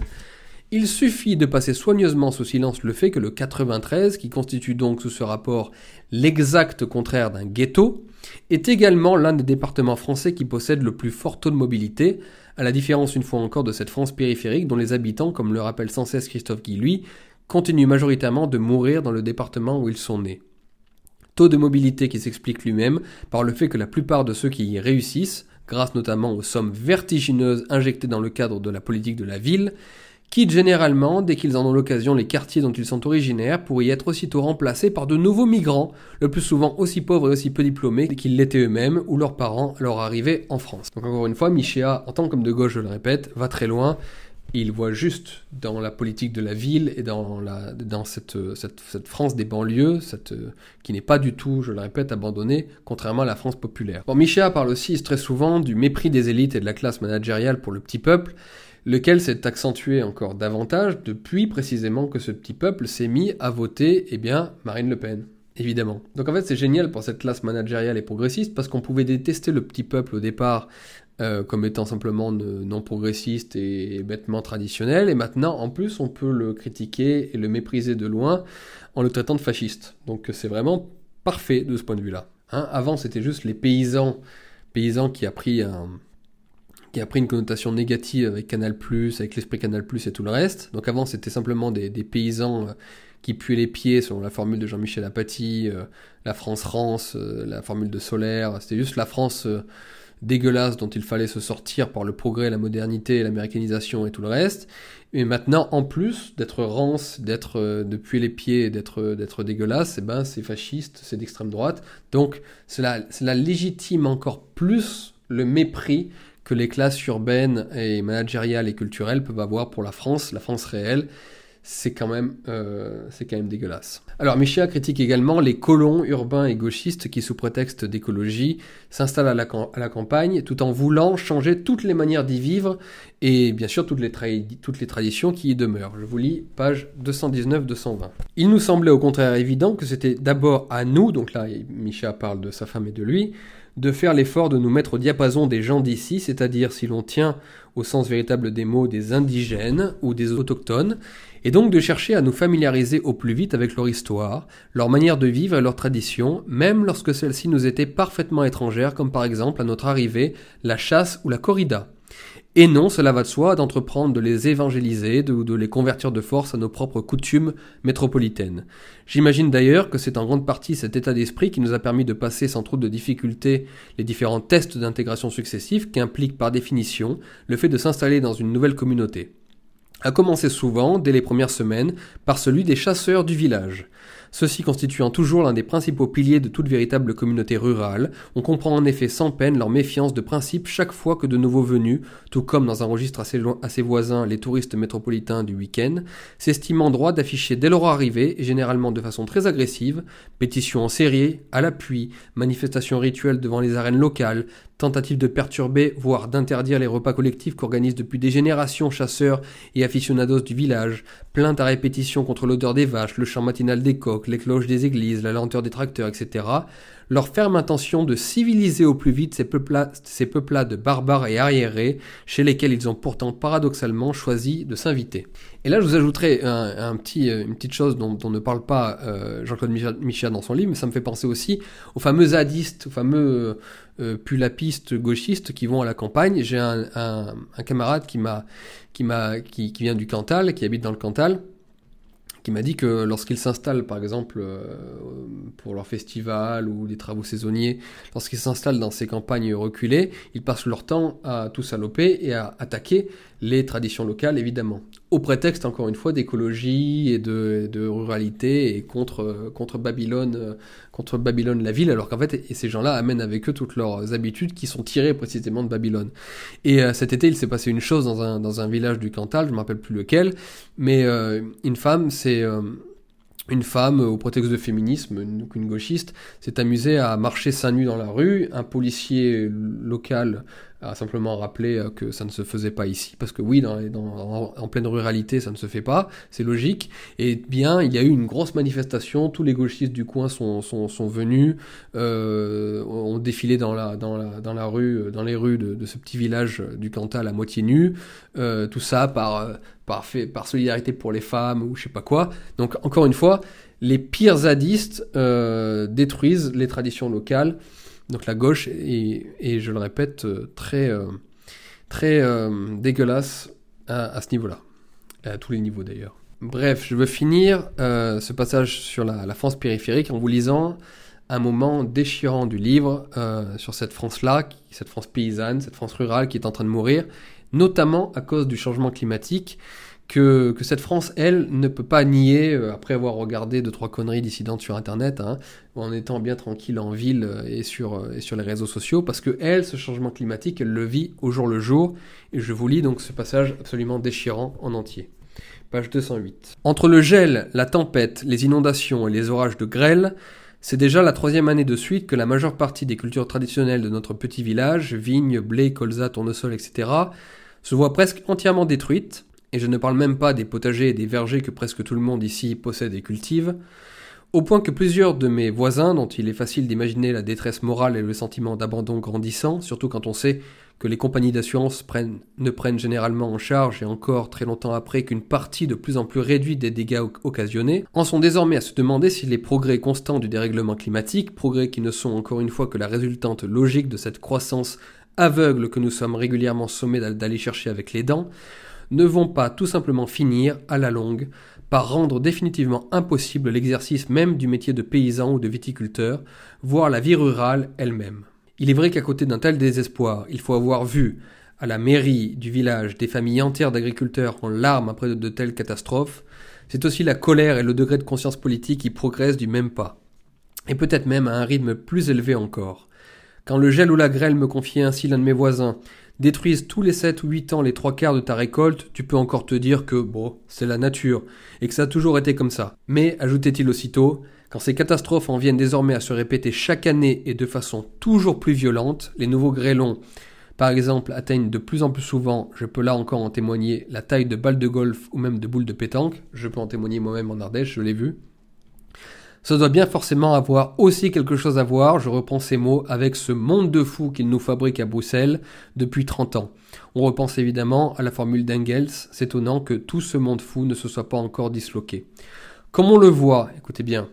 il suffit de passer soigneusement sous silence le fait que le 93, qui constitue donc sous ce rapport l'exact contraire d'un ghetto, est également l'un des départements français qui possède le plus fort taux de mobilité, à la différence une fois encore de cette France périphérique dont les habitants, comme le rappelle sans cesse Christophe Guy, lui, continuent majoritairement de mourir dans le département où ils sont nés. Taux de mobilité qui s'explique lui-même par le fait que la plupart de ceux qui y réussissent, grâce notamment aux sommes vertigineuses injectées dans le cadre de la politique de la ville, quittent généralement, dès qu'ils en ont l'occasion, les quartiers dont ils sont originaires pour y être aussitôt remplacés par de nouveaux migrants, le plus souvent aussi pauvres et aussi peu diplômés qu'ils l'étaient eux-mêmes ou leurs parents leur arrivée en France. Donc encore une fois, Michéa, en tant qu'homme de gauche, je le répète, va très loin. Il voit juste dans la politique de la ville et dans, la, dans cette, cette, cette France des banlieues, cette, qui n'est pas du tout, je le répète, abandonnée, contrairement à la France populaire. Bon, Michéa parle aussi très souvent du mépris des élites et de la classe managériale pour le petit peuple, lequel s'est accentué encore davantage depuis précisément que ce petit peuple s'est mis à voter eh bien, Marine Le Pen. Évidemment. Donc en fait c'est génial pour cette classe managériale et progressiste parce qu'on pouvait détester le petit peuple au départ euh, comme étant simplement non progressiste et bêtement traditionnel, et maintenant, en plus, on peut le critiquer et le mépriser de loin en le traitant de fasciste. Donc c'est vraiment parfait de ce point de vue-là. Hein. avant, c'était juste les paysans, paysans qui a pris qui a pris une connotation négative avec Canal+, avec l'esprit Canal+, et tout le reste. Donc avant, c'était simplement des, paysans euh, qui puaient les pieds, selon la formule de Jean-Michel Apathy, euh, la France-Rance, la formule de Solaire. C'était juste la France dégueulasse dont il fallait se sortir par le progrès, la modernité, l'américanisation et tout le reste. Et maintenant, en plus d'être rance, d'être euh, de puer les pieds, d'être euh, d'être dégueulasse, eh ben c'est fasciste, c'est d'extrême droite. Donc cela, cela légitime encore plus le mépris que les classes urbaines et managériales et culturelles peuvent avoir pour la France, la France réelle c'est quand même euh, c'est quand même dégueulasse. Alors Michel critique également les colons urbains et gauchistes qui sous prétexte d'écologie s'installent à la, campagne tout en voulant changer toutes les manières d'y vivre et bien sûr toutes les, toutes les traditions qui y demeurent. Je vous lis page 219-220. Il nous semblait au contraire évident que c'était d'abord à nous, donc là Michel parle de sa femme et de lui, de faire l'effort de nous mettre au diapason des gens d'ici, c'est-à-dire si l'on tient au sens véritable des mots des indigènes ou des autochtones, et donc de chercher à nous familiariser au plus vite avec leur histoire, leur manière de vivre et leurs traditions, même lorsque celles-ci nous étaient parfaitement étrangères, comme par exemple à notre arrivée la chasse ou la corrida. Et non, cela va de soi, d'entreprendre de les évangéliser ou de, les convertir de force à nos propres coutumes métropolitaines. J'imagine d'ailleurs que c'est en grande partie cet état d'esprit qui nous a permis de passer sans trop de difficultés les différents tests d'intégration successifs qui impliquent par définition le fait de s'installer dans une nouvelle communauté a commencé souvent, dès les premières semaines, par celui des chasseurs du village. Ceux-ci constituant toujours l'un des principaux piliers de toute véritable communauté rurale, on comprend en effet sans peine leur méfiance de principe chaque fois que de nouveaux venus, tout comme dans un registre assez, voisin les touristes métropolitains du week-end, s'estiment en droit d'afficher dès leur arrivée, généralement de façon très agressive, pétitions en série, à l'appui, manifestations rituelles devant les arènes locales, tentative de perturber, voire d'interdire les repas collectifs qu'organisent depuis des générations chasseurs et aficionados du village, plaintes à répétition contre l'odeur des vaches, le chant matinal des coqs, les cloches des églises, la lenteur des tracteurs, etc., leur ferme intention de civiliser au plus vite ces, ces peuplades barbares et arriérés, chez lesquels ils ont pourtant paradoxalement choisi de s'inviter. Et là, je vous ajouterai un, petit, euh, une petite chose dont, ne parle pas euh, Jean-Claude Michel dans son livre, mais ça me fait penser aussi aux fameux zadistes, aux fameux euh, pulapistes gauchistes qui vont à la campagne. J'ai un, camarade qui, m'a, qui, m'a, qui vient du Cantal, qui habite dans le Cantal, qui m'a dit que lorsqu'ils s'installent, par exemple, euh, pour leur festival ou des travaux saisonniers, lorsqu'ils s'installent dans ces campagnes reculées, ils passent leur temps à tout saloper et à attaquer les traditions locales, évidemment. Au prétexte, encore une fois, d'écologie et de, ruralité et contre, contre Babylone, contre Babylone la ville, alors qu'en fait, et ces gens-là amènent avec eux toutes leurs habitudes qui sont tirées précisément de Babylone. Et euh, cet été, il s'est passé une chose dans un, dans un village du Cantal, je ne me rappelle plus lequel, mais euh, une femme euh, une femme, au prétexte de féminisme, donc une gauchiste, s'est amusée à marcher seins nus dans la rue. Un policier local a simplement rappelé euh, que ça ne se faisait pas ici, parce que oui, dans, en, pleine ruralité, ça ne se fait pas, c'est logique. Et bien, il y a eu une grosse manifestation, tous les gauchistes du coin sont, sont, sont venus, euh, ont défilé dans la, dans, la, dans la rue, dans les rues de, de ce petit village du Cantal à moitié nu, euh, tout ça par, par, fait, par solidarité pour les femmes ou je sais pas quoi. Donc, encore une fois, les pires zadistes euh, détruisent les traditions locales. Donc la gauche est, je le répète, euh, très, euh, euh, dégueulasse à, ce niveau-là. À tous les niveaux d'ailleurs. Bref, je veux finir ce passage sur la, France périphérique en vous lisant un moment déchirant du livre sur cette France-là, cette France paysanne, cette France rurale qui est en train de mourir, notamment à cause du changement climatique que, cette France, elle, ne peut pas nier, euh, après avoir regardé deux, trois conneries dissidentes sur Internet, hein, en étant bien tranquille en ville euh, et sur, euh, et sur les réseaux sociaux, parce que elle, ce changement climatique, elle le vit au jour le jour, et je vous lis donc ce passage absolument déchirant en entier. Page 208. Entre le gel, la tempête, les inondations et les orages de grêle, c'est déjà la troisième année de suite que la majeure partie des cultures traditionnelles de notre petit village, vignes, blé, colza, tournesol, etc., se voient presque entièrement détruites, et je ne parle même pas des potagers et des vergers que presque tout le monde ici possède et cultive, au point que plusieurs de mes voisins, dont il est facile d'imaginer la détresse morale et le sentiment d'abandon grandissant, surtout quand on sait que les compagnies d'assurance ne prennent généralement en charge et encore très longtemps après qu'une partie de plus en plus réduite des dégâts occasionnés, en sont désormais à se demander si les progrès constants du dérèglement climatique, progrès qui ne sont encore une fois que la résultante logique de cette croissance aveugle que nous sommes régulièrement sommés d'aller chercher avec les dents, ne vont pas tout simplement finir, à la longue, par rendre définitivement impossible l'exercice même du métier de paysan ou de viticulteur, voire la vie rurale elle-même. Il est vrai qu'à côté d'un tel désespoir, il faut avoir vu à la mairie du village des familles entières d'agriculteurs en larmes après de telles catastrophes, c'est aussi la colère et le degré de conscience politique qui progressent du même pas, et peut-être même à un rythme plus élevé encore. Quand le gel ou la grêle me confiait ainsi l'un de mes voisins, détruisent tous les 7 ou 8 ans les trois quarts de ta récolte, tu peux encore te dire que, bon, c'est la nature, et que ça a toujours été comme ça. Mais, ajoutait-il aussitôt, quand ces catastrophes en viennent désormais à se répéter chaque année et de façon toujours plus violente, les nouveaux grêlons, par exemple, atteignent de plus en plus souvent, je peux là encore en témoigner, la taille de balles de golf ou même de boules de pétanque, je peux en témoigner moi-même en Ardèche, je l'ai vu. Ça doit bien forcément avoir aussi quelque chose à voir, je reprends ces mots, avec ce monde de fous qu'il nous fabrique à Bruxelles depuis 30 ans. On repense évidemment à la formule d'Engels, c'est étonnant que tout ce monde fou ne se soit pas encore disloqué. Comme on le voit, écoutez bien,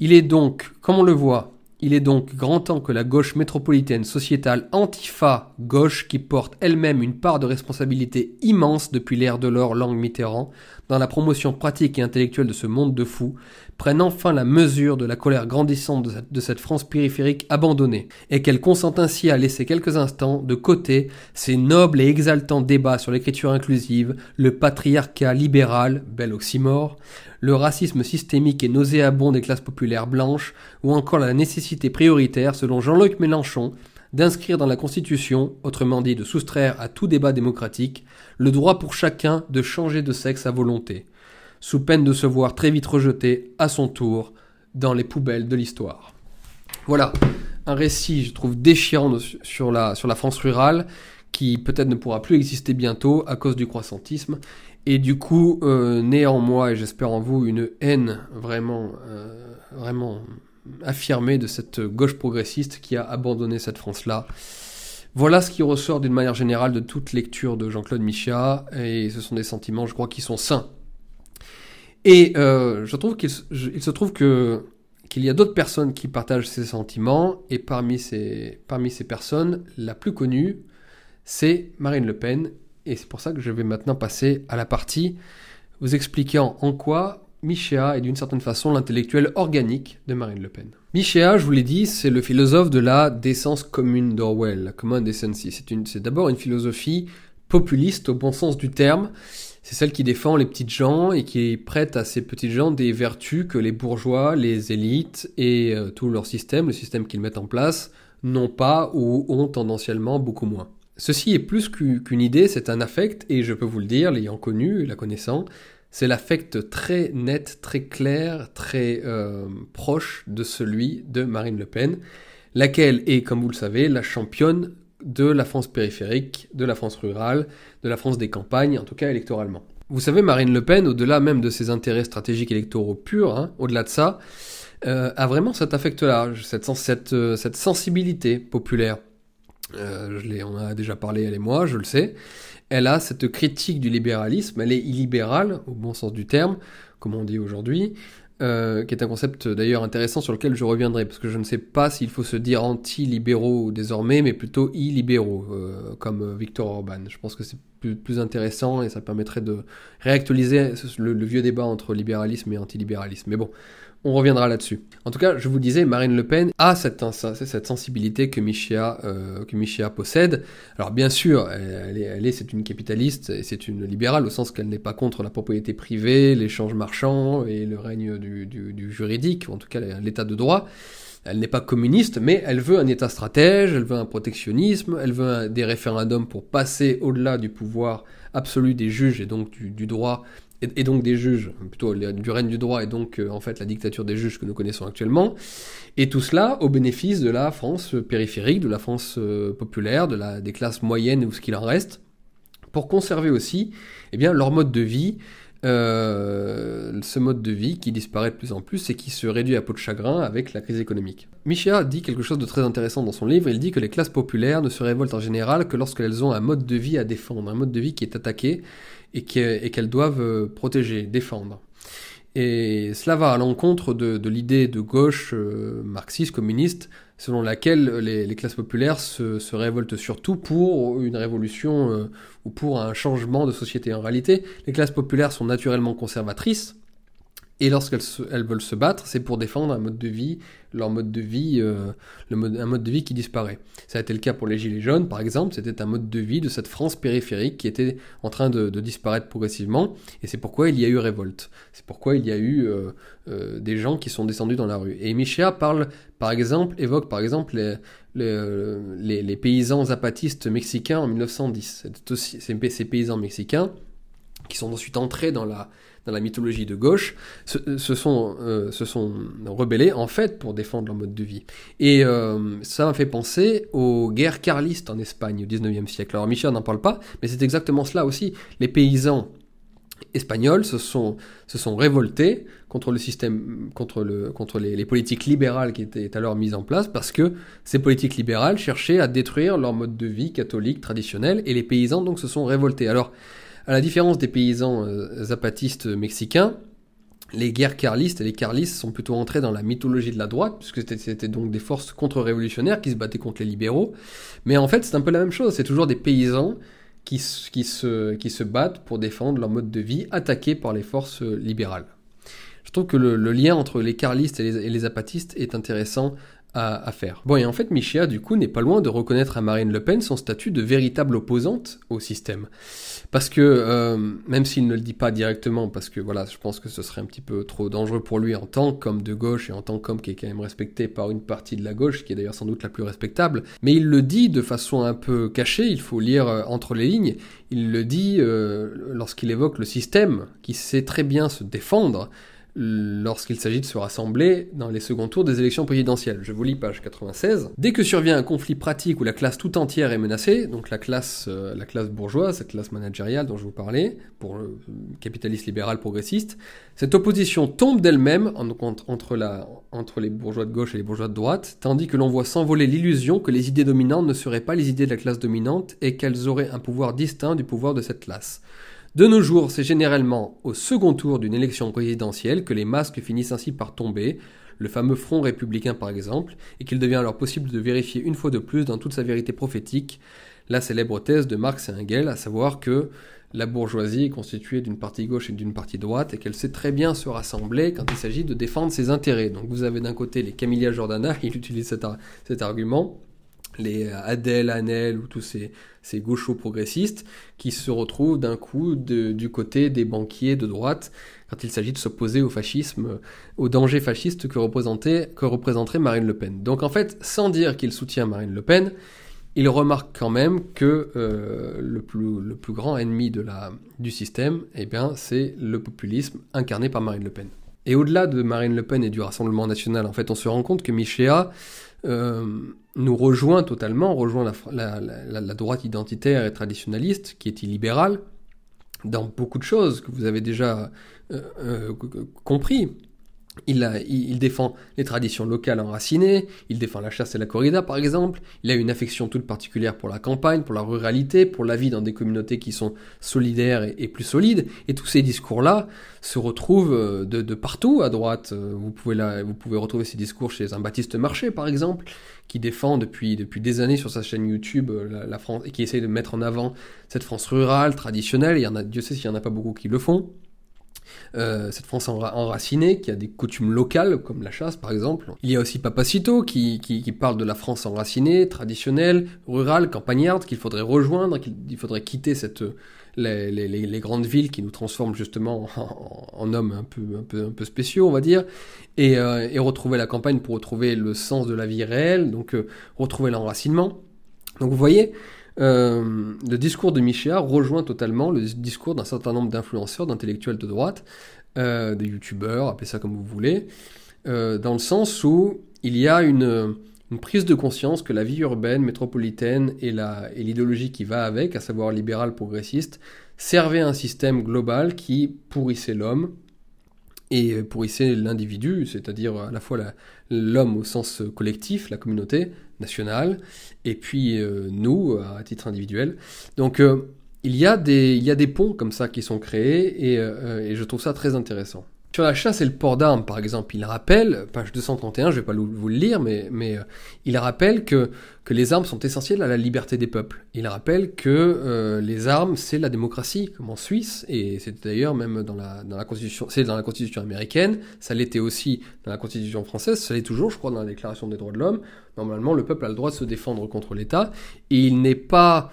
il est donc, comme on le voit, il est donc grand temps que la gauche métropolitaine sociétale antifa gauche, qui porte elle-même une part de responsabilité immense depuis l'ère de l'or langue Mitterrand, dans la promotion pratique et intellectuelle de ce monde de fous, prenne enfin la mesure de la colère grandissante de cette France périphérique abandonnée, et qu'elle consente ainsi à laisser quelques instants de côté ces nobles et exaltants débats sur l'écriture inclusive, le patriarcat libéral, bel oxymore, le racisme systémique et nauséabond des classes populaires blanches, ou encore la nécessité prioritaire, selon Jean-Luc Mélenchon, d'inscrire dans la Constitution, autrement dit de soustraire à tout débat démocratique, le droit pour chacun de changer de sexe à volonté, sous peine de se voir très vite rejeté à son tour dans les poubelles de l'histoire. Voilà, un récit, je trouve, déchirant sur la, France rurale, qui peut-être ne pourra plus exister bientôt à cause du croissantisme, et du coup, euh, né et j'espère en vous, une haine vraiment, euh, vraiment affirmée de cette gauche progressiste qui a abandonné cette France-là. Voilà ce qui ressort d'une manière générale de toute lecture de Jean-Claude Michéa, et ce sont des sentiments, je crois, qui sont sains. Et euh, je trouve qu'il se trouve que qu'il y a d'autres personnes qui partagent ces sentiments, et parmi ces, parmi ces personnes, la plus connue, c'est Marine Le Pen, et c'est pour ça que je vais maintenant passer à la partie vous expliquant en quoi Michéa est d'une certaine façon l'intellectuel organique de Marine Le Pen. Michéa, je vous l'ai dit, c'est le philosophe de la décence commune d'Orwell, la common decency. C'est d'abord une philosophie populiste au bon sens du terme. C'est celle qui défend les petites gens et qui prête à ces petites gens des vertus que les bourgeois, les élites et euh, tout leur système, le système qu'ils mettent en place, n'ont pas ou ont tendanciellement beaucoup moins. Ceci est plus qu'une idée, c'est un affect, et je peux vous le dire, l'ayant connu la connaissant, c'est l'affect très net, très clair, très euh, proche de celui de Marine Le Pen, laquelle est, comme vous le savez, la championne de la France périphérique, de la France rurale, de la France des campagnes, en tout cas électoralement. Vous savez, Marine Le Pen, au-delà même de ses intérêts stratégiques électoraux purs, hein, au-delà de ça, euh, a vraiment cet affect-là, cette, euh, sensibilité populaire. Euh, je on a déjà parlé, elle et moi, je le sais. Elle a cette critique du libéralisme, elle est illibérale, au bon sens du terme, comme on dit aujourd'hui, euh, qui est un concept d'ailleurs intéressant sur lequel je reviendrai, parce que je ne sais pas s'il faut se dire anti-libéraux désormais, mais plutôt illibéraux, euh, comme Victor Orban. Je pense que c'est plus, intéressant et ça permettrait de réactualiser le, le vieux débat entre libéralisme et antilibéralisme. Mais bon, on reviendra là-dessus. En tout cas, je vous disais, Marine Le Pen a cette, cette sensibilité euh, que possède. Alors bien sûr, elle, est, une capitaliste et c'est une libérale au sens qu'elle n'est pas contre la propriété privée, l'échange marchand et le règne du, juridique, ou en tout cas l'état de droit. Elle n'est pas communiste, mais elle veut un État stratège, elle veut un protectionnisme, elle veut des référendums pour passer au-delà du pouvoir absolu des juges et donc du droit et, donc des juges, plutôt du règne du droit et donc euh, en fait la dictature des juges que nous connaissons actuellement, et tout cela au bénéfice de la France périphérique, de la France euh, populaire, de la, des classes moyennes ou ce qu'il en reste, pour conserver aussi eh bien, leur mode de vie euh, ce mode de vie qui disparaît de plus en plus et qui se réduit à peau de chagrin avec la crise économique. Michéa dit quelque chose de très intéressant dans son livre, il dit que les classes populaires ne se révoltent en général que lorsqu'elles ont un mode de vie à défendre, un mode de vie qui est attaqué et qu'elles doivent euh, protéger, défendre. Et cela va à l'encontre de, l'idée de gauche euh, marxiste, communiste, selon laquelle les, classes populaires se, révoltent surtout pour une révolution euh, ou pour un changement de société. En réalité, les classes populaires sont naturellement conservatrices, et lorsqu'elles elles veulent se battre, c'est pour défendre un mode de vie, leur mode de vie, euh, un mode de vie qui disparaît. Ça a été le cas pour les Gilets jaunes, par exemple, c'était un mode de vie de cette France périphérique qui était en train de, disparaître progressivement, et c'est pourquoi il y a eu révolte. C'est pourquoi il y a eu euh, euh, des gens qui sont descendus dans la rue. Et Michéa parle, par exemple, évoque par exemple les, paysans zapatistes mexicains en 1910. C'est aussi, ces paysans mexicains qui sont ensuite entrés dans la dans la mythologie de gauche, se, sont, euh, se sont rebellés en fait pour défendre leur mode de vie. Et euh, ça m'a fait penser aux guerres carlistes en Espagne au 19e siècle. Alors Michel n'en parle pas, mais c'est exactement cela aussi. Les paysans espagnols se sont, se sont révoltés contre le système, contre, le, contre les, les, politiques libérales qui étaient alors mises en place, parce que ces politiques libérales cherchaient à détruire leur mode de vie catholique traditionnel, et les paysans donc se sont révoltés. Alors, à la différence des paysans euh, zapatistes mexicains, les guerres carlistes et les carlistes sont plutôt entrés dans la mythologie de la droite, puisque c'était donc des forces contre-révolutionnaires qui se battaient contre les libéraux. Mais en fait, c'est un peu la même chose. C'est toujours des paysans qui, se battent pour défendre leur mode de vie attaqué par les forces libérales. Je trouve que le, lien entre les carlistes et les, et les zapatistes est intéressant à, faire. Bon, et en fait, Michéa, du coup, n'est pas loin de reconnaître à Marine Le Pen son statut de véritable opposante au système. Parce que, euh, même s'il ne le dit pas directement, parce que voilà, je pense que ce serait un petit peu trop dangereux pour lui en tant qu'homme de gauche et en tant qu'homme qui est quand même respecté par une partie de la gauche, qui est d'ailleurs sans doute la plus respectable, mais il le dit de façon un peu cachée, il faut lire euh, entre les lignes, il le dit euh, lorsqu'il évoque le système, qui sait très bien se défendre, lorsqu'il s'agit de se rassembler dans les seconds tours des élections présidentielles. Je vous lis page 96. Dès que survient un conflit pratique où la classe tout entière est menacée, donc la classe, euh, la classe bourgeoise, cette classe managériale dont je vous parlais, pour le capitaliste libéral progressiste, cette opposition tombe d'elle-même entre, la, entre les bourgeois de gauche et les bourgeois de droite, tandis que l'on voit s'envoler l'illusion que les idées dominantes ne seraient pas les idées de la classe dominante et qu'elles auraient un pouvoir distinct du pouvoir de cette classe. De nos jours, c'est généralement au second tour d'une élection présidentielle que les masques finissent ainsi par tomber, le fameux Front républicain par exemple, et qu'il devient alors possible de vérifier une fois de plus dans toute sa vérité prophétique. La célèbre thèse de Marx et Engels, à savoir que la bourgeoisie est constituée d'une partie gauche et d'une partie droite et qu'elle sait très bien se rassembler quand il s'agit de défendre ses intérêts. Donc vous avez d'un côté les Camilla Jordana, il utilise cet argument, les Adèle, Hanel ou tous ces, gauchos progressistes qui se retrouvent d'un coup du côté des banquiers de droite quand il s'agit de s'opposer au fascisme, au danger fasciste que, que représenterait Marine Le Pen. Donc en fait, sans dire qu'il soutient Marine Le Pen, il remarque quand même que euh, le, plus, grand ennemi de du système, eh bien, c'est le populisme incarné par Marine Le Pen. Et au-delà de Marine Le Pen et du Rassemblement national, en fait, on se rend compte que Michéa euh, nous rejoint totalement, rejoint la, droite identitaire et traditionnaliste, qui est illibérale, dans beaucoup de choses que vous avez déjà euh, euh, compris. Il, il, défend les traditions locales enracinées, il défend la chasse et la corrida par exemple, il a une affection toute particulière pour la campagne, pour la ruralité, pour la vie dans des communautés qui sont solidaires et, plus solides, et tous ces discours-là se retrouvent euh, de, partout à droite. Euh, vous pouvez, vous pouvez retrouver ces discours chez un Baptiste Marché par exemple, qui défend depuis, depuis des années sur sa chaîne YouTube euh, la, France, et qui essaye de mettre en avant cette France rurale, traditionnelle, il y en a, Dieu sait s'il n'y en a pas beaucoup qui le font. Euh, cette France enracinée qui a des coutumes locales comme la chasse par exemple. Il y a aussi Papacito qui, qui, parle de la France enracinée, traditionnelle, rurale, campagnarde, qu'il faudrait rejoindre, qu'il faudrait quitter cette, les, grandes villes qui nous transforment justement en, hommes un peu, un, peu, un peu spéciaux, on va dire, et, euh, et, retrouver la campagne pour retrouver le sens de la vie réelle, donc euh, retrouver l'enracinement. Donc vous voyez, euh, le discours de Michéa rejoint totalement le discours d'un certain nombre d'influenceurs, d'intellectuels de droite, euh, de youtubeurs, appelez ça comme vous voulez, euh, dans le sens où il y a une, prise de conscience que la vie urbaine, métropolitaine et l'idéologie qui va avec, à savoir libérale, progressiste, servait un système global qui pourrissait l'homme et pourrissait l'individu, c'est-à-dire à la fois l'homme au sens collectif, la communauté et puis euh, nous à titre individuel. Donc euh, il, y a des, il y a des ponts comme ça qui sont créés et, euh, et je trouve ça très intéressant. Sur la chasse et le port d'armes, par exemple, il rappelle, page 231, je vais pas vous le lire, mais, mais euh, il rappelle que, que les armes sont essentielles à la liberté des peuples. Il rappelle que euh, les armes, c'est la démocratie, comme en Suisse, et c'est d'ailleurs même dans la, dans la constitution, c'est dans la constitution américaine, ça l'était aussi dans la constitution française, ça l'est toujours, je crois, dans la déclaration des droits de l'homme. Normalement, le peuple a le droit de se défendre contre l'État, et il n'est pas,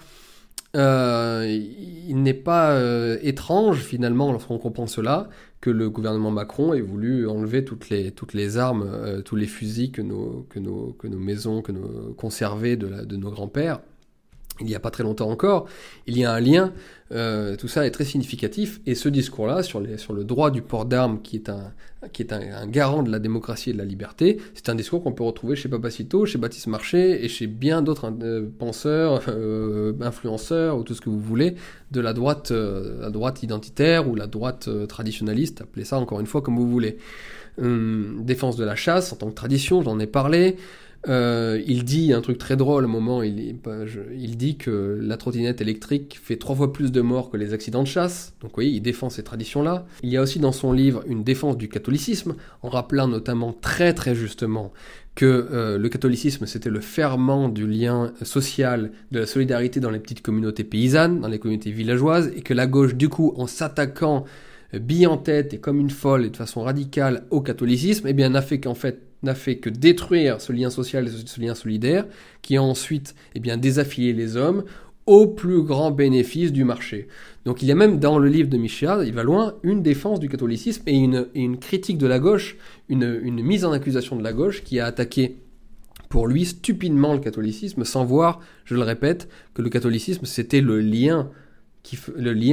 euh, il n'est pas euh, étrange finalement lorsqu'on comprend cela que le gouvernement Macron ait voulu enlever toutes les, toutes les armes, euh, tous les fusils que nos, que nos, que nos maisons, que nos conservés de, de nos grands-pères il n'y a pas très longtemps encore, il y a un lien, euh, tout ça est très significatif, et ce discours-là sur, sur le droit du port d'armes, qui est, un, qui est un, garant de la démocratie et de la liberté, c'est un discours qu'on peut retrouver chez Papacito, chez Baptiste Marché, et chez bien d'autres hein, euh, penseurs, euh, influenceurs, ou tout ce que vous voulez, de la droite, la droite identitaire, ou la droite traditionnaliste, appelez ça encore une fois comme vous voulez. Hum, défense de la chasse en tant que tradition, j'en ai parlé. Euh, il dit un truc très drôle au moment, il, il, dit que la trottinette électrique fait trois fois plus de morts que les accidents de chasse. Donc oui, il défend ces traditions-là. Il y a aussi dans son livre une défense du catholicisme, en rappelant notamment très très justement que euh, le catholicisme c'était le ferment du lien social, de la solidarité dans les petites communautés paysannes, dans les communautés villageoises, et que la gauche du coup en s'attaquant bille en tête et comme une folle et de façon radicale au catholicisme, eh bien n'a fait qu'en fait n'a fait que détruire ce lien social et ce lien solidaire, qui a ensuite eh désaffilié les hommes au plus grand bénéfice du marché. Donc il y a même dans le livre de Michel, il va loin, une défense du catholicisme et une, critique de la gauche, une, mise en accusation de la gauche qui a attaqué pour lui stupidement le catholicisme sans voir, je le répète, que le catholicisme c'était le lien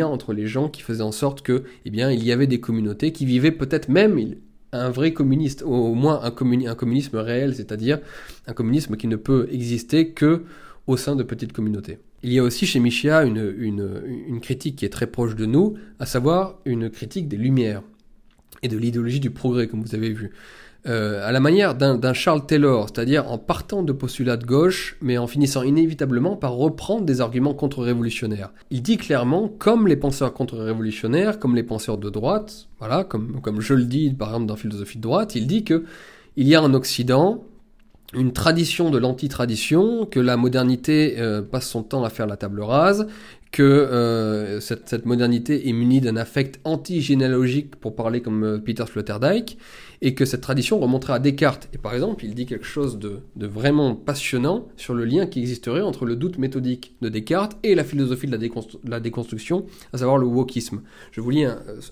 entre les gens qui faisait en sorte que, eh il y avait des communautés qui vivaient peut-être même, un vrai communiste, au moins un, un communisme réel, c'est-à-dire un communisme qui ne peut exister que au sein de petites communautés. Il y a aussi chez Michia une critique qui est très proche de nous, à savoir une critique des Lumières et de l'idéologie du progrès, comme vous avez vu. Euh, à la manière d'un Charles Taylor, c'est-à-dire en partant de postulats de gauche, mais en finissant inévitablement par reprendre des arguments contre-révolutionnaires. Il dit clairement, comme les penseurs contre-révolutionnaires, comme les penseurs de droite, voilà, comme, comme je le dis par exemple dans Philosophie de droite, il dit que il y a en Occident une tradition de l'anti-tradition, que la modernité euh, passe son temps à faire la table rase, que euh, cette, cette, modernité est munie d'un affect anti-généalogique, pour parler comme Peter Sloterdijk, et que cette tradition remonterait à Descartes. Et par exemple, il dit quelque chose de, vraiment passionnant sur le lien qui existerait entre le doute méthodique de Descartes et la philosophie de la, déconstruction, à savoir le wokisme. Je vous lis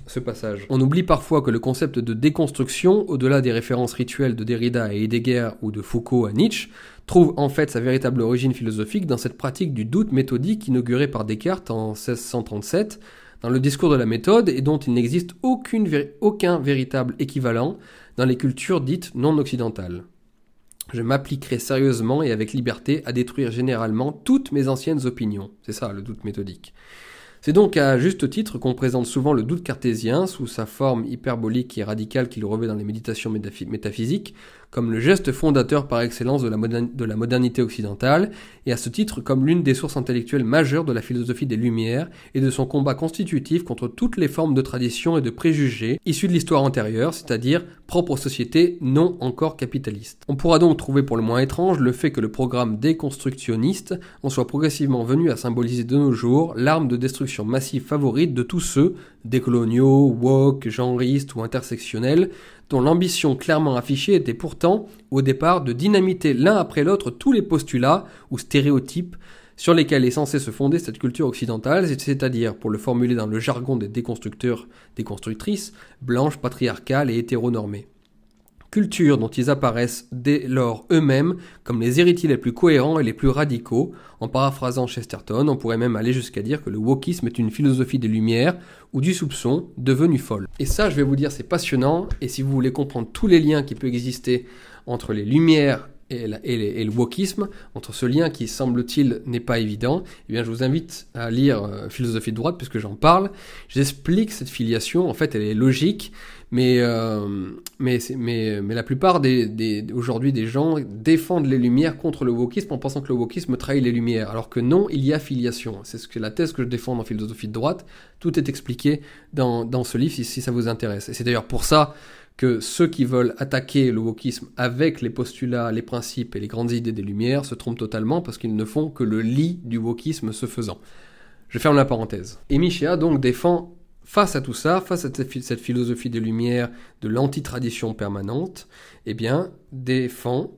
ce passage. On oublie parfois que le concept de déconstruction, au-delà des références rituelles de Derrida à Heidegger ou de Foucault à Nietzsche, trouve en fait sa véritable origine philosophique dans cette pratique du doute méthodique inaugurée par Descartes en 1637 dans le discours de la méthode et dont il n'existe aucun véritable équivalent dans les cultures dites non occidentales. Je m'appliquerai sérieusement et avec liberté à détruire généralement toutes mes anciennes opinions. C'est ça le doute méthodique. C'est donc à juste titre qu'on présente souvent le doute cartésien sous sa forme hyperbolique et radicale qu'il revêt dans les méditations métaphysiques comme le geste fondateur par excellence de la, de la, modernité occidentale, et à ce titre comme l'une des sources intellectuelles majeures de la philosophie des Lumières et de son combat constitutif contre toutes les formes de tradition et de préjugés issus de l'histoire antérieure, c'est-à-dire propres aux sociétés non encore capitalistes. On pourra donc trouver pour le moins étrange le fait que le programme déconstructionniste en soit progressivement venu à symboliser de nos jours l'arme de destruction massive favorite de tous ceux, décoloniaux, woke, genristes ou intersectionnels, dont l'ambition clairement affichée était pourtant, au départ, de dynamiter l'un après l'autre tous les postulats ou stéréotypes sur lesquels est censée se fonder cette culture occidentale, c'est-à-dire, pour le formuler dans le jargon des déconstructeurs, déconstructrices, blanches, patriarcales et hétéronormées culture dont ils apparaissent dès lors eux-mêmes comme les héritiers les plus cohérents et les plus radicaux. En paraphrasant Chesterton, on pourrait même aller jusqu'à dire que le wokisme est une philosophie des lumières ou du soupçon devenue folle. Et ça, je vais vous dire, c'est passionnant, et si vous voulez comprendre tous les liens qui peuvent exister entre les lumières et, le wokisme, entre ce lien qui semble-t-il n'est pas évident, eh bien je vous invite à lire euh, Philosophie de droite puisque j'en parle. J'explique cette filiation, en fait elle est logique, mais, euh, mais, mais, mais, la plupart des, des, aujourd'hui des gens défendent les Lumières contre le wokisme en pensant que le wokisme trahit les Lumières, alors que non, il y a filiation. C'est la thèse que je défends dans Philosophie de droite. Tout est expliqué dans, dans ce livre si, si ça vous intéresse. Et c'est d'ailleurs pour ça que ceux qui veulent attaquer le wokisme avec les postulats, les principes et les grandes idées des Lumières se trompent totalement parce qu'ils ne font que le lit du wokisme se faisant. Je ferme la parenthèse. Et Michéa donc défend face à tout ça, face à cette philosophie des Lumières, de l'anti-tradition permanente, eh bien, défend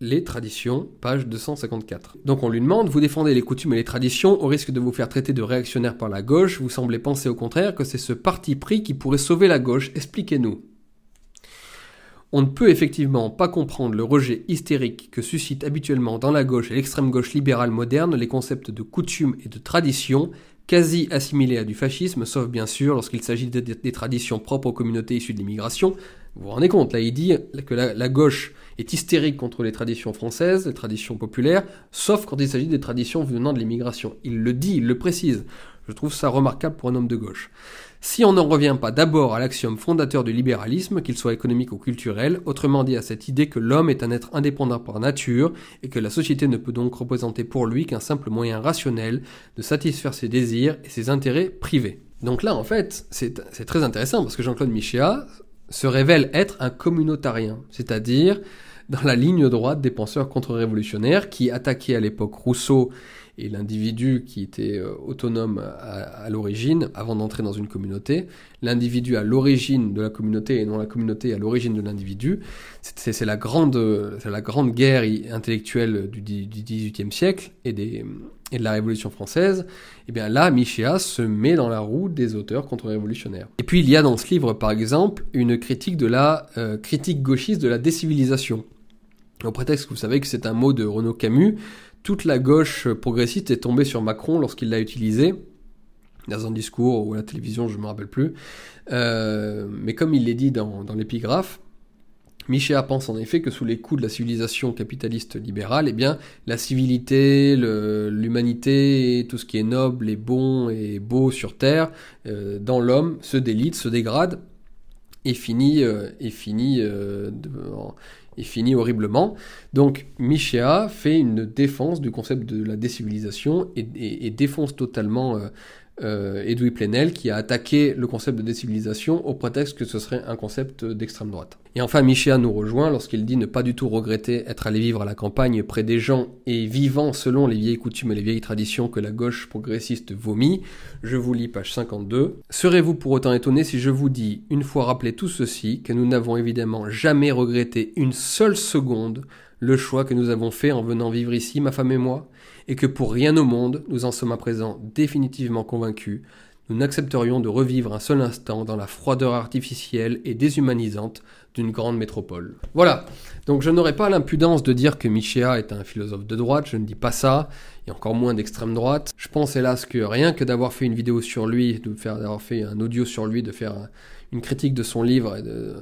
les traditions, page 254. Donc on lui demande, vous défendez les coutumes et les traditions au risque de vous faire traiter de réactionnaire par la gauche, vous semblez penser au contraire que c'est ce parti pris qui pourrait sauver la gauche, expliquez-nous. On ne peut effectivement pas comprendre le rejet hystérique que suscite habituellement dans la gauche et l'extrême gauche libérale moderne les concepts de coutume et de tradition, quasi assimilés à du fascisme, sauf bien sûr lorsqu'il s'agit des traditions propres aux communautés issues de l'immigration. Vous vous rendez compte, là il dit que la, gauche est hystérique contre les traditions françaises, les traditions populaires, sauf quand il s'agit des traditions venant de l'immigration. Il le dit, il le précise. Je trouve ça remarquable pour un homme de gauche. Si on n'en revient pas d'abord à l'axiome fondateur du libéralisme, qu'il soit économique ou culturel, autrement dit à cette idée que l'homme est un être indépendant par nature et que la société ne peut donc représenter pour lui qu'un simple moyen rationnel de satisfaire ses désirs et ses intérêts privés. Donc là, en fait, c'est très intéressant parce que Jean-Claude Michéa se révèle être un communautarien, c'est-à-dire dans la ligne droite des penseurs contre-révolutionnaires qui attaquaient à l'époque Rousseau et l'individu qui était euh, autonome à, l'origine, avant d'entrer dans une communauté, l'individu à l'origine de la communauté et non la communauté à l'origine de l'individu, c'est la grande, la grande guerre intellectuelle du, XVIIIe siècle et, de la Révolution française. Et eh bien là, Michéa se met dans la roue des auteurs contre-révolutionnaires. Et puis il y a dans ce livre, par exemple, une critique de la euh, critique gauchiste de la décivilisation. Au prétexte que vous savez que c'est un mot de Renaud Camus, toute la gauche progressiste est tombée sur Macron lorsqu'il l'a utilisé dans un discours ou à la télévision, je ne me rappelle plus. Euh, mais comme il l'est dit dans, l'épigraphe, Michéa pense en effet que sous les coups de la civilisation capitaliste libérale, eh bien, la civilité, l'humanité, tout ce qui est noble et bon et beau sur Terre, euh, dans l'homme, se délite, se dégrade, et finit, euh, et finit et finit horriblement. Donc Michéa fait une défense du concept de la décivilisation et, défonce totalement euh, euh, Edoui Plenel qui a attaqué le concept de décivilisation au prétexte que ce serait un concept d'extrême droite. Et enfin, Michéa nous rejoint lorsqu'il dit ne pas du tout regretter être allé vivre à la campagne près des gens et vivant selon les vieilles coutumes et les vieilles traditions que la gauche progressiste vomit. Je vous lis page 52. Serez-vous pour autant étonné si je vous dis, une fois rappelé tout ceci, que nous n'avons évidemment jamais regretté une seule seconde le choix que nous avons fait en venant vivre ici, ma femme et moi, et que pour rien au monde, nous en sommes à présent définitivement convaincus, nous n'accepterions de revivre un seul instant dans la froideur artificielle et déshumanisante d'une grande métropole. Voilà, donc je n'aurai pas l'impudence de dire que Michéa est un philosophe de droite, je ne dis pas ça, et encore moins d'extrême droite. Je pense hélas que rien que d'avoir fait une vidéo sur lui, d'avoir fait un audio sur lui, de faire une critique de son livre,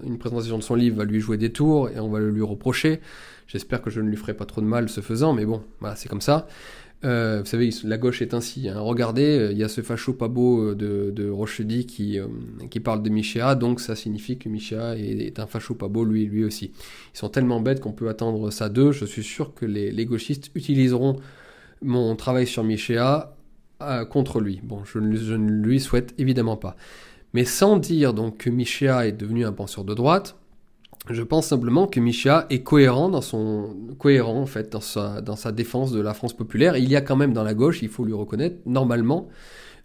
une présentation de son livre va lui jouer des tours et on va le lui reprocher. J'espère que je ne lui ferai pas trop de mal ce faisant, mais bon, c'est comme ça. Euh, vous savez, la gauche est ainsi. Hein. Regardez, euh, il y a ce facho pas euh, de, de qui, parle de Michéa, donc ça signifie que Michéa est, un facho pas lui, aussi. Ils sont tellement bêtes qu'on peut attendre ça d'eux. Je suis sûr que les, gauchistes utiliseront mon travail sur Michéa contre lui. Bon, je ne lui souhaite évidemment pas. Mais sans dire donc que Michéa est devenu un penseur de droite, je pense simplement que Micha est cohérent dans son cohérent en fait dans sa dans sa défense de la France populaire. Il y a quand même dans la gauche, il faut lui reconnaître, normalement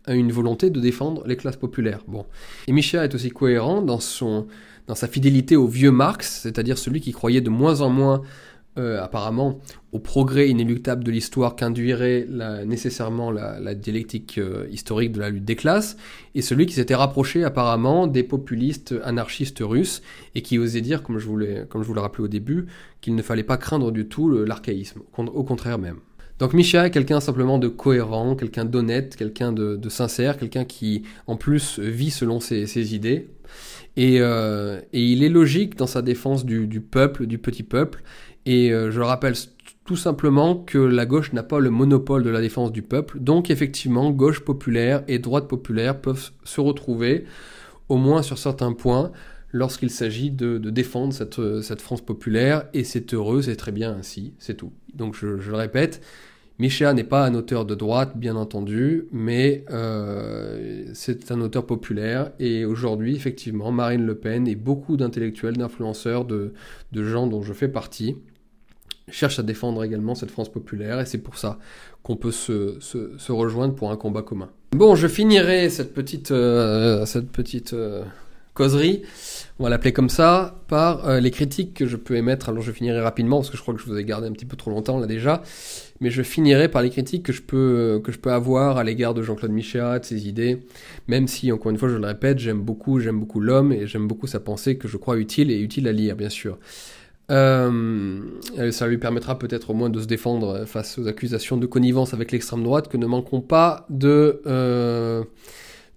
une volonté de défendre les classes populaires. Bon, et Micha est aussi cohérent dans son dans sa fidélité au vieux Marx, c'est-à-dire celui qui croyait de moins en moins euh, apparemment au progrès inéluctable de l'histoire qu'induirait nécessairement la, dialectique euh, historique de la lutte des classes, et celui qui s'était rapproché apparemment des populistes anarchistes russes, et qui osait dire, comme je vous comme je vous l'ai rappelé au début, qu'il ne fallait pas craindre du tout l'archaïsme, au contraire même. Donc Micha est quelqu'un simplement de cohérent, quelqu'un d'honnête, quelqu'un de, sincère, quelqu'un qui en plus vit selon ses, idées. Et, euh, et, il est logique dans sa défense du peuple, du petit peuple, Et euh, je rappelle tout simplement que la gauche n'a pas le monopole de la défense du peuple. Donc effectivement, gauche populaire et droite populaire peuvent se retrouver, au moins sur certains points, lorsqu'il s'agit de, défendre cette, cette, France populaire. Et c'est heureux, c'est très bien ainsi, c'est tout. Donc je, je le répète, Michéa n'est pas un auteur de droite, bien entendu, mais euh, c'est un auteur populaire. Et aujourd'hui, effectivement, Marine Le Pen et beaucoup d'intellectuels, d'influenceurs, de, gens dont je fais partie, cherchent à défendre également cette France populaire. Et c'est pour ça qu'on peut se, rejoindre pour un combat commun. Bon, je finirai cette petite, euh, cette petite euh, causerie, on va l'appeler comme ça, par les critiques que je peux émettre. Alors je finirai rapidement parce que je crois que je vous ai gardé un petit peu trop longtemps là déjà mais je finirai par les critiques que je peux, que je peux avoir à l'égard de Jean-Claude Michéa, de ses idées, même si, encore une fois, je le répète, j'aime beaucoup, j'aime beaucoup l'homme et j'aime beaucoup sa pensée que je crois utile et utile à lire, bien sûr. Euh, ça lui permettra peut-être au moins de se défendre face aux accusations de connivence avec l'extrême droite que ne manquons pas de, euh,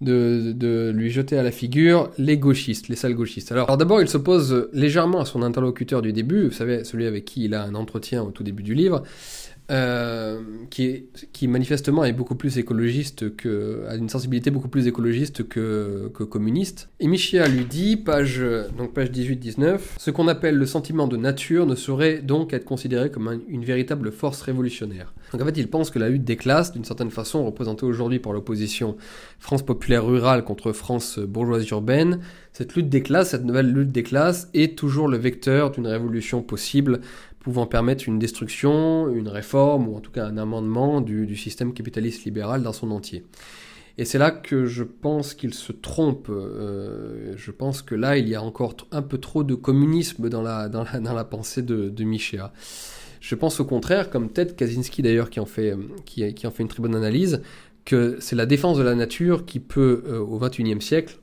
de, lui jeter à la figure les gauchistes, les sales gauchistes. Alors, alors d'abord, il s'oppose légèrement à son interlocuteur du début, vous savez, celui avec qui il a un entretien au tout début du livre, euh, qui, qui manifestement est beaucoup plus écologiste que a une sensibilité beaucoup plus écologiste que, que communiste. Et Michia lui dit, page donc page 18-19, ce qu'on appelle le sentiment de nature ne saurait donc être considéré comme une véritable force révolutionnaire. Donc en fait, il pense que la lutte des classes, d'une certaine façon représentée aujourd'hui par l'opposition France populaire rurale contre France bourgeoise urbaine, cette lutte des classes, cette nouvelle lutte des classes est toujours le vecteur d'une révolution possible pouvant permettre une destruction, une réforme ou en tout cas un amendement du, système capitaliste libéral dans son entier. Et c'est là que je pense qu'il se trompe. Euh, je pense que là, il y a encore un peu trop de communisme dans la, dans la, dans la pensée de, de Michéa. Je pense au contraire, comme Ted Kaczynski d'ailleurs qui, en fait, qui, en fait une très bonne analyse, que c'est la défense de la nature qui peut, euh, au XXIe siècle,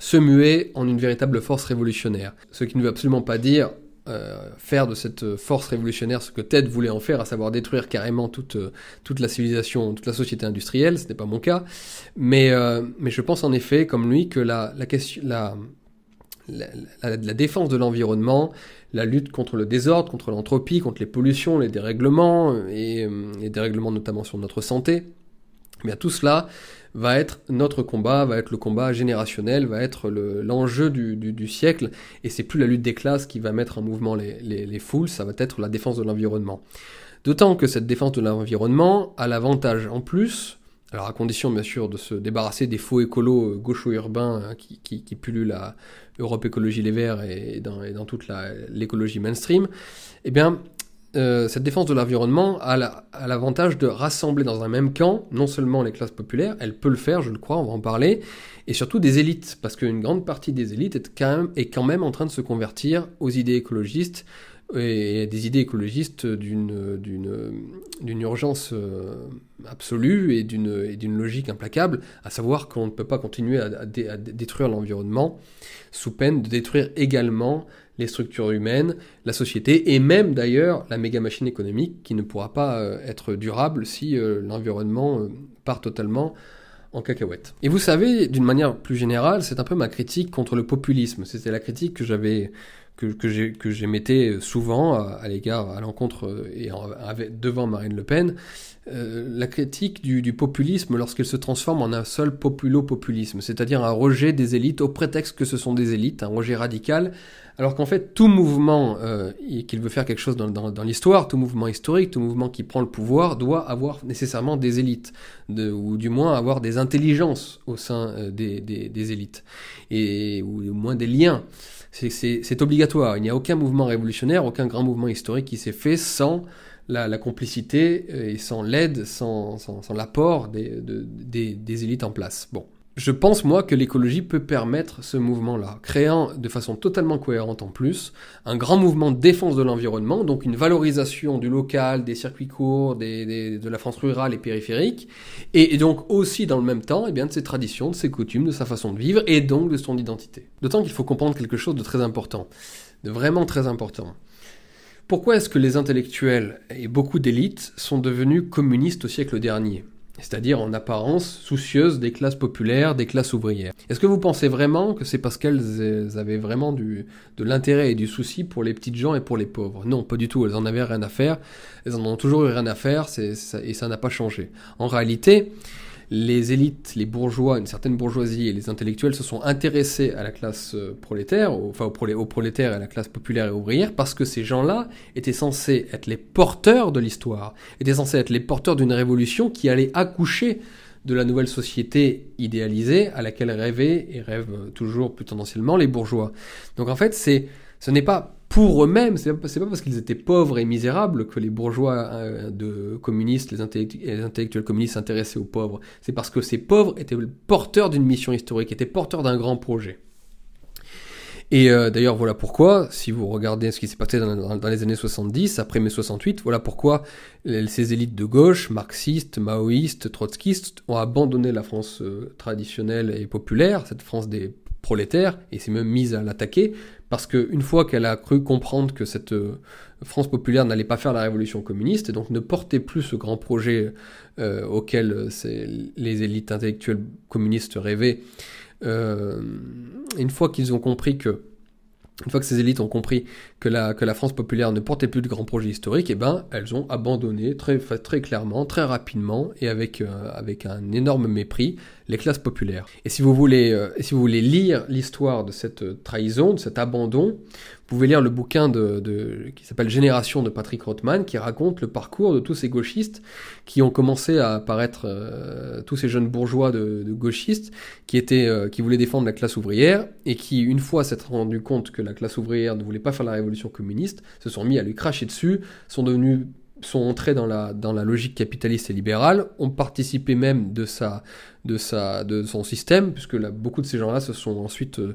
se muer en une véritable force révolutionnaire. Ce qui ne veut absolument pas dire euh, faire de cette force révolutionnaire ce que Ted voulait en faire, à savoir détruire carrément toute, euh, toute la civilisation, toute la société industrielle, ce n'est pas mon cas, mais, euh, mais je pense en effet, comme lui, que la, la, question, la, la, la défense de l'environnement, la lutte contre le désordre, contre l'entropie, contre les pollutions, les dérèglements, et les dérèglements notamment sur notre santé, tout cela va être notre combat, va être le combat générationnel, va être l'enjeu du, siècle, et c'est plus la lutte des classes qui va mettre en mouvement les, les, foules, ça va être la défense de l'environnement. D'autant que cette défense de l'environnement a l'avantage en plus, alors à condition bien sûr de se débarrasser des faux écolos euh, gaucho-urbains hein, qui, pullulent à Europe Écologie Les Verts et dans toute l'écologie mainstream, eh bien euh, cette défense de l'environnement a l'avantage de rassembler dans un même camp non seulement les classes populaires, elle peut le faire, je le crois, on va en parler, et surtout des élites, parce qu'une grande partie des élites est quand, même, en train de se convertir aux idées écologistes, et des idées écologistes d'une urgence euh, absolue et d'une logique implacable, à savoir qu'on ne peut pas continuer à détruire l'environnement sous peine de détruire également les structures humaines, la société et même d'ailleurs la méga machine économique qui ne pourra pas euh, être durable si euh, l'environnement euh, part totalement en cacahuète. Et vous savez, d'une manière plus générale, c'est un peu ma critique contre le populisme. C'était la critique que j'avais que, que j'émettais souvent à, l'égard, à l'encontre et devant Marine Le Pen, la critique du, du populisme lorsqu'il se transforme en un seul populo-populisme, c'est-à-dire un rejet des élites au prétexte que ce sont des élites, un rejet radical, alors qu'en fait, tout mouvement euh, qu'il veut faire quelque chose dans, l'histoire, tout mouvement historique, tout mouvement qui prend le pouvoir, doit avoir nécessairement des élites, de, ou du moins avoir des intelligences au sein euh, des, élites, et, ou au moins des liens. C'est obligatoire. Il n'y a aucun mouvement révolutionnaire, aucun grand mouvement historique qui s'est fait sans la, la, complicité euh, et sans l'aide, sans, sans, sans l'apport des, des, des élites en place. Bon. Je pense, moi, que l'écologie peut permettre ce mouvement-là, créant de façon totalement cohérente en plus un grand mouvement de défense de l'environnement, donc une valorisation du local, des circuits courts, de la France rurale et périphérique, et, donc aussi dans le même temps eh bien, de ses traditions, de ses coutumes, de sa façon de vivre, et donc de son identité. D'autant qu'il faut comprendre quelque chose de très important, de vraiment très important. Pourquoi est-ce que les intellectuels et beaucoup d'élites sont devenus communistes au siècle dernier? C'est-à-dire en apparence soucieuses des classes populaires, des classes ouvrières. Est-ce que vous pensez vraiment que c'est parce qu'elles avaient vraiment du, de l'intérêt et du souci pour les petites gens et pour les pauvres? Non, pas du tout, elles en avaient rien à faire, elles en ont toujours eu rien à faire et ça n'a pas changé. En réalité, les élites, les bourgeois, une certaine bourgeoisie et les intellectuels se sont intéressés à la classe euh, prolétaire, enfin aux, prolétaires et à la classe populaire et ouvrière, parce que ces gens-là étaient censés être les porteurs de l'histoire, étaient censés être les porteurs d'une révolution qui allait accoucher de la nouvelle société idéalisée à laquelle rêvaient et rêvent toujours plus tendanciellement les bourgeois. Donc en fait, ce n'est pas pour eux-mêmes. C'est pas, pas parce qu'ils étaient pauvres et misérables que les bourgeois euh, de communistes, les, intellectuels communistes s'intéressaient aux pauvres. C'est parce que ces pauvres étaient porteurs d'une mission historique, étaient porteurs d'un grand projet. Et euh, d'ailleurs, voilà pourquoi, si vous regardez ce qui s'est passé dans, les années 70, après mai 68, voilà pourquoi ces élites de gauche, marxistes, maoïstes, trotskistes, ont abandonné la France euh, traditionnelle et populaire, cette France des prolétaires, et s'est même mise à l'attaquer, parce qu'une fois qu'elle a cru comprendre que cette euh, France populaire n'allait pas faire la révolution communiste, et donc ne portait plus ce grand projet euh, auquel euh, les élites intellectuelles communistes rêvaient, une fois qu'ils ont compris que une fois que ces élites ont compris que la, France populaire ne portait plus de grands projets historiques, eh ben, elles ont abandonné très, clairement, très rapidement et avec, avec un énorme mépris les classes populaires. Et si vous voulez, euh, lire l'histoire de cette euh, trahison, de cet abandon, pouvez lire le bouquin de, qui s'appelle Génération de Patrick Rothman, qui raconte le parcours de tous ces gauchistes qui ont commencé à apparaître, euh, tous ces jeunes bourgeois de, gauchistes qui étaient, qui voulaient défendre la classe ouvrière et qui, une fois s'être rendu compte que la classe ouvrière ne voulait pas faire la révolution communiste, se sont mis à lui cracher dessus, sont devenus sont entrés dans la, dans la logique capitaliste et libérale, ont participé même de, sa, de, sa, de son système, puisque là, beaucoup de ces gens-là se sont ensuite euh, euh,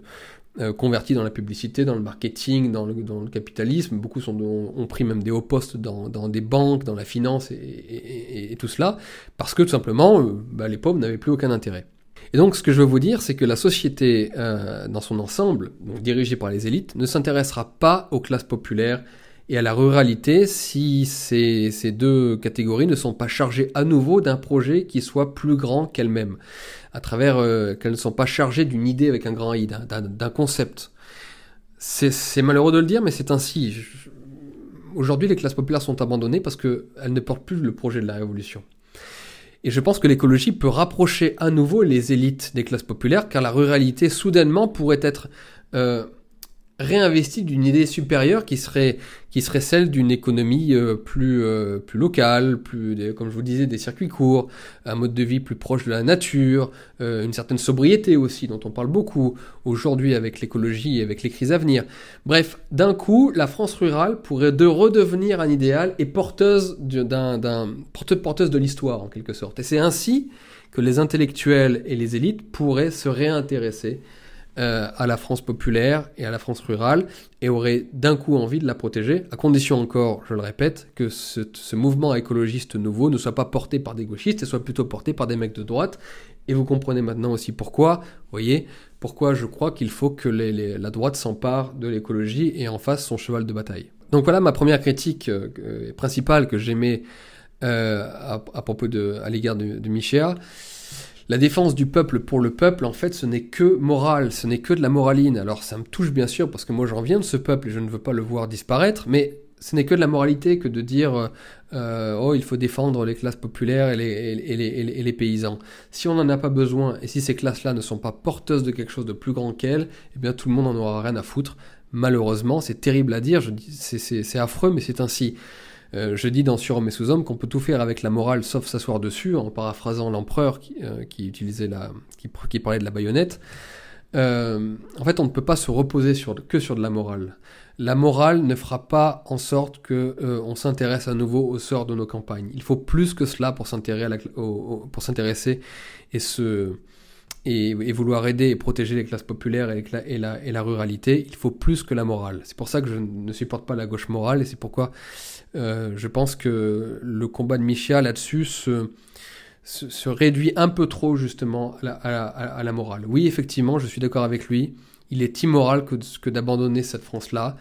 convertis dans la publicité, dans le marketing, dans le, capitalisme. Beaucoup ont, pris même des hauts postes dans, des banques, dans la finance et, tout cela, parce que tout simplement, euh, bah, les pauvres n'avaient plus aucun intérêt. Et donc, ce que je veux vous dire, c'est que la société, dans son ensemble, dirigée par les élites, ne s'intéressera pas aux classes populaires, et à la ruralité si ces, ces, deux catégories ne sont pas chargées à nouveau d'un projet qui soit plus grand qu'elles-mêmes, à travers euh, qu'elles ne sont pas chargées d'une idée avec un grand I, d'un concept. C'est malheureux de le dire, mais c'est ainsi. Aujourd'hui, les classes populaires sont abandonnées parce qu'elles ne portent plus le projet de la révolution. Et je pense que l'écologie peut rapprocher à nouveau les élites des classes populaires, car la ruralité, soudainement, pourrait être... Euh, réinvesti d'une idée supérieure qui serait, qui serait celle d'une économie euh, plus, euh, plus locale, plus, comme je vous disais, des circuits courts, un mode de vie plus proche de la nature, euh, une certaine sobriété aussi, dont on parle beaucoup aujourd'hui avec l'écologie et avec les crises à venir. Bref, d'un coup, la France rurale pourrait de redevenir un idéal et porteuse, d'un, porteuse de l'histoire en quelque sorte. Et c'est ainsi que les intellectuels et les élites pourraient se réintéresser euh, à la France populaire et à la France rurale et aurait d'un coup envie de la protéger, à condition encore, je le répète, que ce, ce, mouvement écologiste nouveau ne soit pas porté par des gauchistes et soit plutôt porté par des mecs de droite. Et vous comprenez maintenant aussi pourquoi, voyez, pourquoi je crois qu'il faut que les, la droite s'empare de l'écologie et en fasse son cheval de bataille. Donc voilà ma première critique euh, principale que j'aimais euh, à, à, propos de, à l'égard de, de Michéa la défense du peuple pour le peuple, en fait, ce n'est que moral, ce n'est que de la moraline. Alors ça me touche bien sûr, parce que moi j'en viens de ce peuple et je ne veux pas le voir disparaître, mais ce n'est que de la moralité que de dire euh, oh il faut défendre les classes populaires et les, paysans. Si on n'en a pas besoin et si ces classes-là ne sont pas porteuses de quelque chose de plus grand qu'elles, eh bien tout le monde n'en aura rien à foutre. Malheureusement, c'est terrible à dire, c'est affreux, mais c'est ainsi. Euh, je dis dans Sur Homme et sous-homme qu'on peut tout faire avec la morale sauf s'asseoir dessus, en paraphrasant l'empereur qui, euh, utilisait la, qui, parlait de la baïonnette. Euh, en fait, on ne peut pas se reposer que sur de la morale. La morale ne fera pas en sorte que on s'intéresse à nouveau au sort de nos campagnes. Il faut plus que cela pour s'intéresser et et, vouloir aider et protéger les classes populaires et, et, la, et, la, ruralité, il faut plus que la morale. C'est pour ça que je ne supporte pas la gauche morale et c'est pourquoi euh, je pense que le combat de Michia là-dessus se, réduit un peu trop justement à la, à morale. Oui, effectivement, je suis d'accord avec lui. Il est immoral que, d'abandonner cette France-là,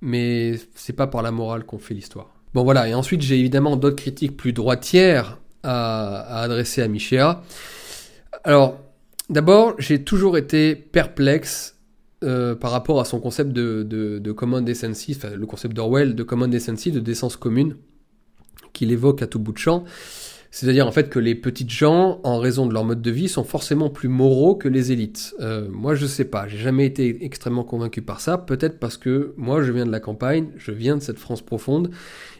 mais c'est pas par la morale qu'on fait l'histoire. Bon voilà, et ensuite j'ai évidemment d'autres critiques plus droitières à, adresser à Michéa. Alors, d'abord, j'ai toujours été perplexe euh, par rapport à son concept de, de, de common decency, enfin, le concept d'Orwell de common decency, de décence commune, qu'il évoque à tout bout de champ. C'est-à-dire en fait que les petites gens, en raison de leur mode de vie, sont forcément plus moraux que les élites. Euh, moi je sais pas, j'ai jamais été extrêmement convaincu par ça, peut-être parce que moi je viens de la campagne, je viens de cette France profonde,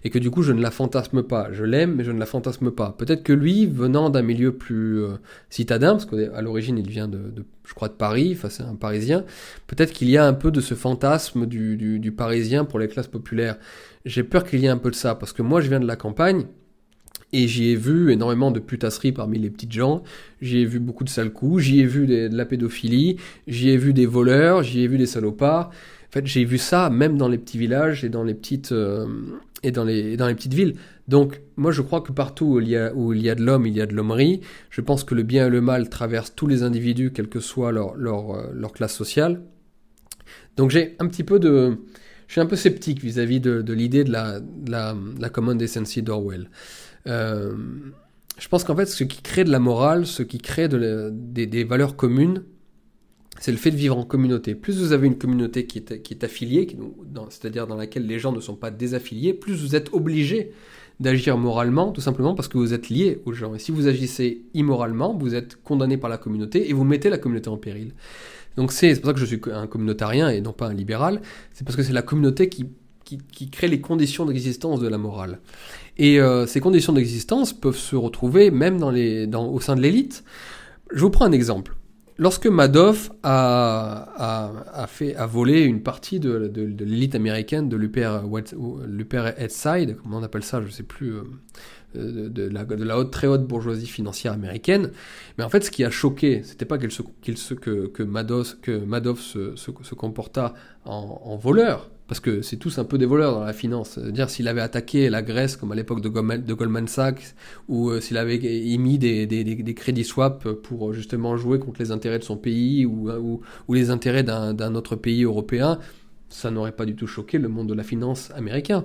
et que du coup je ne la fantasme pas. Je l'aime, mais je ne la fantasme pas. Peut-être que lui, venant d'un milieu plus euh, citadin, parce qu'à l'origine il vient de, de, je crois, de Paris, enfin c'est un Parisien, peut-être qu'il y a un peu de ce fantasme du, du, du Parisien pour les classes populaires. J'ai peur qu'il y ait un peu de ça, parce que moi je viens de la campagne, et j'y ai vu énormément de putasseries parmi les petites gens, j'y ai vu beaucoup de sales coups, j'y ai vu de la pédophilie, j'y ai vu des voleurs, j'y ai vu des salopards. En fait, j'ai vu ça même dans les petits villages et dans les petites, euh, et dans les, dans les petites villes. Donc, moi, je crois que partout où il y a, où il y a de l'homme, il y a de l'hommerie. Je pense que le bien et le mal traversent tous les individus, quelle que soit leur, leur, euh, leur classe sociale. Donc, j'ai un petit peu de, je suis un peu sceptique vis-à-vis de, l'idée de la, de la, de la common decency d'Orwell. Euh, je pense qu'en fait, ce qui crée de la morale, ce qui crée de des, valeurs communes, c'est le fait de vivre en communauté. Plus vous avez une communauté qui est, affiliée, c'est-à-dire dans laquelle les gens ne sont pas désaffiliés, plus vous êtes obligé d'agir moralement, tout simplement parce que vous êtes lié aux gens. Et si vous agissez immoralement, vous êtes condamné par la communauté et vous mettez la communauté en péril. Donc c'est pour ça que je suis un communautarien et non pas un libéral. C'est parce que c'est la communauté qui crée les conditions d'existence de la morale. Et euh, ces conditions d'existence peuvent se retrouver même au sein de l'élite. Je vous prends un exemple. Lorsque Madoff a, volé une partie de, l'élite américaine de l'Upper East Side, comment on appelle ça, je ne sais plus, euh, de, de, la, très haute bourgeoisie financière américaine, mais en fait, ce qui a choqué, c'était pas qu se, qu se, que, Madoff, se, se, comporta en voleur, parce que c'est tous un peu des voleurs dans la finance. dire s'il avait attaqué la Grèce comme à l'époque de, Goldman Sachs, ou euh, s'il avait émis des, crédits swap pour euh, justement jouer contre les intérêts de son pays ou, euh, ou, ou les intérêts d'un autre pays européen, ça n'aurait pas du tout choqué le monde de la finance américain.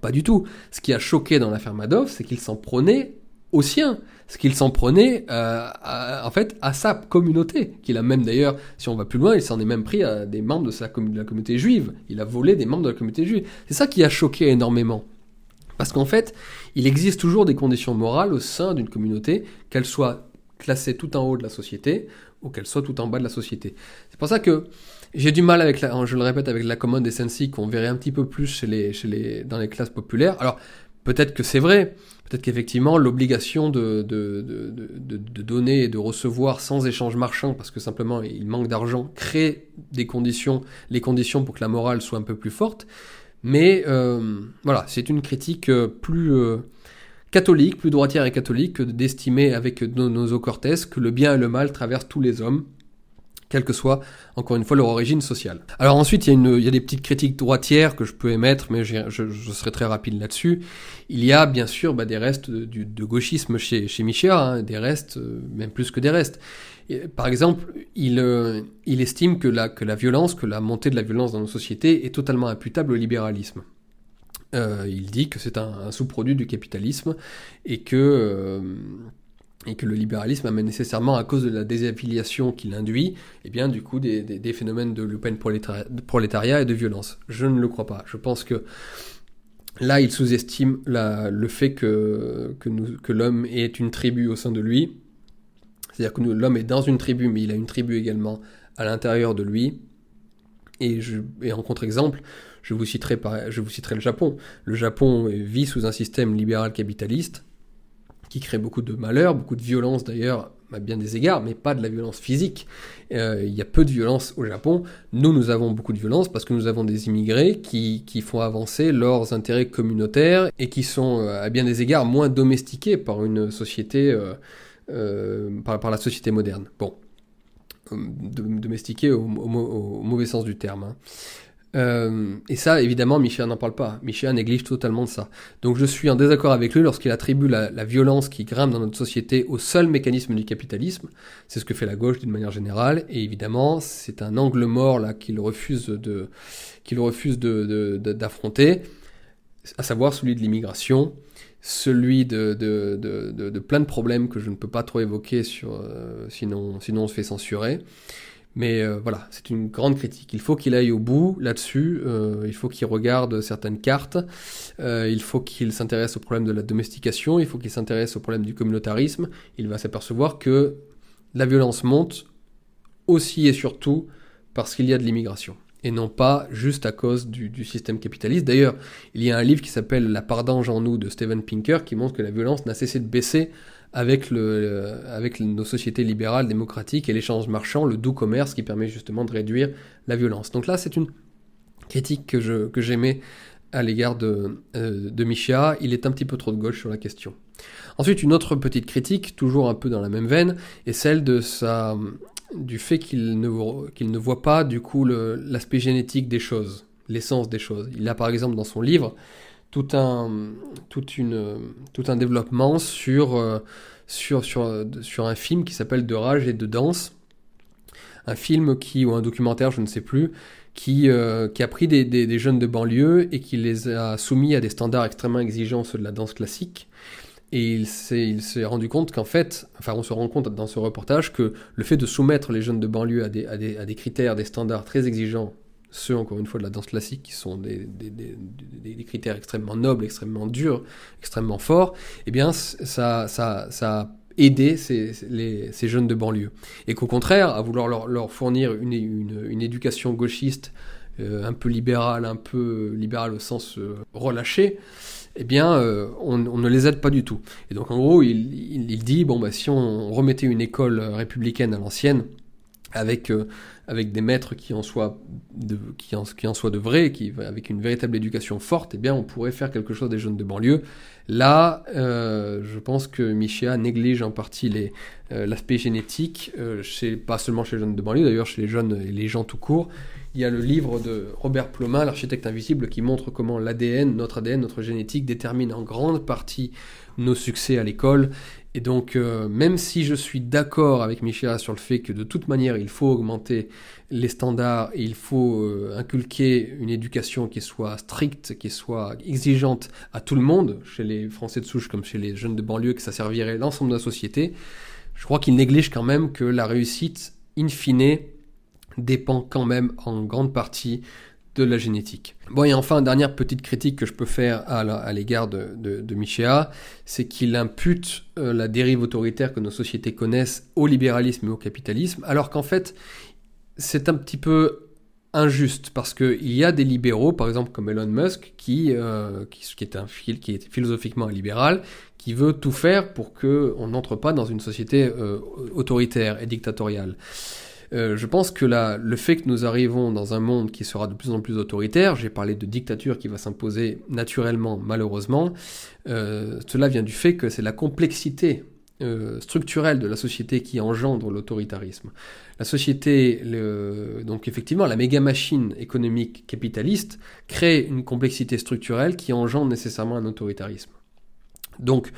Pas du tout. Ce qui a choqué dans l'affaire Madoff, c'est qu'il s'en prenait aux siens ce qu'il s'en prenait euh, à, en fait à sa communauté, qu'il a même d'ailleurs, si on va plus loin, il s'en est même pris à des membres de, sa de la communauté juive. Il a volé des membres de la communauté juive. C'est ça qui a choqué énormément. Parce qu'en fait, il existe toujours des conditions morales au sein d'une communauté, qu'elle soit classée tout en haut de la société ou qu'elle soit tout en bas de la société. C'est pour ça que j'ai du mal avec la, je le répète, avec la common decency qu'on verrait un petit peu plus chez les, chez les, dans les classes populaires. Alors, peut-être que c'est vrai, Peut-être qu'effectivement, l'obligation de, donner et de recevoir sans échange marchand, parce que simplement il manque d'argent, crée des conditions, les conditions pour que la morale soit un peu plus forte. Mais euh, voilà, c'est une critique euh, plus euh, catholique, plus droitière et catholique que d'estimer avec nos, nos Cortés que le bien et le mal traversent tous les hommes quelle que soit, encore une fois, leur origine sociale. Alors ensuite, il y a, des petites critiques droitières que je peux émettre, mais je, serai très rapide là-dessus. Il y a bien sûr bah, des restes de, gauchisme chez, chez Michéa, hein, des restes, euh, même plus que des restes. par exemple, il, euh, estime que la, violence, que la montée de la violence dans nos sociétés est totalement imputable au libéralisme. Euh, il dit que c'est un, sous-produit du capitalisme et que et que le libéralisme amène nécessairement, à cause de la désaffiliation qu'il induit, eh bien, du coup, des, des, phénomènes de lupen prolétariat et de violence. Je ne le crois pas. Je pense que là, il sous-estime le fait que, que, que l'homme est une tribu au sein de lui. C'est-à-dire que l'homme est dans une tribu, mais il a une tribu également à l'intérieur de lui. Et, je, et en contre-exemple, je vous citerai, par, je vous citerai le Japon. Le Japon vit sous un système libéral capitaliste qui crée beaucoup de malheur, beaucoup de violence d'ailleurs à bien des égards, mais pas de la violence physique. Euh, il y a peu de violence au Japon. Nous, nous avons beaucoup de violence parce que nous avons des immigrés qui, qui font avancer leurs intérêts communautaires et qui sont euh, à bien des égards moins domestiqués par une société, euh, par, par, la société moderne. Bon, domestiqués au, mauvais sens du terme. Hein. Euh, et ça, évidemment, Michel n'en parle pas. Michel néglige totalement de ça. Donc je suis en désaccord avec lui lorsqu'il attribue la, violence qui grimpe dans notre société au seul mécanisme du capitalisme. C'est ce que fait la gauche d'une manière générale. Et évidemment, c'est un angle mort là qu'il refuse de qu'il refuse de, d'affronter, à savoir celui de l'immigration, celui de, de, de, de, plein de problèmes que je ne peux pas trop évoquer, sur, sinon, sinon on se fait censurer. Mais euh, voilà, c'est une grande critique. Il faut qu'il aille au bout là-dessus, euh, il faut qu'il regarde certaines cartes, euh, il faut qu'il s'intéresse au problème de la domestication, il faut qu'il s'intéresse au problème du communautarisme. Il va s'apercevoir que la violence monte aussi et surtout parce qu'il y a de l'immigration et non pas juste à cause du, du système capitaliste. D'ailleurs, il y a un livre qui s'appelle La part d'ange en nous de Steven Pinker qui montre que la violence n'a cessé de baisser avec, nos sociétés libérales, démocratiques et l'échange marchand, le doux commerce qui permet justement de réduire la violence. Donc là, c'est une critique que, j'aimais à l'égard de, euh, de Micha. Il est un petit peu trop de gauche sur la question. Ensuite, une autre petite critique, toujours un peu dans la même veine, est celle de sa, du fait qu'il ne, qu'il ne voit pas du coup l'aspect génétique des choses, l'essence des choses. Il a par exemple dans son livre tout un, toute une, tout un développement sur, euh, sur, sur, sur un film qui s'appelle De rage et de danse. Un film qui, ou un documentaire, je ne sais plus, qui, euh, qui a pris des, des, jeunes de banlieue et qui les a soumis à des standards extrêmement exigeants, ceux de la danse classique. Et il s'est, rendu compte qu'en fait, enfin on se rend compte dans ce reportage que le fait de soumettre les jeunes de banlieue à des, à des, à des critères, des standards très exigeants ceux, encore une fois, de la danse classique, qui sont des, des, critères extrêmement nobles, extrêmement durs, extrêmement forts, eh bien, ça, ça, ça a aidé ces, ces jeunes de banlieue. Et qu'au contraire, à vouloir leur, fournir une, une, une, éducation gauchiste, euh, un peu libérale, un peu libérale au sens euh, relâché, eh bien, euh, on, on, ne les aide pas du tout. Et donc, en gros, il, il, il dit, bon, bah, si on remettait une école républicaine à l'ancienne, avec, euh, avec des maîtres qui en soient de, qui en, soient de vrais, qui, avec une véritable éducation forte, eh bien, on pourrait faire quelque chose des jeunes de banlieue. Là, euh, je pense que Michéa néglige en partie euh, l'aspect génétique, chez, pas seulement chez les jeunes de banlieue, d'ailleurs chez les jeunes et les gens tout court. Il y a le livre de Robert Plomin, l'architecte invisible, qui montre comment l'ADN, notre ADN, notre génétique, détermine en grande partie nos succès à l'école et donc, euh, même si je suis d'accord avec Michel sur le fait que de toute manière, il faut augmenter les standards et il faut euh, inculquer une éducation qui soit stricte, qui soit exigeante à tout le monde, chez les Français de souche comme chez les jeunes de banlieue, que ça servirait l'ensemble de la société, je crois qu'il néglige quand même que la réussite, in fine, dépend quand même en grande partie de la génétique. Bon, et enfin, dernière petite critique que je peux faire à l'égard de, de, Michéa, c'est qu'il impute euh, la dérive autoritaire que nos sociétés connaissent au libéralisme et au capitalisme, alors qu'en fait, c'est un petit peu injuste, parce qu'il y a des libéraux, par exemple comme Elon Musk, qui, euh, est philosophiquement libéral, qui veut tout faire pour qu'on n'entre pas dans une société euh, autoritaire et dictatoriale. Euh, je pense que la, le fait que nous arrivons dans un monde qui sera de plus en plus autoritaire, j'ai parlé de dictature qui va s'imposer naturellement, malheureusement, euh, cela vient du fait que c'est la complexité euh, structurelle de la société qui engendre l'autoritarisme. La société, donc effectivement, la méga machine économique capitaliste crée une complexité structurelle qui engendre nécessairement un autoritarisme. Donc,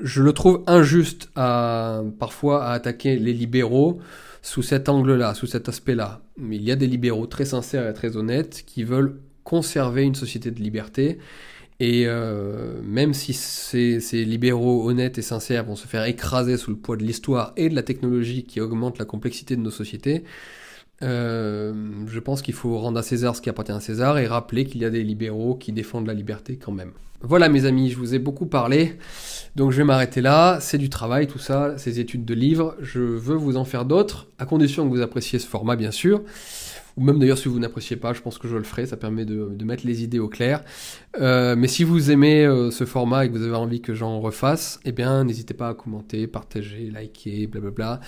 je le trouve injuste parfois à attaquer les libéraux sous cet angle-là, sous cet aspect-là. Il y a des libéraux très sincères et très honnêtes qui veulent conserver une société de liberté. Et euh, même si ces, ces, libéraux honnêtes et sincères vont se faire écraser sous le poids de l'histoire et de la technologie qui augmente la complexité de nos sociétés, euh, je pense qu'il faut rendre à César ce qui appartient à César et rappeler qu'il y a des libéraux qui défendent la liberté quand même. Voilà mes amis, je vous ai beaucoup parlé, donc je vais m'arrêter là. C'est du travail tout ça, ces études de livres. Je veux vous en faire d'autres, à condition que vous appréciez ce format bien sûr. Ou même d'ailleurs si vous n'appréciez pas, je pense que je le ferai, ça permet de, mettre les idées au clair. Euh, mais si vous aimez euh, ce format et que vous avez envie que j'en refasse, eh bien n'hésitez pas à commenter, partager, liker, blablabla.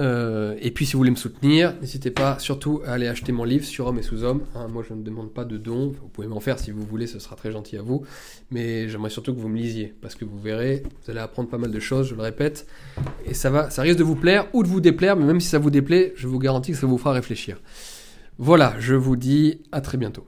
Euh, et puis si vous voulez me soutenir, n'hésitez pas surtout à aller acheter mon livre sur Homme et sous-homme. Hein, moi je ne demande pas de dons, vous pouvez m'en faire si vous voulez, ce sera très gentil à vous. Mais j'aimerais surtout que vous me lisiez, parce que vous verrez, vous allez apprendre pas mal de choses, je le répète. Et ça, va, ça risque de vous plaire ou de vous déplaire, mais même si ça vous déplaît, je vous garantis que ça vous fera réfléchir. Voilà, je vous dis à très bientôt.